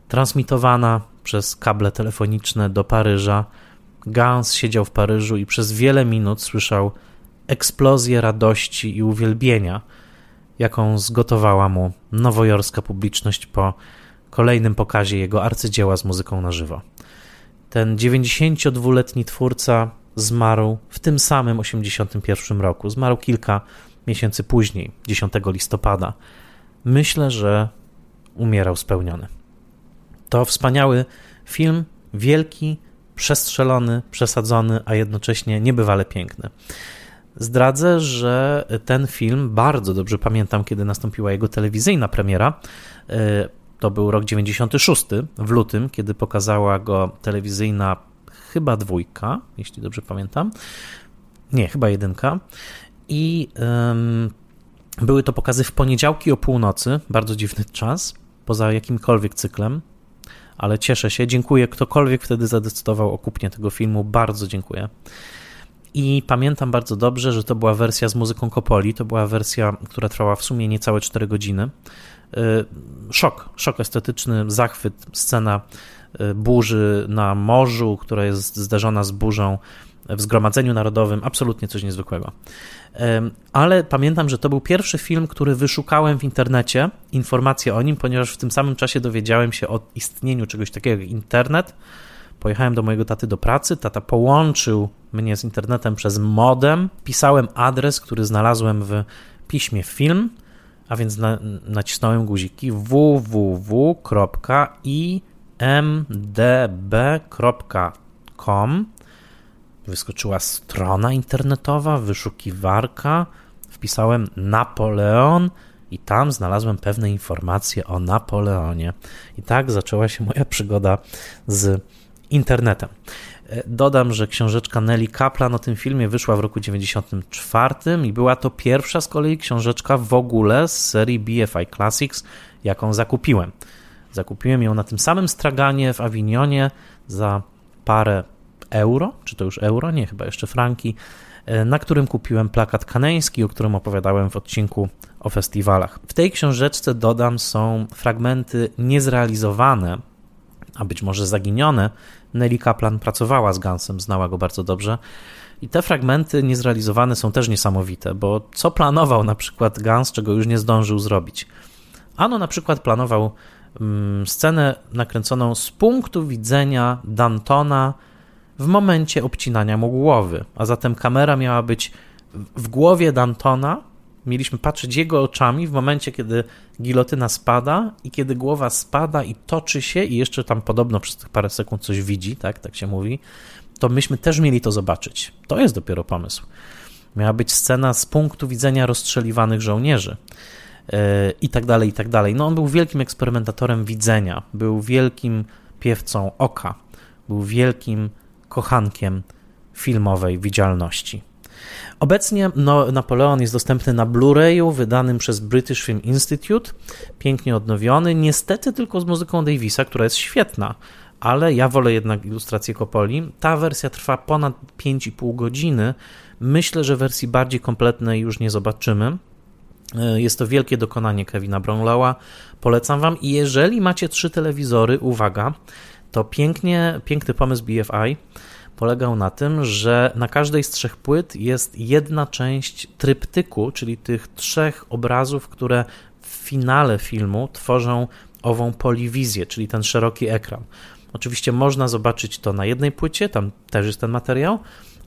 transmitowana przez kable telefoniczne do Paryża. Gans siedział w Paryżu i przez wiele minut słyszał eksplozję radości i uwielbienia, jaką zgotowała mu nowojorska publiczność po kolejnym pokazie jego arcydzieła z muzyką na żywo. Ten 92-letni twórca zmarł w tym samym 81 roku. Zmarł kilka miesięcy później, 10 listopada. Myślę, że umierał spełniony. To wspaniały film, wielki, przestrzelony, przesadzony, a jednocześnie niebywale piękny. Zdradzę, że ten film bardzo dobrze pamiętam, kiedy nastąpiła jego telewizyjna premiera. To był rok 96, w lutym, kiedy pokazała go telewizyjna chyba dwójka, jeśli dobrze pamiętam. Nie, chyba jedynka. I um, były to pokazy w poniedziałki o północy, bardzo dziwny czas, poza jakimkolwiek cyklem, ale cieszę się. Dziękuję, ktokolwiek wtedy zadecydował o kupnie tego filmu. Bardzo dziękuję. I pamiętam bardzo dobrze, że to była wersja z muzyką Kopoli. To była wersja, która trwała w sumie niecałe 4 godziny. Y, szok, szok estetyczny, zachwyt, scena y, burzy na morzu, która jest zdarzona z burzą w Zgromadzeniu Narodowym, absolutnie coś niezwykłego. Ale pamiętam, że to był pierwszy film, który wyszukałem w internecie, informacje o nim, ponieważ w tym samym czasie dowiedziałem się o istnieniu czegoś takiego jak internet. Pojechałem do mojego taty do pracy, tata połączył mnie z internetem przez modem, pisałem adres, który znalazłem w piśmie film, a więc na, nacisnąłem guziki www.imdb.com Wyskoczyła strona internetowa, wyszukiwarka, wpisałem Napoleon i tam znalazłem pewne informacje o Napoleonie. I tak zaczęła się moja przygoda z internetem. E, dodam, że książeczka Nelly Kaplan o tym filmie wyszła w roku 94 i była to pierwsza z kolei książeczka w ogóle z serii BFI Classics, jaką zakupiłem. Zakupiłem ją na tym samym straganie w Awinionie za parę euro, czy to już euro, nie, chyba jeszcze franki, e, na którym kupiłem plakat kaneński, o którym opowiadałem w odcinku o festiwalach. W tej książeczce dodam są fragmenty niezrealizowane, a być może zaginione. Nelly Kaplan pracowała z Gansem, znała go bardzo dobrze. I te fragmenty niezrealizowane są też niesamowite, bo co planował na przykład Gans, czego już nie zdążył zrobić? Ano na przykład planował mm, scenę nakręconą z punktu widzenia Dantona w momencie obcinania mu głowy, a zatem kamera miała być w głowie Dantona, mieliśmy patrzeć jego oczami w momencie, kiedy gilotyna spada i kiedy głowa spada i toczy się i jeszcze tam podobno przez tych parę sekund coś widzi, tak, tak się mówi, to myśmy też mieli to zobaczyć. To jest dopiero pomysł. Miała być scena z punktu widzenia rozstrzeliwanych żołnierzy yy, i tak dalej, i tak dalej. No on był wielkim eksperymentatorem widzenia, był wielkim piewcą oka, był wielkim kochankiem filmowej widzialności. Obecnie no, Napoleon jest dostępny na Blu-rayu wydanym przez British Film Institute, pięknie odnowiony, niestety tylko z muzyką Davisa, która jest świetna, ale ja wolę jednak ilustrację Kopoli. Ta wersja trwa ponad 5,5 godziny. Myślę, że wersji bardziej kompletnej już nie zobaczymy. E, jest to wielkie dokonanie Kevina Brownlowa. Polecam Wam. I jeżeli macie trzy telewizory, uwaga, to pięknie, piękny pomysł BFI polegał na tym, że na każdej z trzech płyt jest jedna część tryptyku, czyli tych trzech obrazów, które w finale filmu tworzą ową poliwizję, czyli ten szeroki ekran. Oczywiście można zobaczyć to na jednej płycie, tam też jest ten materiał,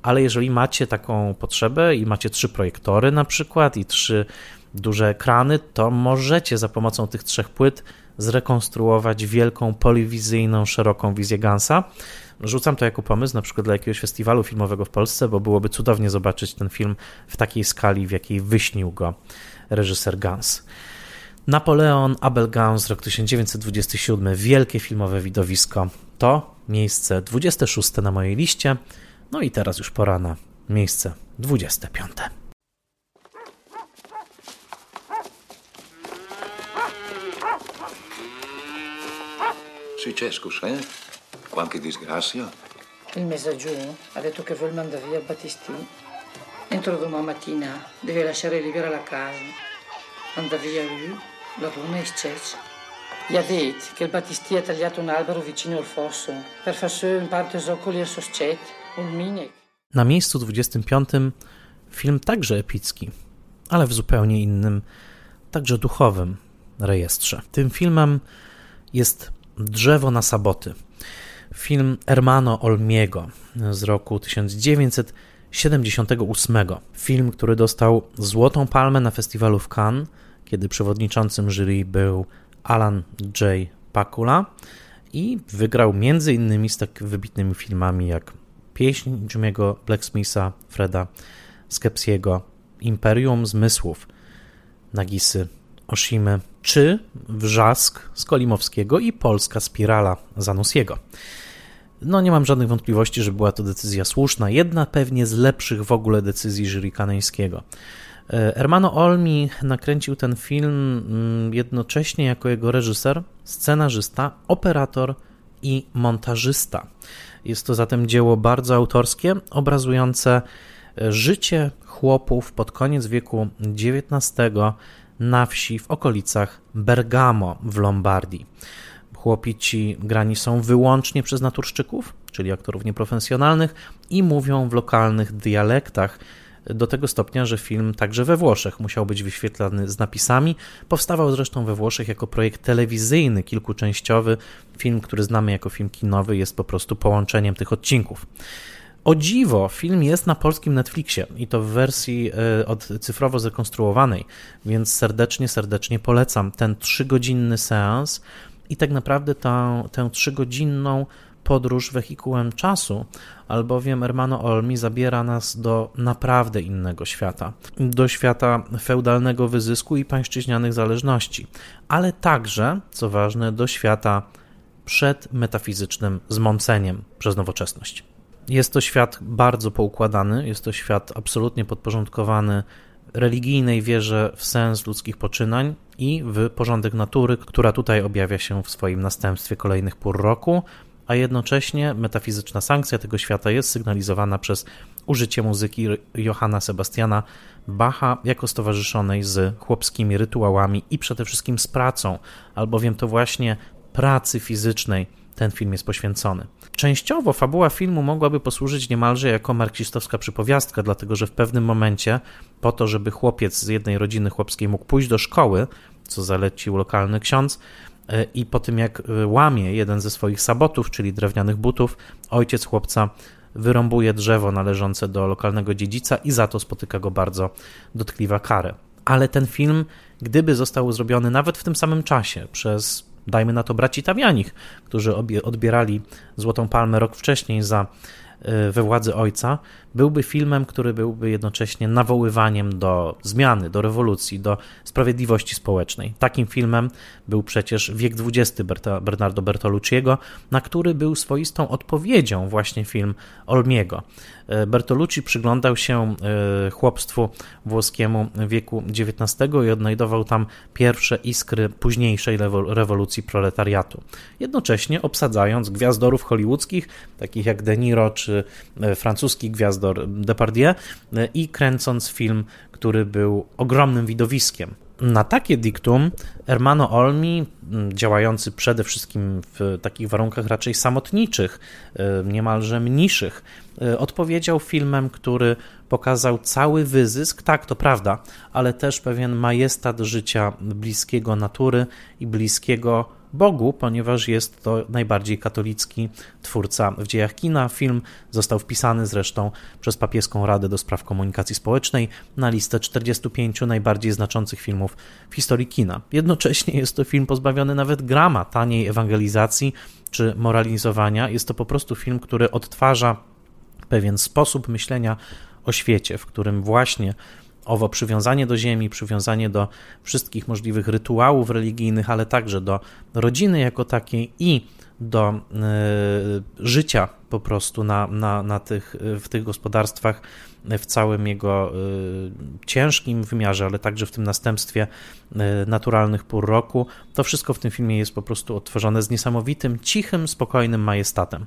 ale jeżeli macie taką potrzebę i macie trzy projektory na przykład i trzy duże ekrany, to możecie za pomocą tych trzech płyt zrekonstruować wielką poliwizyjną, szeroką wizję Gansa. Rzucam to jako pomysł na przykład dla jakiegoś festiwalu filmowego w Polsce, bo byłoby cudownie zobaczyć ten film w takiej skali, w jakiej wyśnił go reżyser Gans. Napoleon Abel Gans, rok 1927, wielkie filmowe widowisko. To miejsce 26 na mojej liście. No i teraz już pora na miejsce 25. Successo, eh? Qualche disgrazia? Il messaggio ha detto che vuole mandare via Battistini. Entro domani mattina deve lasciare libera la casa. Anda via lui, la donna è scesa. Gli ha detto che il Battisti ha tagliato un albero vicino al fosso per far su in parte zoccoli e sospet, un miniek. Na miejscu 25 film także epicki, ale w zupełnie innym, także duchowym rejestrze. Tym filmem jest Drzewo na Saboty. Film Hermano Olmiego z roku 1978. Film, który dostał Złotą Palmę na festiwalu w Cannes, kiedy przewodniczącym jury był Alan J. Pakula i wygrał między innymi z tak wybitnymi filmami jak Pieśń Jimmy'ego Blacksmitha, Freda Skepsiego, Imperium Zmysłów, Nagisy Oshimy, czy Wrzask Skolimowskiego i Polska Spirala Zanussiego. No nie mam żadnych wątpliwości, że była to decyzja słuszna, jedna pewnie z lepszych w ogóle decyzji jury kaneńskiego. Ermano Olmi nakręcił ten film mm, jednocześnie jako jego reżyser, scenarzysta, operator i montażysta. Jest to zatem dzieło bardzo autorskie, obrazujące e, życie chłopów pod koniec wieku XIX na wsi w okolicach Bergamo w Lombardii. Chłopi ci grani są wyłącznie przez naturszczyków, czyli aktorów nieprofesjonalnych, i mówią w lokalnych dialektach, do tego stopnia, że film także we Włoszech musiał być wyświetlany z napisami. Powstawał zresztą we Włoszech jako projekt telewizyjny, kilkuczęściowy. Film, który znamy jako film kinowy, jest po prostu połączeniem tych odcinków. O dziwo, film jest na polskim Netflixie i to w wersji e, od cyfrowo zrekonstruowanej, więc serdecznie, serdecznie polecam ten trzygodzinny seans i tak naprawdę tę, tę trzygodzinną podróż wehikułem czasu, albowiem Hermano Olmi zabiera nas do naprawdę innego świata, do świata feudalnego wyzysku i pańszczyźnianych zależności, ale także, co ważne, do świata przed metafizycznym zmąceniem przez nowoczesność. Jest to świat bardzo poukładany, jest to świat absolutnie podporządkowany religijnej wierze w sens ludzkich poczynań i w porządek natury, która tutaj objawia się w swoim następstwie kolejnych pór roku, a jednocześnie metafizyczna sankcja tego świata jest sygnalizowana przez użycie muzyki Johanna Sebastiana Bacha jako stowarzyszonej z chłopskimi rytuałami i przede wszystkim z pracą, albowiem to właśnie pracy fizycznej ten film jest poświęcony. Częściowo fabuła filmu mogłaby posłużyć niemalże jako marksistowska przypowiastka, dlatego że w pewnym momencie, po to, żeby chłopiec z jednej rodziny chłopskiej mógł pójść do szkoły, co zalecił lokalny ksiądz, e, i po tym jak e, łamie jeden ze swoich sabotów, czyli drewnianych butów, ojciec chłopca wyrąbuje drzewo należące do lokalnego dziedzica i za to spotyka go bardzo dotkliwa karę. Ale ten film, gdyby został zrobiony nawet w tym samym czasie przez dajmy na to braci Tawianich, którzy odbierali Złotą Palmę rok wcześniej za e, we władzy ojca, byłby filmem, który byłby jednocześnie nawoływaniem do zmiany, do rewolucji, do sprawiedliwości społecznej. Takim filmem był przecież Wiek XX Bernardo Bertolucciego, na który był swoistą odpowiedzią właśnie film Olmiego. E, Bertolucci przyglądał się e, chłopstwu włoskiemu wieku XIX i odnajdował tam pierwsze iskry późniejszej rewolucji proletariatu. Jednocześnie obsadzając gwiazdorów hollywoodzkich, takich jak De Niro czy e, francuski gwiazdor Depardieu i kręcąc film, który był ogromnym widowiskiem. Na takie diktum Hermano Olmi, działający przede wszystkim w takich warunkach raczej samotniczych, e, niemalże mniszych, e, odpowiedział filmem, który pokazał cały wyzysk, tak to prawda, ale też pewien majestat życia bliskiego natury i bliskiego Bogu, ponieważ jest to najbardziej katolicki twórca w dziejach kina. Film został wpisany zresztą przez Papieską Radę do Spraw Komunikacji Społecznej na listę 45 najbardziej znaczących filmów w historii kina. Jednocześnie jest to film pozbawiony nawet grama taniej ewangelizacji czy moralizowania. Jest to po prostu film, który odtwarza pewien sposób myślenia o świecie, w którym właśnie owo przywiązanie do ziemi, przywiązanie do wszystkich możliwych rytuałów religijnych, ale także do rodziny jako takiej i do życia po prostu na, na, na tych, w tych gospodarstwach w całym jego ciężkim wymiarze, ale także w tym następstwie naturalnych pór roku. To wszystko w tym filmie jest po prostu odtworzone z niesamowitym, cichym, spokojnym majestatem.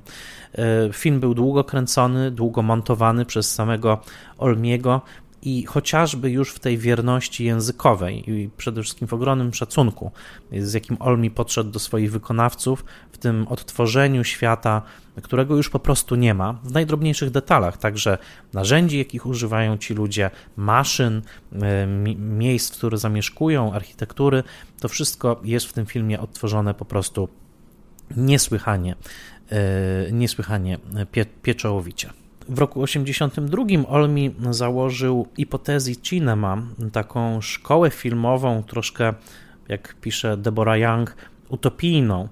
Film był długo kręcony, długo montowany przez samego Olmiego i chociażby już w tej wierności językowej i przede wszystkim w ogromnym szacunku, z jakim Olmi podszedł do swoich wykonawców, w tym odtworzeniu świata, którego już po prostu nie ma, w najdrobniejszych detalach, także narzędzi, jakich używają ci ludzie, maszyn, miejsc, które zamieszkują, architektury, to wszystko jest w tym filmie odtworzone po prostu niesłychanie, e, niesłychanie pie, pieczołowicie. W roku 1982 Olmi założył Hipotezy Cinema, taką szkołę filmową, troszkę jak pisze Deborah Young, utopijną,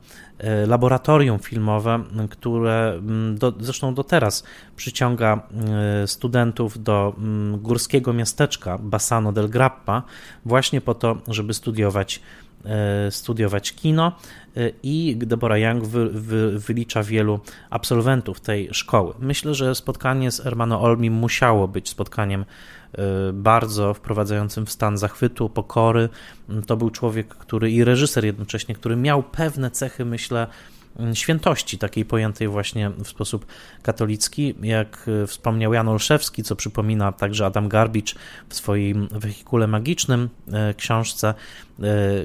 laboratorium filmowe, które mm, do, zresztą do teraz przyciąga e, studentów do mm, górskiego miasteczka Bassano del Grappa, właśnie po to, żeby studiować E, studiować kino e, i Deborah Young wy, wy, wylicza wielu absolwentów tej szkoły. Myślę, że spotkanie z Ermano Olmi musiało być spotkaniem e, bardzo wprowadzającym w stan zachwytu, pokory. To był człowiek, który i reżyser jednocześnie, który miał pewne cechy, myślę, Mm, świętości, takiej pojętej właśnie w sposób katolicki. Jak e, wspomniał Jan Olszewski, co przypomina także Adam Garbicz w swoim wehikule magicznym e, książce,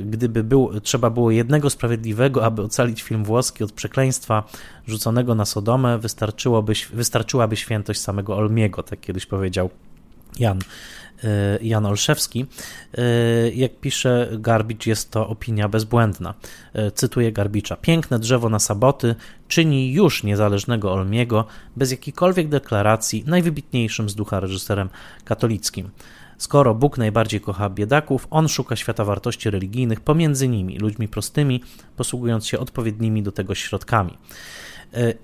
gdyby był, trzeba było jednego sprawiedliwego, aby ocalić film włoski od przekleństwa rzuconego na Sodomę, wystarczyłoby, wystarczyłaby świętość samego Olmiego, tak kiedyś powiedział Jan E, Jan Olszewski. E, jak pisze Garbicz, jest to opinia bezbłędna. E, cytuję Garbicza. Piękne drzewo na saboty czyni już niezależnego Olmiego bez jakiejkolwiek deklaracji najwybitniejszym z ducha reżyserem katolickim. Skoro Bóg najbardziej kocha biedaków, on szuka świata wartości religijnych pomiędzy nimi, ludźmi prostymi, posługując się odpowiednimi do tego środkami.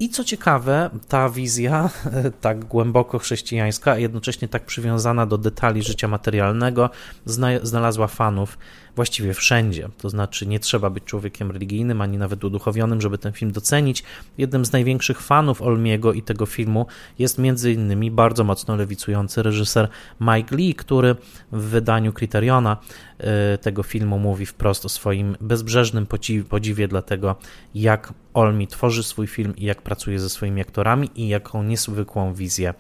I co ciekawe, ta wizja, [laughs] tak głęboko chrześcijańska, a jednocześnie tak przywiązana do detali życia materialnego, znalazła fanów właściwie wszędzie. To znaczy, nie trzeba być człowiekiem religijnym ani nawet uduchowionym, żeby ten film docenić. Jednym z największych fanów Olmiego i tego filmu jest między innymi bardzo mocno lewicujący reżyser Mike Lee, który w wydaniu Criteriona e, tego filmu mówi wprost o swoim bezbrzeżnym podziwie dla tego, jak Olmi tworzy swój film i jak pracuje ze swoimi aktorami i jaką niezwykłą wizję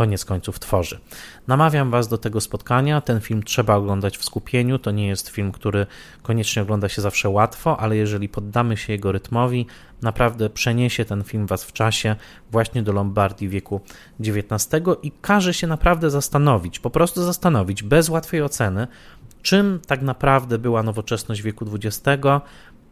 koniec końców tworzy. Namawiam Was do tego spotkania. Ten film trzeba oglądać w skupieniu. To nie jest film, który koniecznie ogląda się zawsze łatwo, ale jeżeli poddamy się jego rytmowi, naprawdę przeniesie ten film Was w czasie właśnie do Lombardii wieku XIX i każe się naprawdę zastanowić, po prostu zastanowić, bez łatwej oceny, czym tak naprawdę była nowoczesność wieku XX,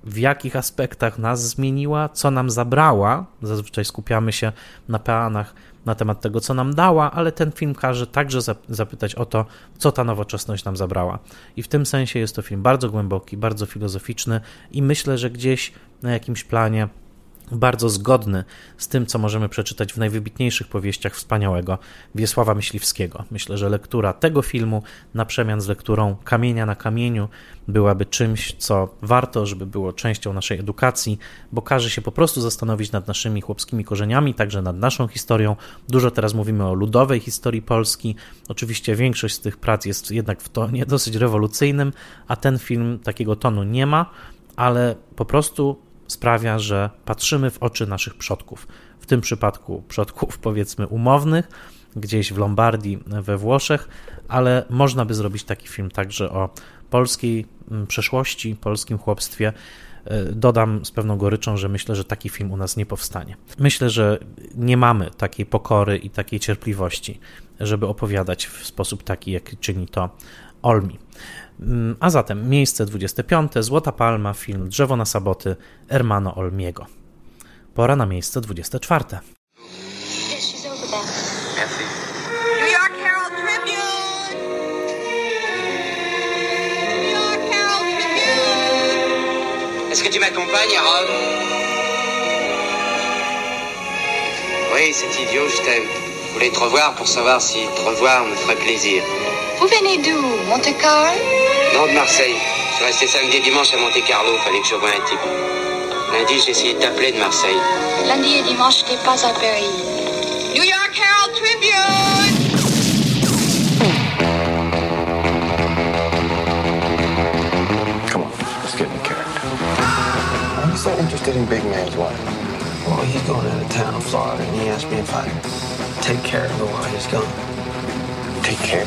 w jakich aspektach nas zmieniła, co nam zabrała. Zazwyczaj skupiamy się na peanach na temat tego, co nam dała, ale ten film każe także zapytać o to, co ta nowoczesność nam zabrała. I w tym sensie jest to film bardzo głęboki, bardzo filozoficzny i myślę, że gdzieś na jakimś planie bardzo zgodny z tym, co możemy przeczytać w najwybitniejszych powieściach wspaniałego Wiesława Myśliwskiego. Myślę, że lektura tego filmu na przemian z lekturą Kamienia na kamieniu byłaby czymś, co warto, żeby było częścią naszej edukacji, bo każe się po prostu zastanowić nad naszymi chłopskimi korzeniami, także nad naszą historią. Dużo teraz mówimy o ludowej historii Polski. Oczywiście większość z tych prac jest jednak w tonie dosyć rewolucyjnym, a ten film takiego tonu nie ma, ale po prostu sprawia, że patrzymy w oczy naszych przodków. W tym przypadku przodków, [laughs] powiedzmy, umownych, gdzieś w Lombardii we Włoszech, ale można by zrobić taki film także o polskiej mm, przeszłości, polskim chłopstwie. E, dodam z pewną goryczą, że myślę, że taki film u nas nie powstanie. Myślę, że nie mamy takiej pokory i takiej cierpliwości, żeby opowiadać w sposób taki, jak czyni to Olmi. Mm, a zatem miejsce 25. Złota Palma, film Drzewo na Saboty Ermano Olmiego. Pora na miejsce 24. Est-ce que tu m'accompagnes à Rome Oui, c'est idiot, je t'aime. Je voulais te revoir pour savoir si te revoir me ferait plaisir. Vous venez d'où Monte Carlo? Non, de Marseille. Je suis resté samedi et dimanche à Monte Carlo. Fallait que je voie un type. Lundi, j'ai essayé de t'appeler de Marseille. Lundi et dimanche, j'étais pas à Paris. New York Herald Tribune! Come on, let's get in character. Why are you so interested in Big Man's wife? Well, he's going out of town, Florida, and he asked me if I'd take care of her while he's gone. Take care?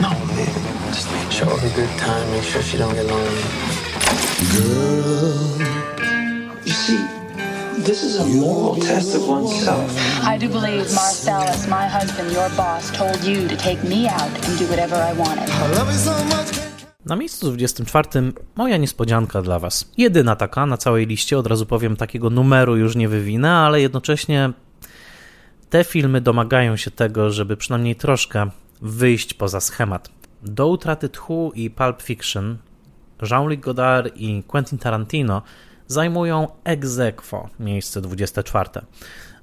No, man. Just show her a good time, make sure she don't get lonely. Girl. You see, this is a moral test of oneself. I do believe Marcellus, my husband, your boss, told you to take me out and do whatever I wanted. I love you so much. Na miejscu 24 moja niespodzianka dla Was. Jedyna taka na całej liście, od razu powiem, takiego numeru już nie wywinę, ale jednocześnie te filmy domagają się tego, żeby przynajmniej troszkę wyjść poza schemat. Do utraty tchu i Pulp Fiction Jean-Luc Godard i Quentin Tarantino zajmują ex aequo miejsce 24.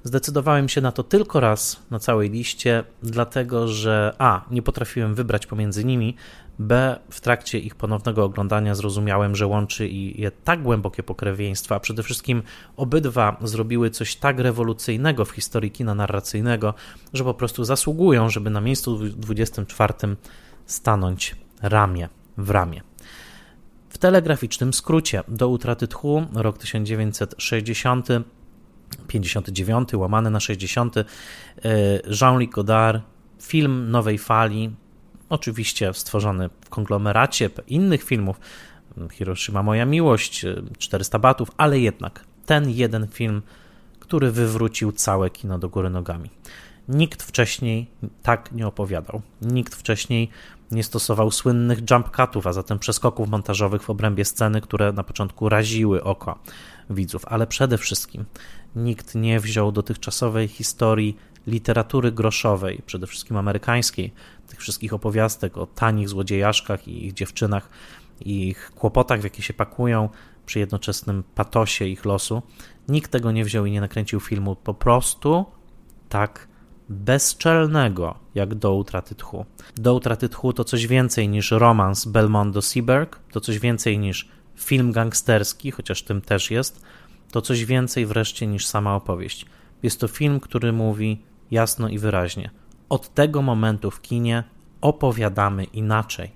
Zdecydowałem się na to tylko raz na całej liście, dlatego że A. Nie potrafiłem wybrać pomiędzy nimi, B. W trakcie ich ponownego oglądania zrozumiałem, że łączy je tak głębokie pokrewieństwo, a przede wszystkim obydwa zrobiły coś tak rewolucyjnego w historii kina narracyjnego, że po prostu zasługują, żeby na miejscu 24 stanąć ramię w ramię. W telegraficznym skrócie do utraty tchu, rok 1960, 59, łamane na 60, Jean-Luc Godard, film nowej fali, oczywiście stworzony w konglomeracie innych filmów, Hiroshima Moja Miłość, 400 Batów, ale jednak ten jeden film, który wywrócił całe kino do góry nogami. Nikt wcześniej tak nie opowiadał. Nikt wcześniej nie stosował słynnych jump cutów, a zatem przeskoków montażowych w obrębie sceny, które na początku raziły oko widzów, ale przede wszystkim nikt nie wziął dotychczasowej historii literatury groszowej, przede wszystkim amerykańskiej, tych wszystkich opowiastek o tanich złodziejaszkach i ich dziewczynach i ich kłopotach, w jakie się pakują przy jednoczesnym patosie ich losu. Nikt tego nie wziął i nie nakręcił filmu po prostu tak bezczelnego jak do utraty tchu. Do utraty tchu to coś więcej niż romans Belmondo Seaberg, to coś więcej niż film gangsterski, chociaż tym też jest, to coś więcej wreszcie niż sama opowieść. Jest to film, który mówi jasno i wyraźnie: od tego momentu w kinie opowiadamy inaczej.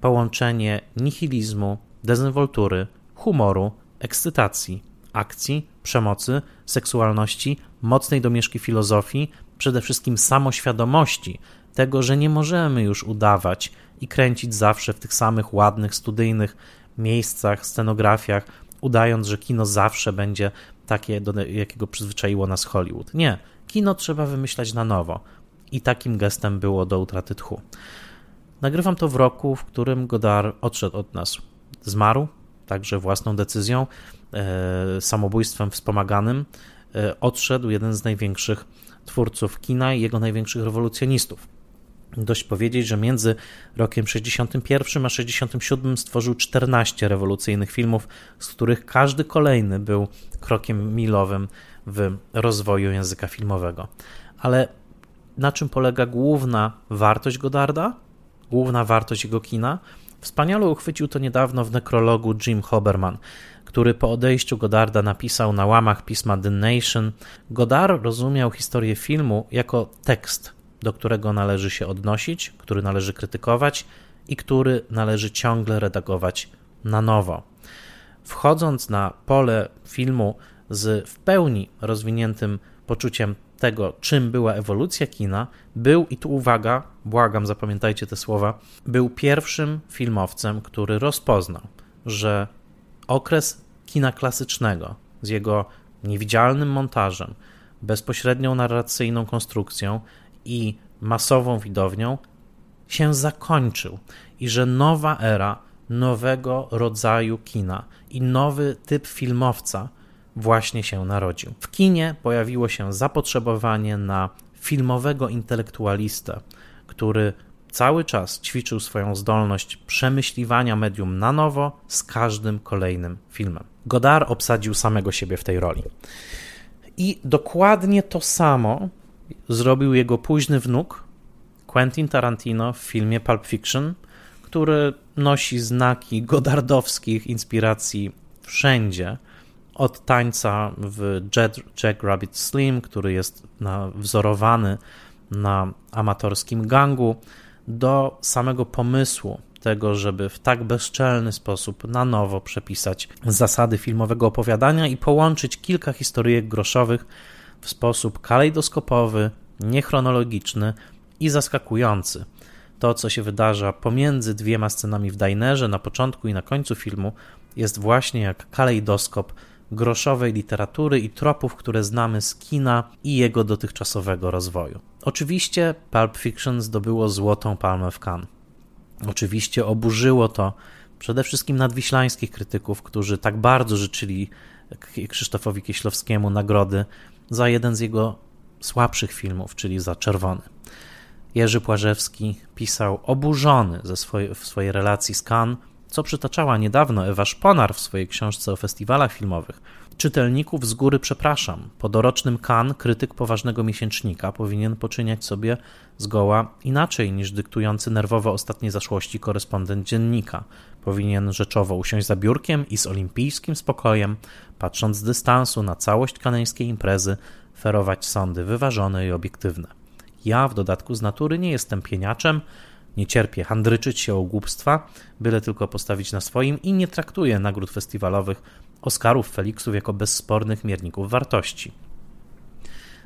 Połączenie nihilizmu, dezynwoltury, humoru, ekscytacji, akcji, przemocy, seksualności, mocnej domieszki filozofii, przede wszystkim samoświadomości tego, że nie możemy już udawać i kręcić zawsze w tych samych ładnych, studyjnych miejscach, scenografiach, udając, że kino zawsze będzie takie, do jakiego przyzwyczaiło nas Hollywood. Nie, kino trzeba wymyślać na nowo. I takim gestem było do utraty tchu. Nagrywam to w roku, w którym Godard odszedł od nas. Zmarł, także własną decyzją, e, samobójstwem wspomaganym. E, odszedł jeden z największych twórców kina i jego największych rewolucjonistów. Dość powiedzieć, że między rokiem 61 a 67 stworzył 14 rewolucyjnych filmów, z których każdy kolejny był krokiem milowym w rozwoju języka filmowego. Ale na czym polega główna wartość Godarda? Główna wartość jego kina? Wspaniale uchwycił to niedawno w nekrologu Jim Hoberman, który po odejściu Godarda napisał na łamach pisma The Nation. Godard rozumiał historię filmu jako tekst, do którego należy się odnosić, który należy krytykować i który należy ciągle redagować na nowo. Wchodząc na pole filmu z w pełni rozwiniętym poczuciem tego, czym była ewolucja kina, był, i tu uwaga, błagam, zapamiętajcie te słowa, był pierwszym filmowcem, który rozpoznał, że okres kina klasycznego z jego niewidzialnym montażem, bezpośrednią narracyjną konstrukcją i masową widownią się zakończył i że nowa era nowego rodzaju kina i nowy typ filmowca właśnie się narodził. W kinie pojawiło się zapotrzebowanie na filmowego intelektualistę, który cały czas ćwiczył swoją zdolność przemyśliwania medium na nowo z każdym kolejnym filmem. Godard obsadził samego siebie w tej roli. I dokładnie to samo zrobił jego późny wnuk Quentin Tarantino w filmie Pulp Fiction, który nosi znaki godardowskich inspiracji wszędzie, Od tańca w Jack, Jack Rabbit Slim, który jest na, wzorowany na amatorskim gangu, do samego pomysłu tego, żeby w tak bezczelny sposób na nowo przepisać zasady filmowego opowiadania i połączyć kilka historyjek groszowych w sposób kalejdoskopowy, niechronologiczny i zaskakujący. To, co się wydarza pomiędzy dwiema scenami w dinerze na początku i na końcu filmu, jest właśnie jak kalejdoskop groszowej literatury i tropów, które znamy z kina i jego dotychczasowego rozwoju. Oczywiście Pulp Fiction zdobyło złotą palmę w Cannes. Oczywiście oburzyło to przede wszystkim nadwiślańskich krytyków, którzy tak bardzo życzyli Krzysztofowi Kieślowskiemu nagrody za jeden z jego słabszych filmów, czyli za Czerwony. Jerzy Płażewski pisał oburzony ze w swojej relacji z Cannes, co przytaczała niedawno Ewa Szponar w swojej książce o festiwalach filmowych. Czytelników z góry przepraszam. Po dorocznym Cannes krytyk poważnego miesięcznika powinien poczyniać sobie zgoła inaczej niż dyktujący nerwowo ostatnie zaszłości korespondent dziennika. Powinien rzeczowo usiąść za biurkiem i z olimpijskim spokojem, patrząc z dystansu na całość kaneńskiej imprezy, ferować sądy wyważone i obiektywne. Ja w dodatku z natury nie jestem pieniaczem, nie cierpię handryczyć się o głupstwa, byle tylko postawić na swoim i nie traktuję nagród festiwalowych, Oscarów, Felixów jako bezspornych mierników wartości.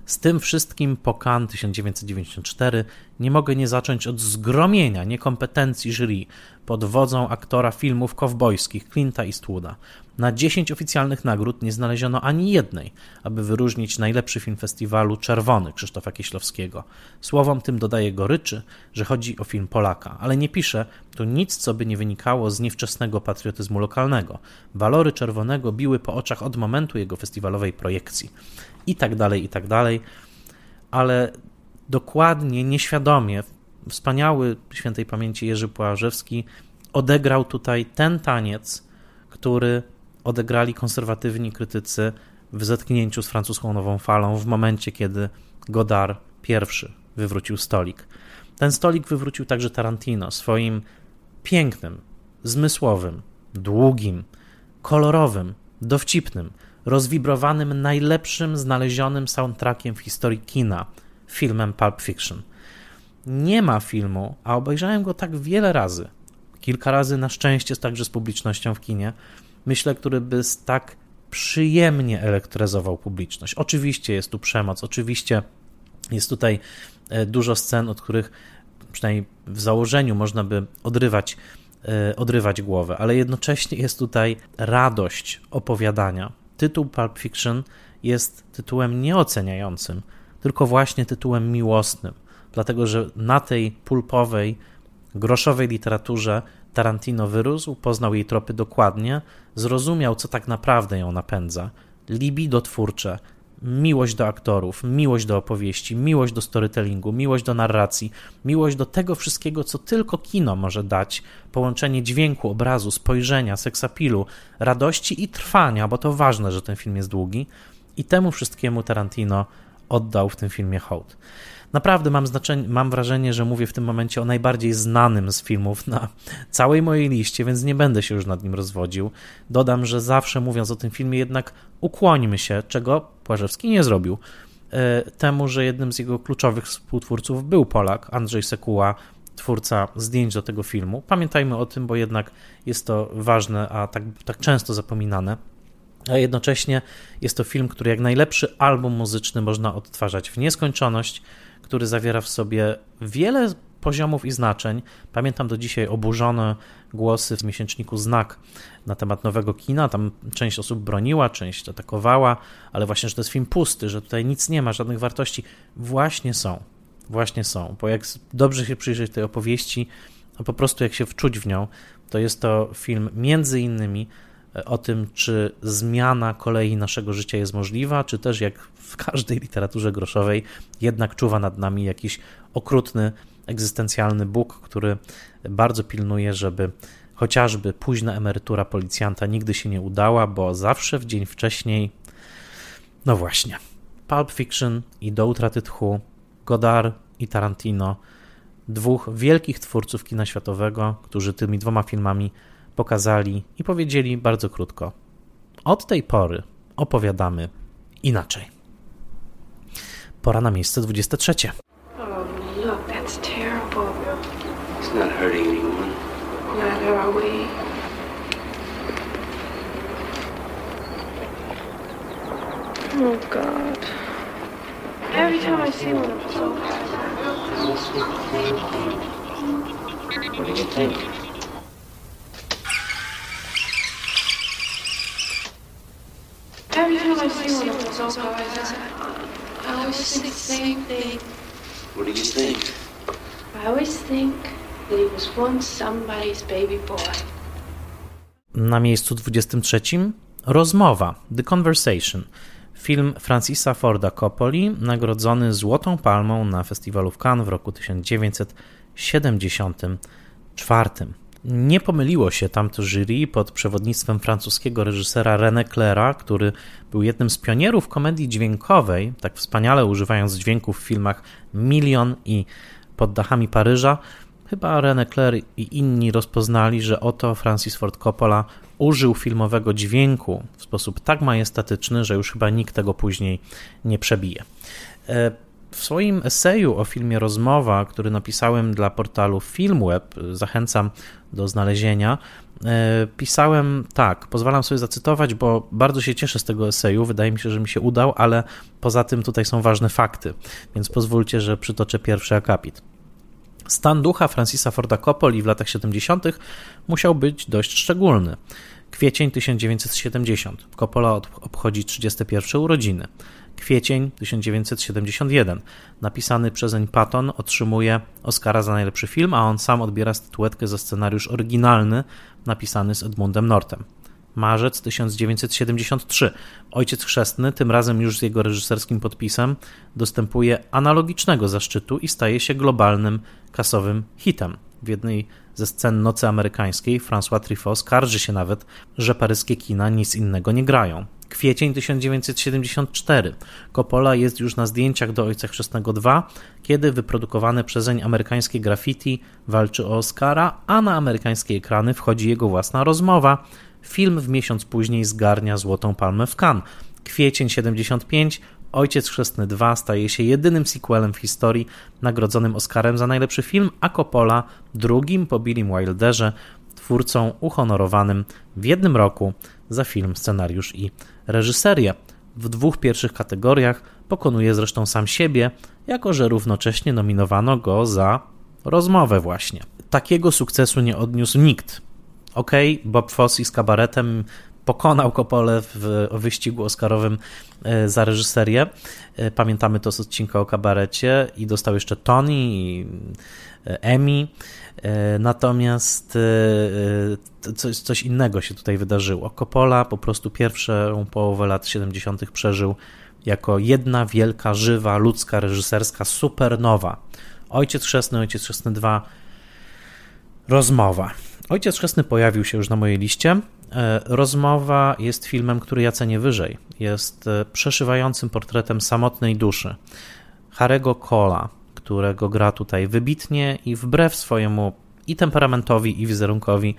Z tym wszystkim po Cannes 1994 nie mogę nie zacząć od zgromienia niekompetencji jury pod wodzą aktora filmów kowbojskich Clint'a Eastwooda. Na 10 oficjalnych nagród nie znaleziono ani jednej, aby wyróżnić najlepszy film festiwalu Czerwony Krzysztofa Kieślowskiego. Słowom tym dodaje goryczy, że chodzi o film Polaka, ale nie pisze tu nic, co by nie wynikało z niewczesnego patriotyzmu lokalnego. Walory Czerwonego biły po oczach od momentu jego festiwalowej projekcji. I tak dalej, i tak dalej. Ale dokładnie, nieświadomie, wspaniały świętej pamięci Jerzy Płażewski odegrał tutaj ten taniec, który odegrali konserwatywni krytycy w zetknięciu z francuską nową falą w momencie, kiedy Godard pierwszy wywrócił stolik. Ten stolik wywrócił także Tarantino swoim pięknym, zmysłowym, długim, kolorowym, dowcipnym, rozwibrowanym najlepszym znalezionym soundtrackiem w historii kina, filmem Pulp Fiction. Nie ma filmu, a obejrzałem go tak wiele razy, kilka razy na szczęście także z publicznością w kinie, myślę, który by tak przyjemnie elektryzował publiczność. Oczywiście jest tu przemoc, oczywiście jest tutaj e, dużo scen, od których przynajmniej w założeniu można by odrywać, e, odrywać głowę, ale jednocześnie jest tutaj radość opowiadania. Tytuł Pulp Fiction jest tytułem nieoceniającym, tylko właśnie tytułem miłosnym, dlatego że na tej pulpowej, groszowej literaturze Tarantino wyrósł, poznał jej tropy dokładnie, zrozumiał, co tak naprawdę ją napędza. Libido twórcze, miłość do aktorów, miłość do opowieści, miłość do storytellingu, miłość do narracji, miłość do tego wszystkiego, co tylko kino może dać, połączenie dźwięku, obrazu, spojrzenia, seksapilu, radości i trwania, bo to ważne, że ten film jest długi. I temu wszystkiemu Tarantino oddał w tym filmie hołd. Naprawdę mam, znaczenie, mam wrażenie, że mówię w tym momencie o najbardziej znanym z filmów na całej mojej liście, więc nie będę się już nad nim rozwodził. Dodam, że zawsze mówiąc o tym filmie, jednak ukłońmy się, czego Płażewski nie zrobił, e, temu, że jednym z jego kluczowych współtwórców był Polak, Andrzej Sekuła, twórca zdjęć do tego filmu. Pamiętajmy o tym, bo jednak jest to ważne, a tak, tak często zapominane. A jednocześnie jest to film, który jak najlepszy album muzyczny można odtwarzać w nieskończoność który zawiera w sobie wiele poziomów i znaczeń. Pamiętam do dzisiaj oburzone głosy w miesięczniku Znak na temat nowego kina. Tam część osób broniła, część atakowała, ale właśnie, że to jest film pusty, że tutaj nic nie ma, żadnych wartości. Właśnie są. Właśnie są. Bo jak dobrze się przyjrzeć tej opowieści, a po prostu jak się wczuć w nią, to jest to film między innymi o tym, czy zmiana kolei naszego życia jest możliwa, czy też jak w każdej literaturze groszowej jednak czuwa nad nami jakiś okrutny, egzystencjalny Bóg, który bardzo pilnuje, żeby chociażby późna emerytura policjanta nigdy się nie udała, bo zawsze w dzień wcześniej, no właśnie, Pulp Fiction i Do utraty tchu, Godard i Tarantino, dwóch wielkich twórców kina światowego, którzy tymi dwoma filmami pokazali i powiedzieli bardzo krótko: Od tej pory, opowiadamy inaczej. Pora na miejsce 23. Oh, look, that's terrible. It's not hurting anyone. Neither are we. Oh, God. Every time I see one of those. What do you think? Every time I see one of those old guys, I always think the same thing. What do you think? I always think that he was once somebody's baby boy. Na miejscu 23 Rozmowa The Conversation. Film Francisa Forda Coppoli, nagrodzony Złotą Palmą na festiwalu w Cannes w roku 1974. Nie pomyliło się tamto jury pod przewodnictwem francuskiego reżysera René Claira, który był jednym z pionierów komedii dźwiękowej, tak wspaniale używając dźwięków w filmach Milion i Pod dachami Paryża. Chyba René Clair i inni rozpoznali, że oto Francis Ford Coppola użył filmowego dźwięku w sposób tak majestatyczny, że już chyba nikt tego później nie przebije. W swoim eseju o filmie Rozmowa, który napisałem dla portalu Filmweb, zachęcam do znalezienia, e, pisałem tak, pozwalam sobie zacytować, bo bardzo się cieszę z tego eseju, wydaje mi się, że mi się udał, ale poza tym tutaj są ważne fakty, więc pozwólcie, że przytoczę pierwszy akapit. Stan ducha Francisa Forda Coppoli w latach 70. musiał być dość szczególny. Kwiecień 1970. Coppola obchodzi 31 urodziny. Kwiecień 1971. Napisany przezeń Patton otrzymuje Oscara za najlepszy film, a on sam odbiera statuetkę za scenariusz oryginalny napisany z Edmundem Nortem. Marzec 1973. Ojciec chrzestny, tym razem już z jego reżyserskim podpisem, dostępuje analogicznego zaszczytu i staje się globalnym kasowym hitem. W jednej ze scen Nocy Amerykańskiej François Truffaut skarży się nawet, że paryskie kina nic innego nie grają. Kwiecień 1974. Coppola jest już na zdjęciach do Ojca Chrzestnego 2, kiedy wyprodukowane przezeń amerykańskie graffiti walczy o Oscara, a na amerykańskie ekrany wchodzi jego własna rozmowa. Film w miesiąc później zgarnia Złotą Palmę w Cannes. Kwiecień 75. Ojciec Chrzestny 2 staje się jedynym sequelem w historii nagrodzonym Oscarem za najlepszy film, a Coppola drugim po Billim Wilderze, twórcą uhonorowanym w jednym roku za film, scenariusz i reżyserię. W dwóch pierwszych kategoriach pokonuje zresztą sam siebie, jako że równocześnie nominowano go za rozmowę właśnie. Takiego sukcesu nie odniósł nikt. Ok, Bob Fosse z kabaretem pokonał Kopole w wyścigu oscarowym e, za reżyserię. E, pamiętamy to z odcinka o kabarecie i dostał jeszcze Tony i e, Emmy. Natomiast coś, coś innego się tutaj wydarzyło. Coppola po prostu pierwszą połowę lat 70. przeżył jako jedna wielka, żywa, ludzka, reżyserska supernowa. Ojciec Chrzestny, Ojciec Chrzestny 2, rozmowa. Ojciec Chrzestny pojawił się już na mojej liście. E, rozmowa jest filmem, który ja cenię wyżej. Jest e, przeszywającym portretem samotnej duszy. Harego Cola, którego gra tutaj wybitnie i wbrew swojemu i temperamentowi, i wizerunkowi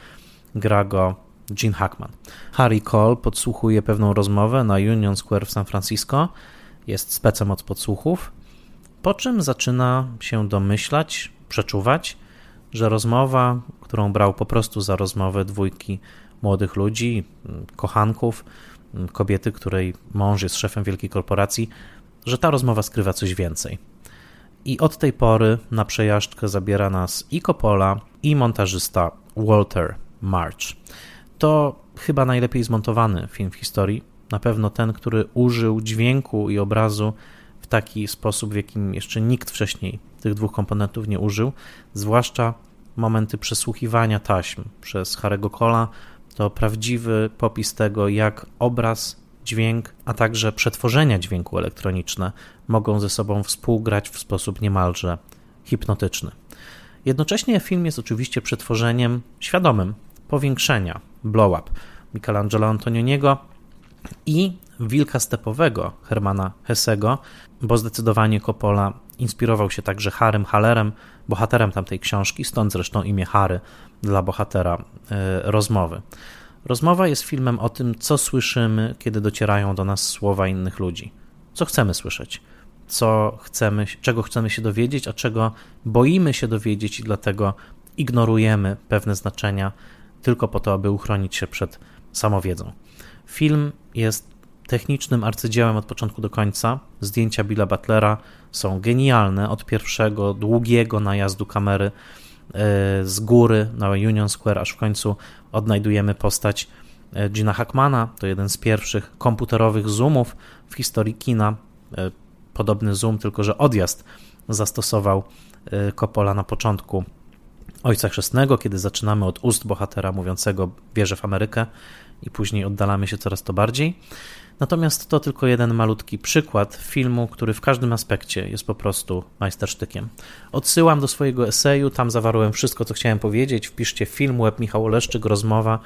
gra go Gene Hackman. Harry Cole podsłuchuje pewną rozmowę na Union Square w San Francisco. Jest specem od podsłuchów, po czym zaczyna się domyślać, przeczuwać, że rozmowa, którą brał po prostu za rozmowę dwójki młodych ludzi, kochanków, kobiety, której mąż jest szefem wielkiej korporacji, że ta rozmowa skrywa coś więcej. I od tej pory na przejażdżkę zabiera nas i Coppola, i montażysta Walter March. To chyba najlepiej zmontowany film w historii. Na pewno ten, który użył dźwięku i obrazu w taki sposób, w jakim jeszcze nikt wcześniej tych dwóch komponentów nie użył, zwłaszcza momenty przesłuchiwania taśm przez Harego Cola, to prawdziwy popis tego, jak obraz, dźwięk, a także przetworzenia dźwięku elektroniczne mogą ze sobą współgrać w sposób niemalże hipnotyczny. Jednocześnie film jest oczywiście przetworzeniem świadomym powiększenia blow-up Michelangelo Antonioniego i wilka stepowego Hermana Hessego, bo zdecydowanie Coppola inspirował się także Harym Hallerem, bohaterem tamtej książki, stąd zresztą imię Harry dla bohatera e, rozmowy. Rozmowa jest filmem o tym, co słyszymy, kiedy docierają do nas słowa innych ludzi. Co chcemy słyszeć, co chcemy, czego chcemy się dowiedzieć, a czego boimy się dowiedzieć i dlatego ignorujemy pewne znaczenia tylko po to, aby uchronić się przed samowiedzą. Film jest technicznym arcydziełem od początku do końca. Zdjęcia Billa Butlera są genialne od pierwszego długiego najazdu kamery z góry na Union Square, aż w końcu odnajdujemy postać e, Gina Hackmana. To jeden z pierwszych komputerowych zoomów w historii kina. E, podobny zoom, tylko że odjazd zastosował Coppola na początku Ojca Chrzestnego, kiedy zaczynamy od ust bohatera mówiącego wierzę w Amerykę i później oddalamy się coraz to bardziej. Natomiast to tylko jeden malutki przykład filmu, który w każdym aspekcie jest po prostu majstersztykiem. Odsyłam do swojego eseju, tam zawarłem wszystko, co chciałem powiedzieć. Wpiszcie film Web Michał Oleszczyk, rozmowa.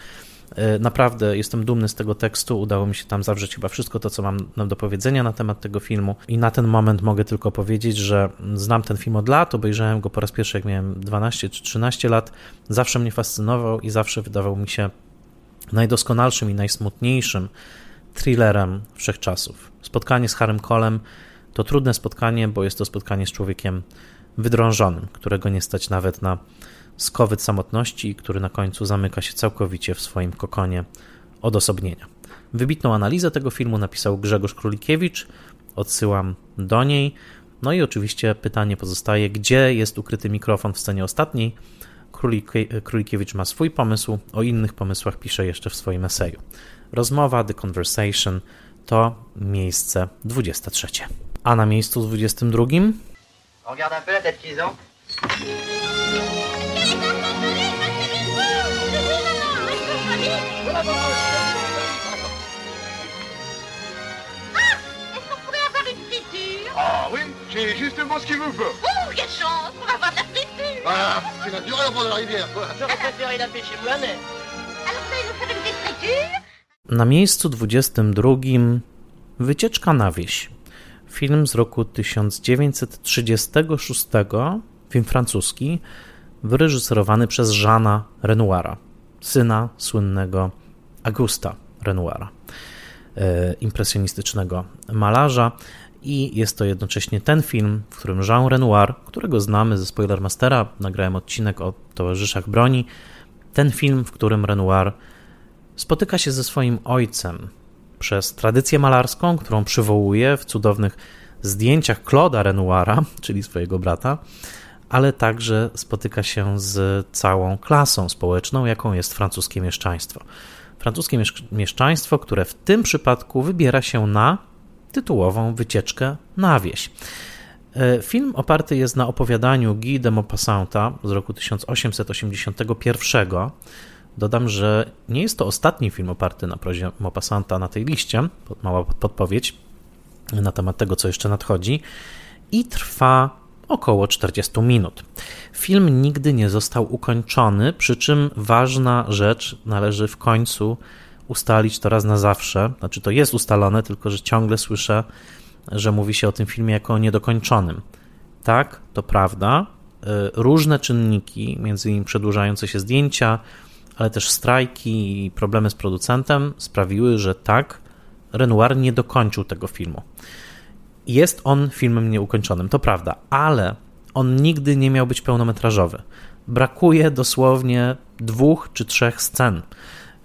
E, naprawdę jestem dumny z tego tekstu. Udało mi się tam zawrzeć chyba wszystko to, co mam do powiedzenia na temat tego filmu. I na ten moment mogę tylko powiedzieć, że znam ten film od lat. Obejrzałem go po raz pierwszy, jak miałem 12 czy 13 lat. Zawsze mnie fascynował i zawsze wydawał mi się najdoskonalszym i najsmutniejszym thrillerem wszechczasów. Spotkanie z Harrym Colem to trudne spotkanie, bo jest to spotkanie z człowiekiem wydrążonym, którego nie stać nawet na skowyt samotności, który na końcu zamyka się całkowicie w swoim kokonie odosobnienia. Wybitną analizę tego filmu napisał Grzegorz Królikiewicz, odsyłam do niej. No i oczywiście pytanie pozostaje, gdzie jest ukryty mikrofon w scenie ostatniej? Królikiewicz ma swój pomysł, o innych pomysłach pisze jeszcze w swoim eseju. Rozmowa, The Conversation to miejsce 23. A na miejscu 22? Regarde un peu la tête qu'ils ont. Ah oui, j'ai justement ce qu'il vous faut. Oh, quelle chance pour avoir de la friture Ah, c'est naturel au bord de la rivière, quoi. J'aurais préféré la pêcher moi-même. Alors ça, il nous fait une petite friture Na miejscu 22 Wycieczka na wieś. Film z roku 1936, film francuski, wyreżyserowany przez Jeana Renoira, syna słynnego Augusta Renoira, e, impresjonistycznego malarza. I jest to jednocześnie ten film, w którym Jean Renoir, którego znamy ze Spoilermastera, nagrałem odcinek o towarzyszach broni, ten film, w którym Renoir spotyka się ze swoim ojcem przez tradycję malarską, którą przywołuje w cudownych zdjęciach Claude'a Renoira, [laughs] czyli swojego brata, ale także spotyka się z całą klasą społeczną, jaką jest francuskie mieszczaństwo. Francuskie mieszczaństwo, które w tym przypadku wybiera się na tytułową wycieczkę na wieś. E, film oparty jest na opowiadaniu Guy de Maupassanta z roku 1881, Dodam, że nie jest to ostatni film oparty na prozie Maupassanta na tej liście, mała podpowiedź na temat tego, co jeszcze nadchodzi, i trwa około 40 minut. Film nigdy nie został ukończony, przy czym ważna rzecz należy w końcu ustalić to raz na zawsze. Znaczy, to jest ustalone, tylko że ciągle słyszę, że mówi się o tym filmie jako o niedokończonym. Tak, to prawda. Y, różne czynniki, między innymi przedłużające się zdjęcia, ale też strajki i problemy z producentem sprawiły, że tak, Renoir nie dokończył tego filmu. Jest on filmem nieukończonym, to prawda, ale on nigdy nie miał być pełnometrażowy. Brakuje dosłownie dwóch czy trzech scen.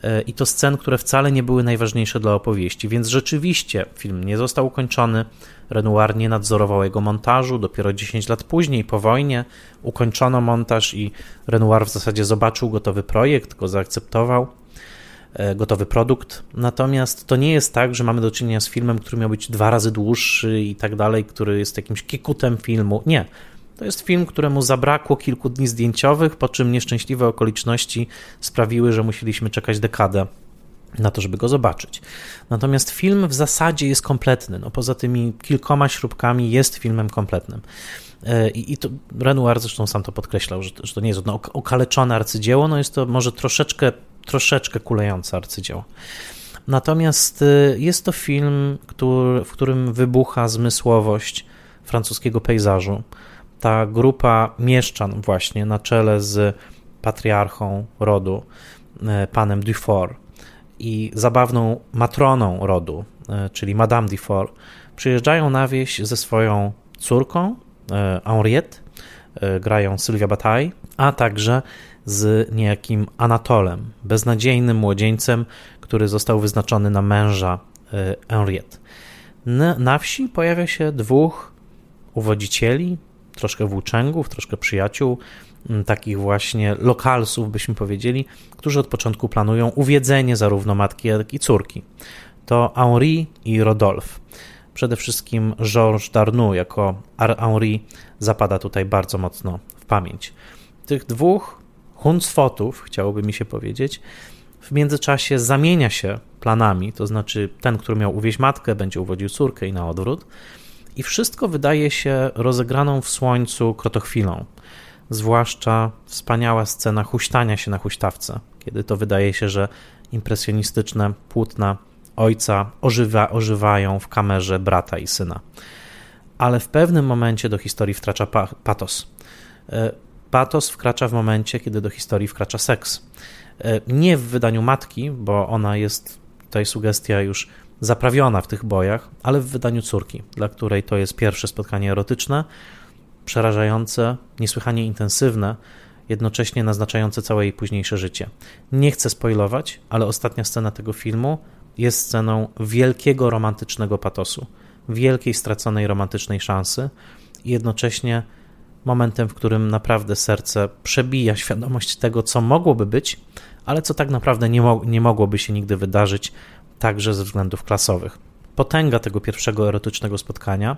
E, I to scen, które wcale nie były najważniejsze dla opowieści, więc rzeczywiście film nie został ukończony. Renoir nie nadzorował jego montażu. Dopiero 10 lat później, po wojnie, ukończono montaż i Renoir w zasadzie zobaczył gotowy projekt, go zaakceptował, e, gotowy produkt. Natomiast to nie jest tak, że mamy do czynienia z filmem, który miał być dwa razy dłuższy i tak dalej, który jest jakimś kikutem filmu. Nie. To jest film, któremu zabrakło kilku dni zdjęciowych, po czym nieszczęśliwe okoliczności sprawiły, że musieliśmy czekać dekadę na to, żeby go zobaczyć. Natomiast film w zasadzie jest kompletny. No, poza tymi kilkoma śrubkami jest filmem kompletnym. E, I, i to Renoir zresztą sam to podkreślał, że, że to nie jest jedno okaleczone arcydzieło, no jest to może troszeczkę, troszeczkę kulejące arcydzieło. Natomiast e, jest to film, który, w którym wybucha zmysłowość francuskiego pejzażu. Ta grupa mieszczan właśnie na czele z patriarchą rodu, e, panem Dufour, i zabawną matroną rodu, e, czyli Madame Dufour, przyjeżdżają na wieś ze swoją córką e, Henriette, e, grają Sylwia Bataille, a także z niejakim Anatolem, beznadziejnym młodzieńcem, który został wyznaczony na męża Henriette. Na wsi pojawia się dwóch uwodzicieli, troszkę włóczęgów, troszkę przyjaciół, takich właśnie lokalsów, byśmy powiedzieli, którzy od początku planują uwiedzenie zarówno matki, jak i córki. To Henri i Rodolphe. Przede wszystkim Georges Darnoux jako Henri zapada tutaj bardzo mocno w pamięć. Tych dwóch huncwotów, chciałoby mi się powiedzieć, w międzyczasie zamienia się planami, to znaczy ten, który miał uwieźć matkę, będzie uwodził córkę i na odwrót. I wszystko wydaje się rozegraną w słońcu krotochwilą. Zwłaszcza wspaniała scena huśtania się na huśtawce, kiedy to wydaje się, że impresjonistyczne płótna ojca ożywa, ożywają w kamerze brata i syna. Ale w pewnym momencie do historii wkracza patos. E, patos wkracza w momencie, kiedy do historii wkracza seks. E, nie w wydaniu matki, bo ona jest tutaj sugestia już zaprawiona w tych bojach, ale w wydaniu córki, dla której to jest pierwsze spotkanie erotyczne, przerażające, niesłychanie intensywne, jednocześnie naznaczające całe jej późniejsze życie. Nie chcę spoilować, ale ostatnia scena tego filmu jest sceną wielkiego romantycznego patosu, wielkiej straconej romantycznej szansy i jednocześnie momentem, w którym naprawdę serce przebija świadomość tego, co mogłoby być, ale co tak naprawdę nie, mo nie mogłoby się nigdy wydarzyć, także ze względów klasowych. Potęga tego pierwszego erotycznego spotkania,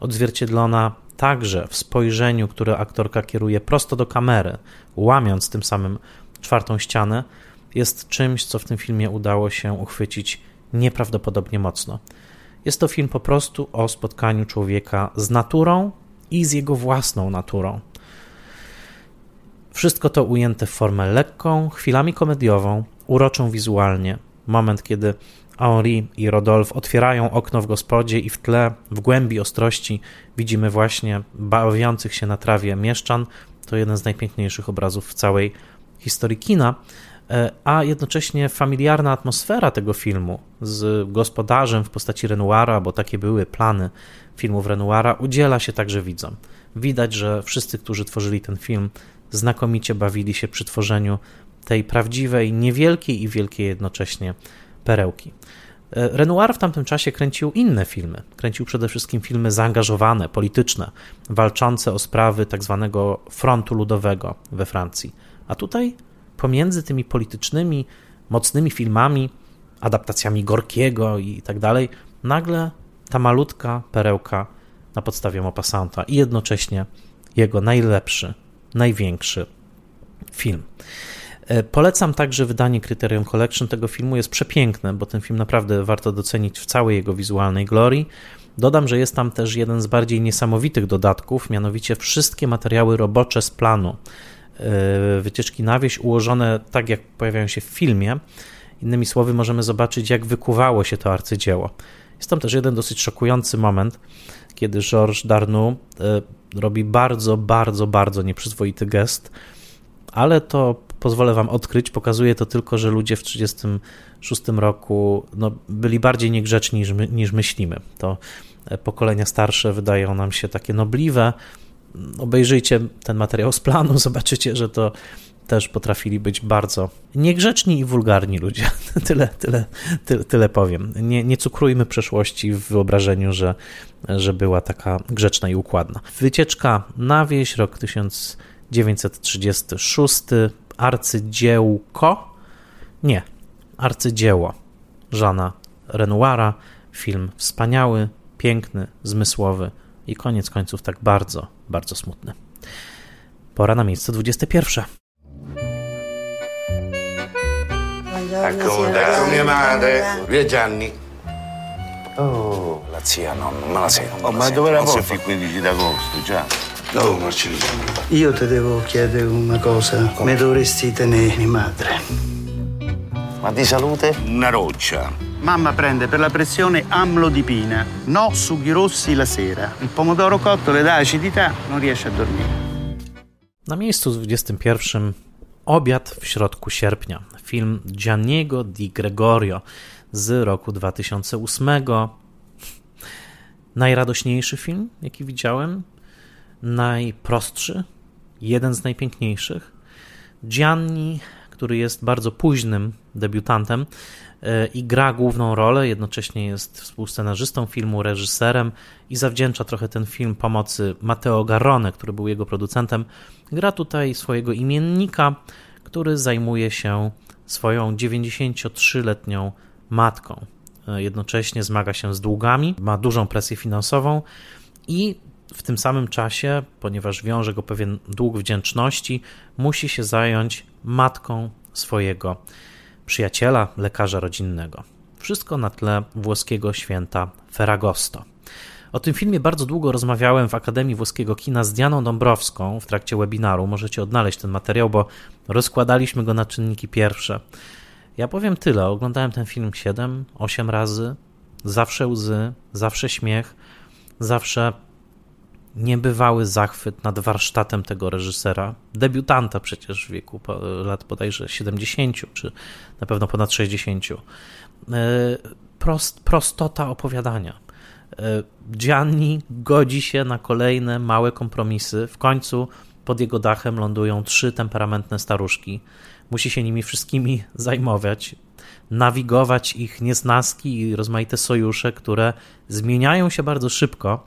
odzwierciedlona także w spojrzeniu, które aktorka kieruje prosto do kamery, łamiąc tym samym czwartą ścianę, jest czymś, co w tym filmie udało się uchwycić nieprawdopodobnie mocno. Jest to film po prostu o spotkaniu człowieka z naturą i z jego własną naturą. Wszystko to ujęte w formę lekką, chwilami komediową, uroczą wizualnie. Moment, kiedy Henri i Rodolphe otwierają okno w gospodzie i w tle, w głębi ostrości widzimy właśnie bawiących się na trawie mieszczan. To jeden z najpiękniejszych obrazów w całej historii kina, e, a jednocześnie familiarna atmosfera tego filmu z gospodarzem w postaci Renoira, bo takie były plany filmów Renoira, udziela się także widzom. Widać, że wszyscy, którzy tworzyli ten film, znakomicie bawili się przy tworzeniu tej prawdziwej, niewielkiej i wielkiej jednocześnie perełki. E, Renoir w tamtym czasie kręcił inne filmy. Kręcił przede wszystkim filmy zaangażowane, polityczne, walczące o sprawy tak zwanego frontu ludowego we Francji. A tutaj pomiędzy tymi politycznymi, mocnymi filmami, adaptacjami Gorkiego i tak dalej, nagle ta malutka perełka na podstawie Maupassanta i jednocześnie jego najlepszy, największy film. E, polecam także wydanie Criterion Collection tego filmu. Jest przepiękne, bo ten film naprawdę warto docenić w całej jego wizualnej glorii. Dodam, że jest tam też jeden z bardziej niesamowitych dodatków, mianowicie wszystkie materiały robocze z planu e, wycieczki na wieś ułożone tak, jak pojawiają się w filmie. Innymi słowy, możemy zobaczyć, jak wykuwało się to arcydzieło. Jest tam też jeden dosyć szokujący moment, kiedy Georges Darnoux e, robi bardzo, bardzo, bardzo nieprzyzwoity gest, ale to pozwolę wam odkryć, pokazuje to tylko, że ludzie w 1936 roku no, byli bardziej niegrzeczni niż, my, niż myślimy. To e, pokolenia starsze wydają nam się takie nobliwe. Obejrzyjcie ten materiał z planu, [laughs] zobaczycie, że to też potrafili być bardzo niegrzeczni i wulgarni ludzie. [laughs] tyle, tyle, tyle, tyle powiem. Nie, nie cukrujmy przeszłości w wyobrażeniu, że, że była taka grzeczna i układna. Wycieczka na wieś, rok 1936, arcydziełko, nie, arcydzieło Żana Renoira, film wspaniały, piękny, zmysłowy i koniec końców tak bardzo, bardzo smutny. Pora na miejsce 21. Ecco, ecco mia madre. Via Gianni. Oh, la zia no, non me la sento. Oh, ma dove la porti il 15 d'agosto, già? No, Marcellino. Io ti devo chiedere una cosa. Come? Mi dovresti tenere mia madre. Ma di salute? Una roccia. Mamma prende per la pressione amlodipina, no sughi rossi la sera. Il pomodoro cotto le dà acidità, non riesce a dormire. Na miejscu 21 Obiad w środku sierpnia. film Gianniego di Gregorio z roku 2008. Najradośniejszy film, jaki widziałem, najprostszy, jeden z najpiękniejszych. Gianni, który jest bardzo późnym debiutantem e, i gra główną rolę, jednocześnie jest współscenarzystą filmu, reżyserem i zawdzięcza trochę ten film pomocy Matteo Garrone, który był jego producentem. Gra tutaj swojego imiennika, który zajmuje się swoją 93-letnią matką. E, jednocześnie zmaga się z długami, ma dużą presję finansową i w tym samym czasie, ponieważ wiąże go pewien dług wdzięczności, musi się zająć matką swojego przyjaciela, lekarza rodzinnego. Wszystko na tle włoskiego święta Ferragosto. O tym filmie bardzo długo rozmawiałem w Akademii Włoskiego Kina z Dianą Dąbrowską w trakcie webinaru. Możecie odnaleźć ten materiał, bo rozkładaliśmy go na czynniki pierwsze. Ja powiem tyle. Oglądałem ten film 7, 8 razy. Zawsze łzy, zawsze śmiech, zawsze niebywały zachwyt nad warsztatem tego reżysera, debiutanta przecież w wieku lat bodajże 70, czy na pewno ponad 60. E, prost, prostota opowiadania. E, Gianni godzi się na kolejne małe kompromisy. W końcu pod jego dachem lądują trzy temperamentne staruszki. Musi się nimi wszystkimi zajmować, nawigować ich niesnaski i rozmaite sojusze, które zmieniają się bardzo szybko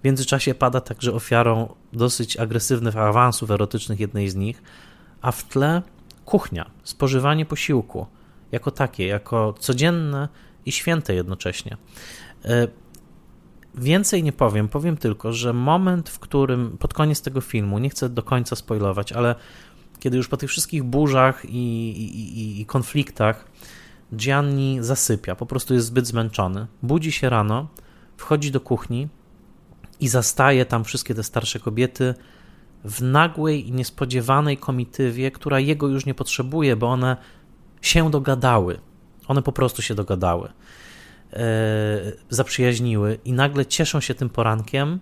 w międzyczasie pada także ofiarą dosyć agresywnych awansów erotycznych jednej z nich, a w tle kuchnia, spożywanie posiłku jako takie, jako codzienne i święte jednocześnie. E, więcej nie powiem, powiem tylko, że moment, w którym pod koniec tego filmu, nie chcę do końca spoilować, ale kiedy już po tych wszystkich burzach i, i, i konfliktach Gianni zasypia, po prostu jest zbyt zmęczony, budzi się rano, wchodzi do kuchni, i zastaje tam wszystkie te starsze kobiety w nagłej i niespodziewanej komitywie, która jego już nie potrzebuje, bo one się dogadały. One po prostu się dogadały, e, zaprzyjaźniły i nagle cieszą się tym porankiem.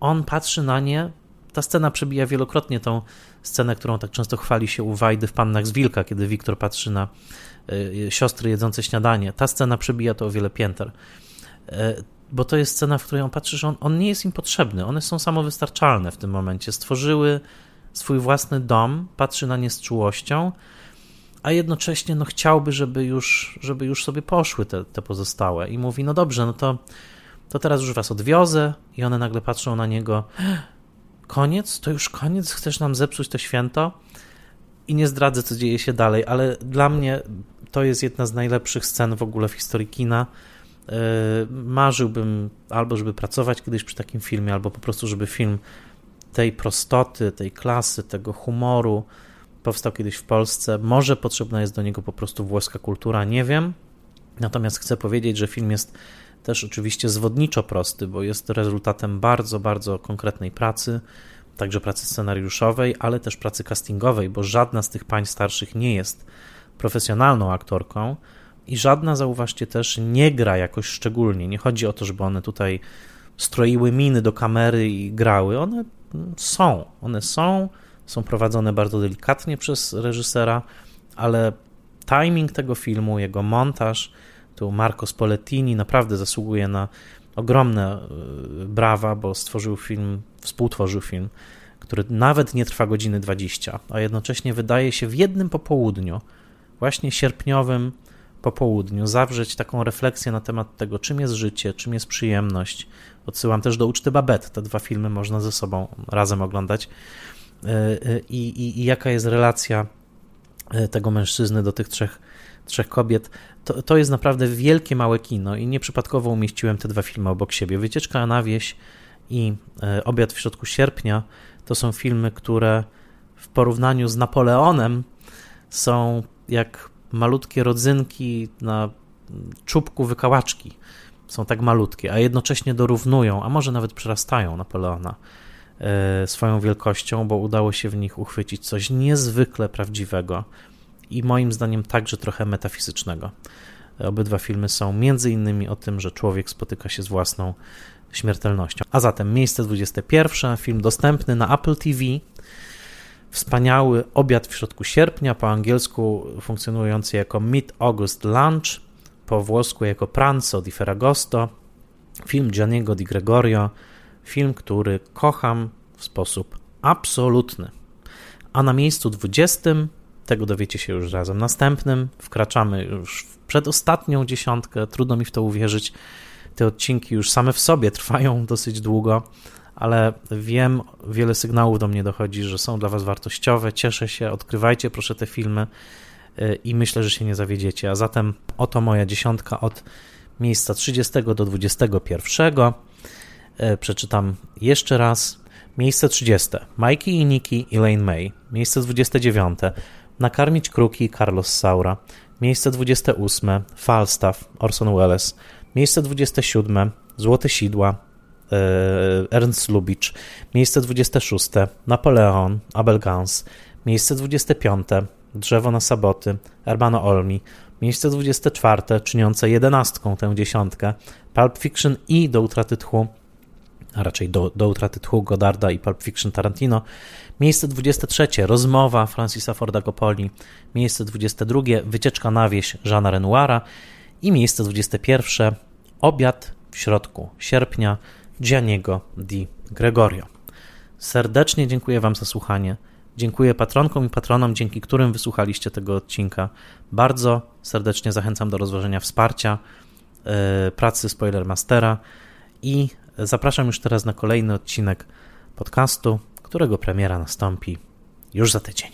On patrzy na nie. Ta scena przebija wielokrotnie tą scenę, którą tak często chwali się u Wajdy w Pannach z Wilka, kiedy Wiktor patrzy na e, siostry jedzące śniadanie. Ta scena przebija to o wiele pięter. E, bo to jest scena, w której on patrzy, że on, on nie jest im potrzebny. One są samowystarczalne w tym momencie. Stworzyły swój własny dom, patrzy na nie z czułością, a jednocześnie no, chciałby, żeby już, żeby już sobie poszły te, te pozostałe. I mówi: No dobrze, no to, to teraz już was odwiozę. I one nagle patrzą na niego: Koniec? To już koniec? Chcesz nam zepsuć to święto? I nie zdradzę, co dzieje się dalej, ale dla mnie to jest jedna z najlepszych scen w ogóle w historii kina marzyłbym albo, żeby pracować kiedyś przy takim filmie, albo po prostu, żeby film tej prostoty, tej klasy, tego humoru powstał kiedyś w Polsce. Może potrzebna jest do niego po prostu włoska kultura, nie wiem. Natomiast chcę powiedzieć, że film jest też oczywiście zwodniczo prosty, bo jest rezultatem bardzo, bardzo konkretnej pracy, także pracy scenariuszowej, ale też pracy castingowej, bo żadna z tych pań starszych nie jest profesjonalną aktorką i żadna, zauważcie też, nie gra jakoś szczególnie. Nie chodzi o to, żeby one tutaj stroiły miny do kamery i grały. One są, one są, są prowadzone bardzo delikatnie przez reżysera, ale timing tego filmu, jego montaż, tu Marco Spoletini naprawdę zasługuje na ogromne y, brawa, bo stworzył film, współtworzył film, który nawet nie trwa godziny 20, a jednocześnie wydaje się w jednym popołudniu, właśnie sierpniowym, po południu zawrzeć taką refleksję na temat tego, czym jest życie, czym jest przyjemność. Odsyłam też do Uczty Babet. Te dwa filmy można ze sobą razem oglądać. E, e, I, i, i jaka jest relacja e, tego mężczyzny do tych trzech, trzech kobiet. To, to jest naprawdę wielkie, małe kino i nieprzypadkowo umieściłem te dwa filmy obok siebie. Wycieczka na wieś i Obiad w środku sierpnia to są filmy, które w porównaniu z Napoleonem są jak malutkie rodzynki na czubku wykałaczki. Są tak malutkie, a jednocześnie dorównują, a może nawet przerastają Napoleona e, swoją wielkością, bo udało się w nich uchwycić coś niezwykle prawdziwego i moim zdaniem także trochę metafizycznego. Obydwa filmy są między innymi o tym, że człowiek spotyka się z własną śmiertelnością. A zatem miejsce 21, film dostępny na Apple TV wspaniały obiad w środku sierpnia, po angielsku funkcjonujący jako Mid-August Lunch, po włosku jako Pranzo di Ferragosto, film Gianniego di Gregorio, film, który kocham w sposób absolutny. A na miejscu 20, tego dowiecie się już razem następnym, wkraczamy już w przedostatnią dziesiątkę, trudno mi w to uwierzyć. Te odcinki już same w sobie trwają dosyć długo, ale wiem, wiele sygnałów do mnie dochodzi, że są dla Was wartościowe. Cieszę się, odkrywajcie proszę te filmy y, i myślę, że się nie zawiedziecie. A zatem oto moja dziesiątka od miejsca 30 do 21. Y, przeczytam jeszcze raz. Miejsce 30. Mikey i Nikki Elaine May. Miejsce 29. Nakarmić kruki Carlos Saura. Miejsce 28. Falstaff Orson Welles. Miejsce 27. Złote Sidła Ernst Lubitsch. Miejsce 26. Napoleon Abel Gans. Miejsce 25. Drzewo na saboty Hermano Olmi. Miejsce 24. Czyniące jedenastką tę dziesiątkę Pulp Fiction i Do utraty tchu a raczej do, do utraty tchu Godarda i Pulp Fiction Tarantino. Miejsce 23. Rozmowa Francisa Forda Coppoli. Miejsce 22. Wycieczka na wieś Jeana Renoira. I miejsce 21. Obiad w środku sierpnia Gianniego di Gregorio. Serdecznie dziękuję Wam za słuchanie. Dziękuję patronkom i patronom, dzięki którym wysłuchaliście tego odcinka. Bardzo serdecznie zachęcam do rozważenia wsparcia yy, pracy Spoilermastera i zapraszam już teraz na kolejny odcinek podcastu, którego premiera nastąpi już za tydzień.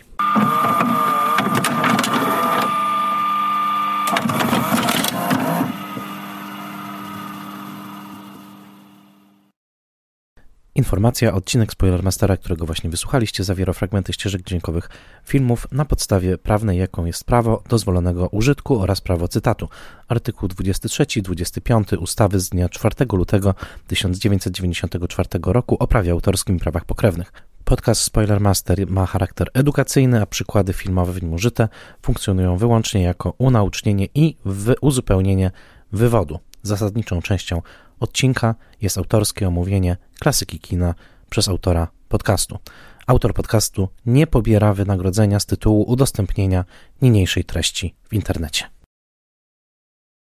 Informacja, odcinek Spoilermastera, którego właśnie wysłuchaliście, zawiera fragmenty ścieżek dźwiękowych filmów na podstawie prawnej, jaką jest prawo dozwolonego użytku oraz prawo cytatu. Artykuł 23-25 ustawy z dnia 4 lutego 1994 roku o prawie autorskim i prawach pokrewnych. Podcast Spoilermaster ma charakter edukacyjny, a przykłady filmowe w nim użyte funkcjonują wyłącznie jako unaucznienie i uzupełnienie wywodu. Zasadniczą częścią odcinka jest autorskie omówienie klasyki kina przez autora podcastu. Autor podcastu nie pobiera wynagrodzenia z tytułu udostępnienia niniejszej treści w internecie.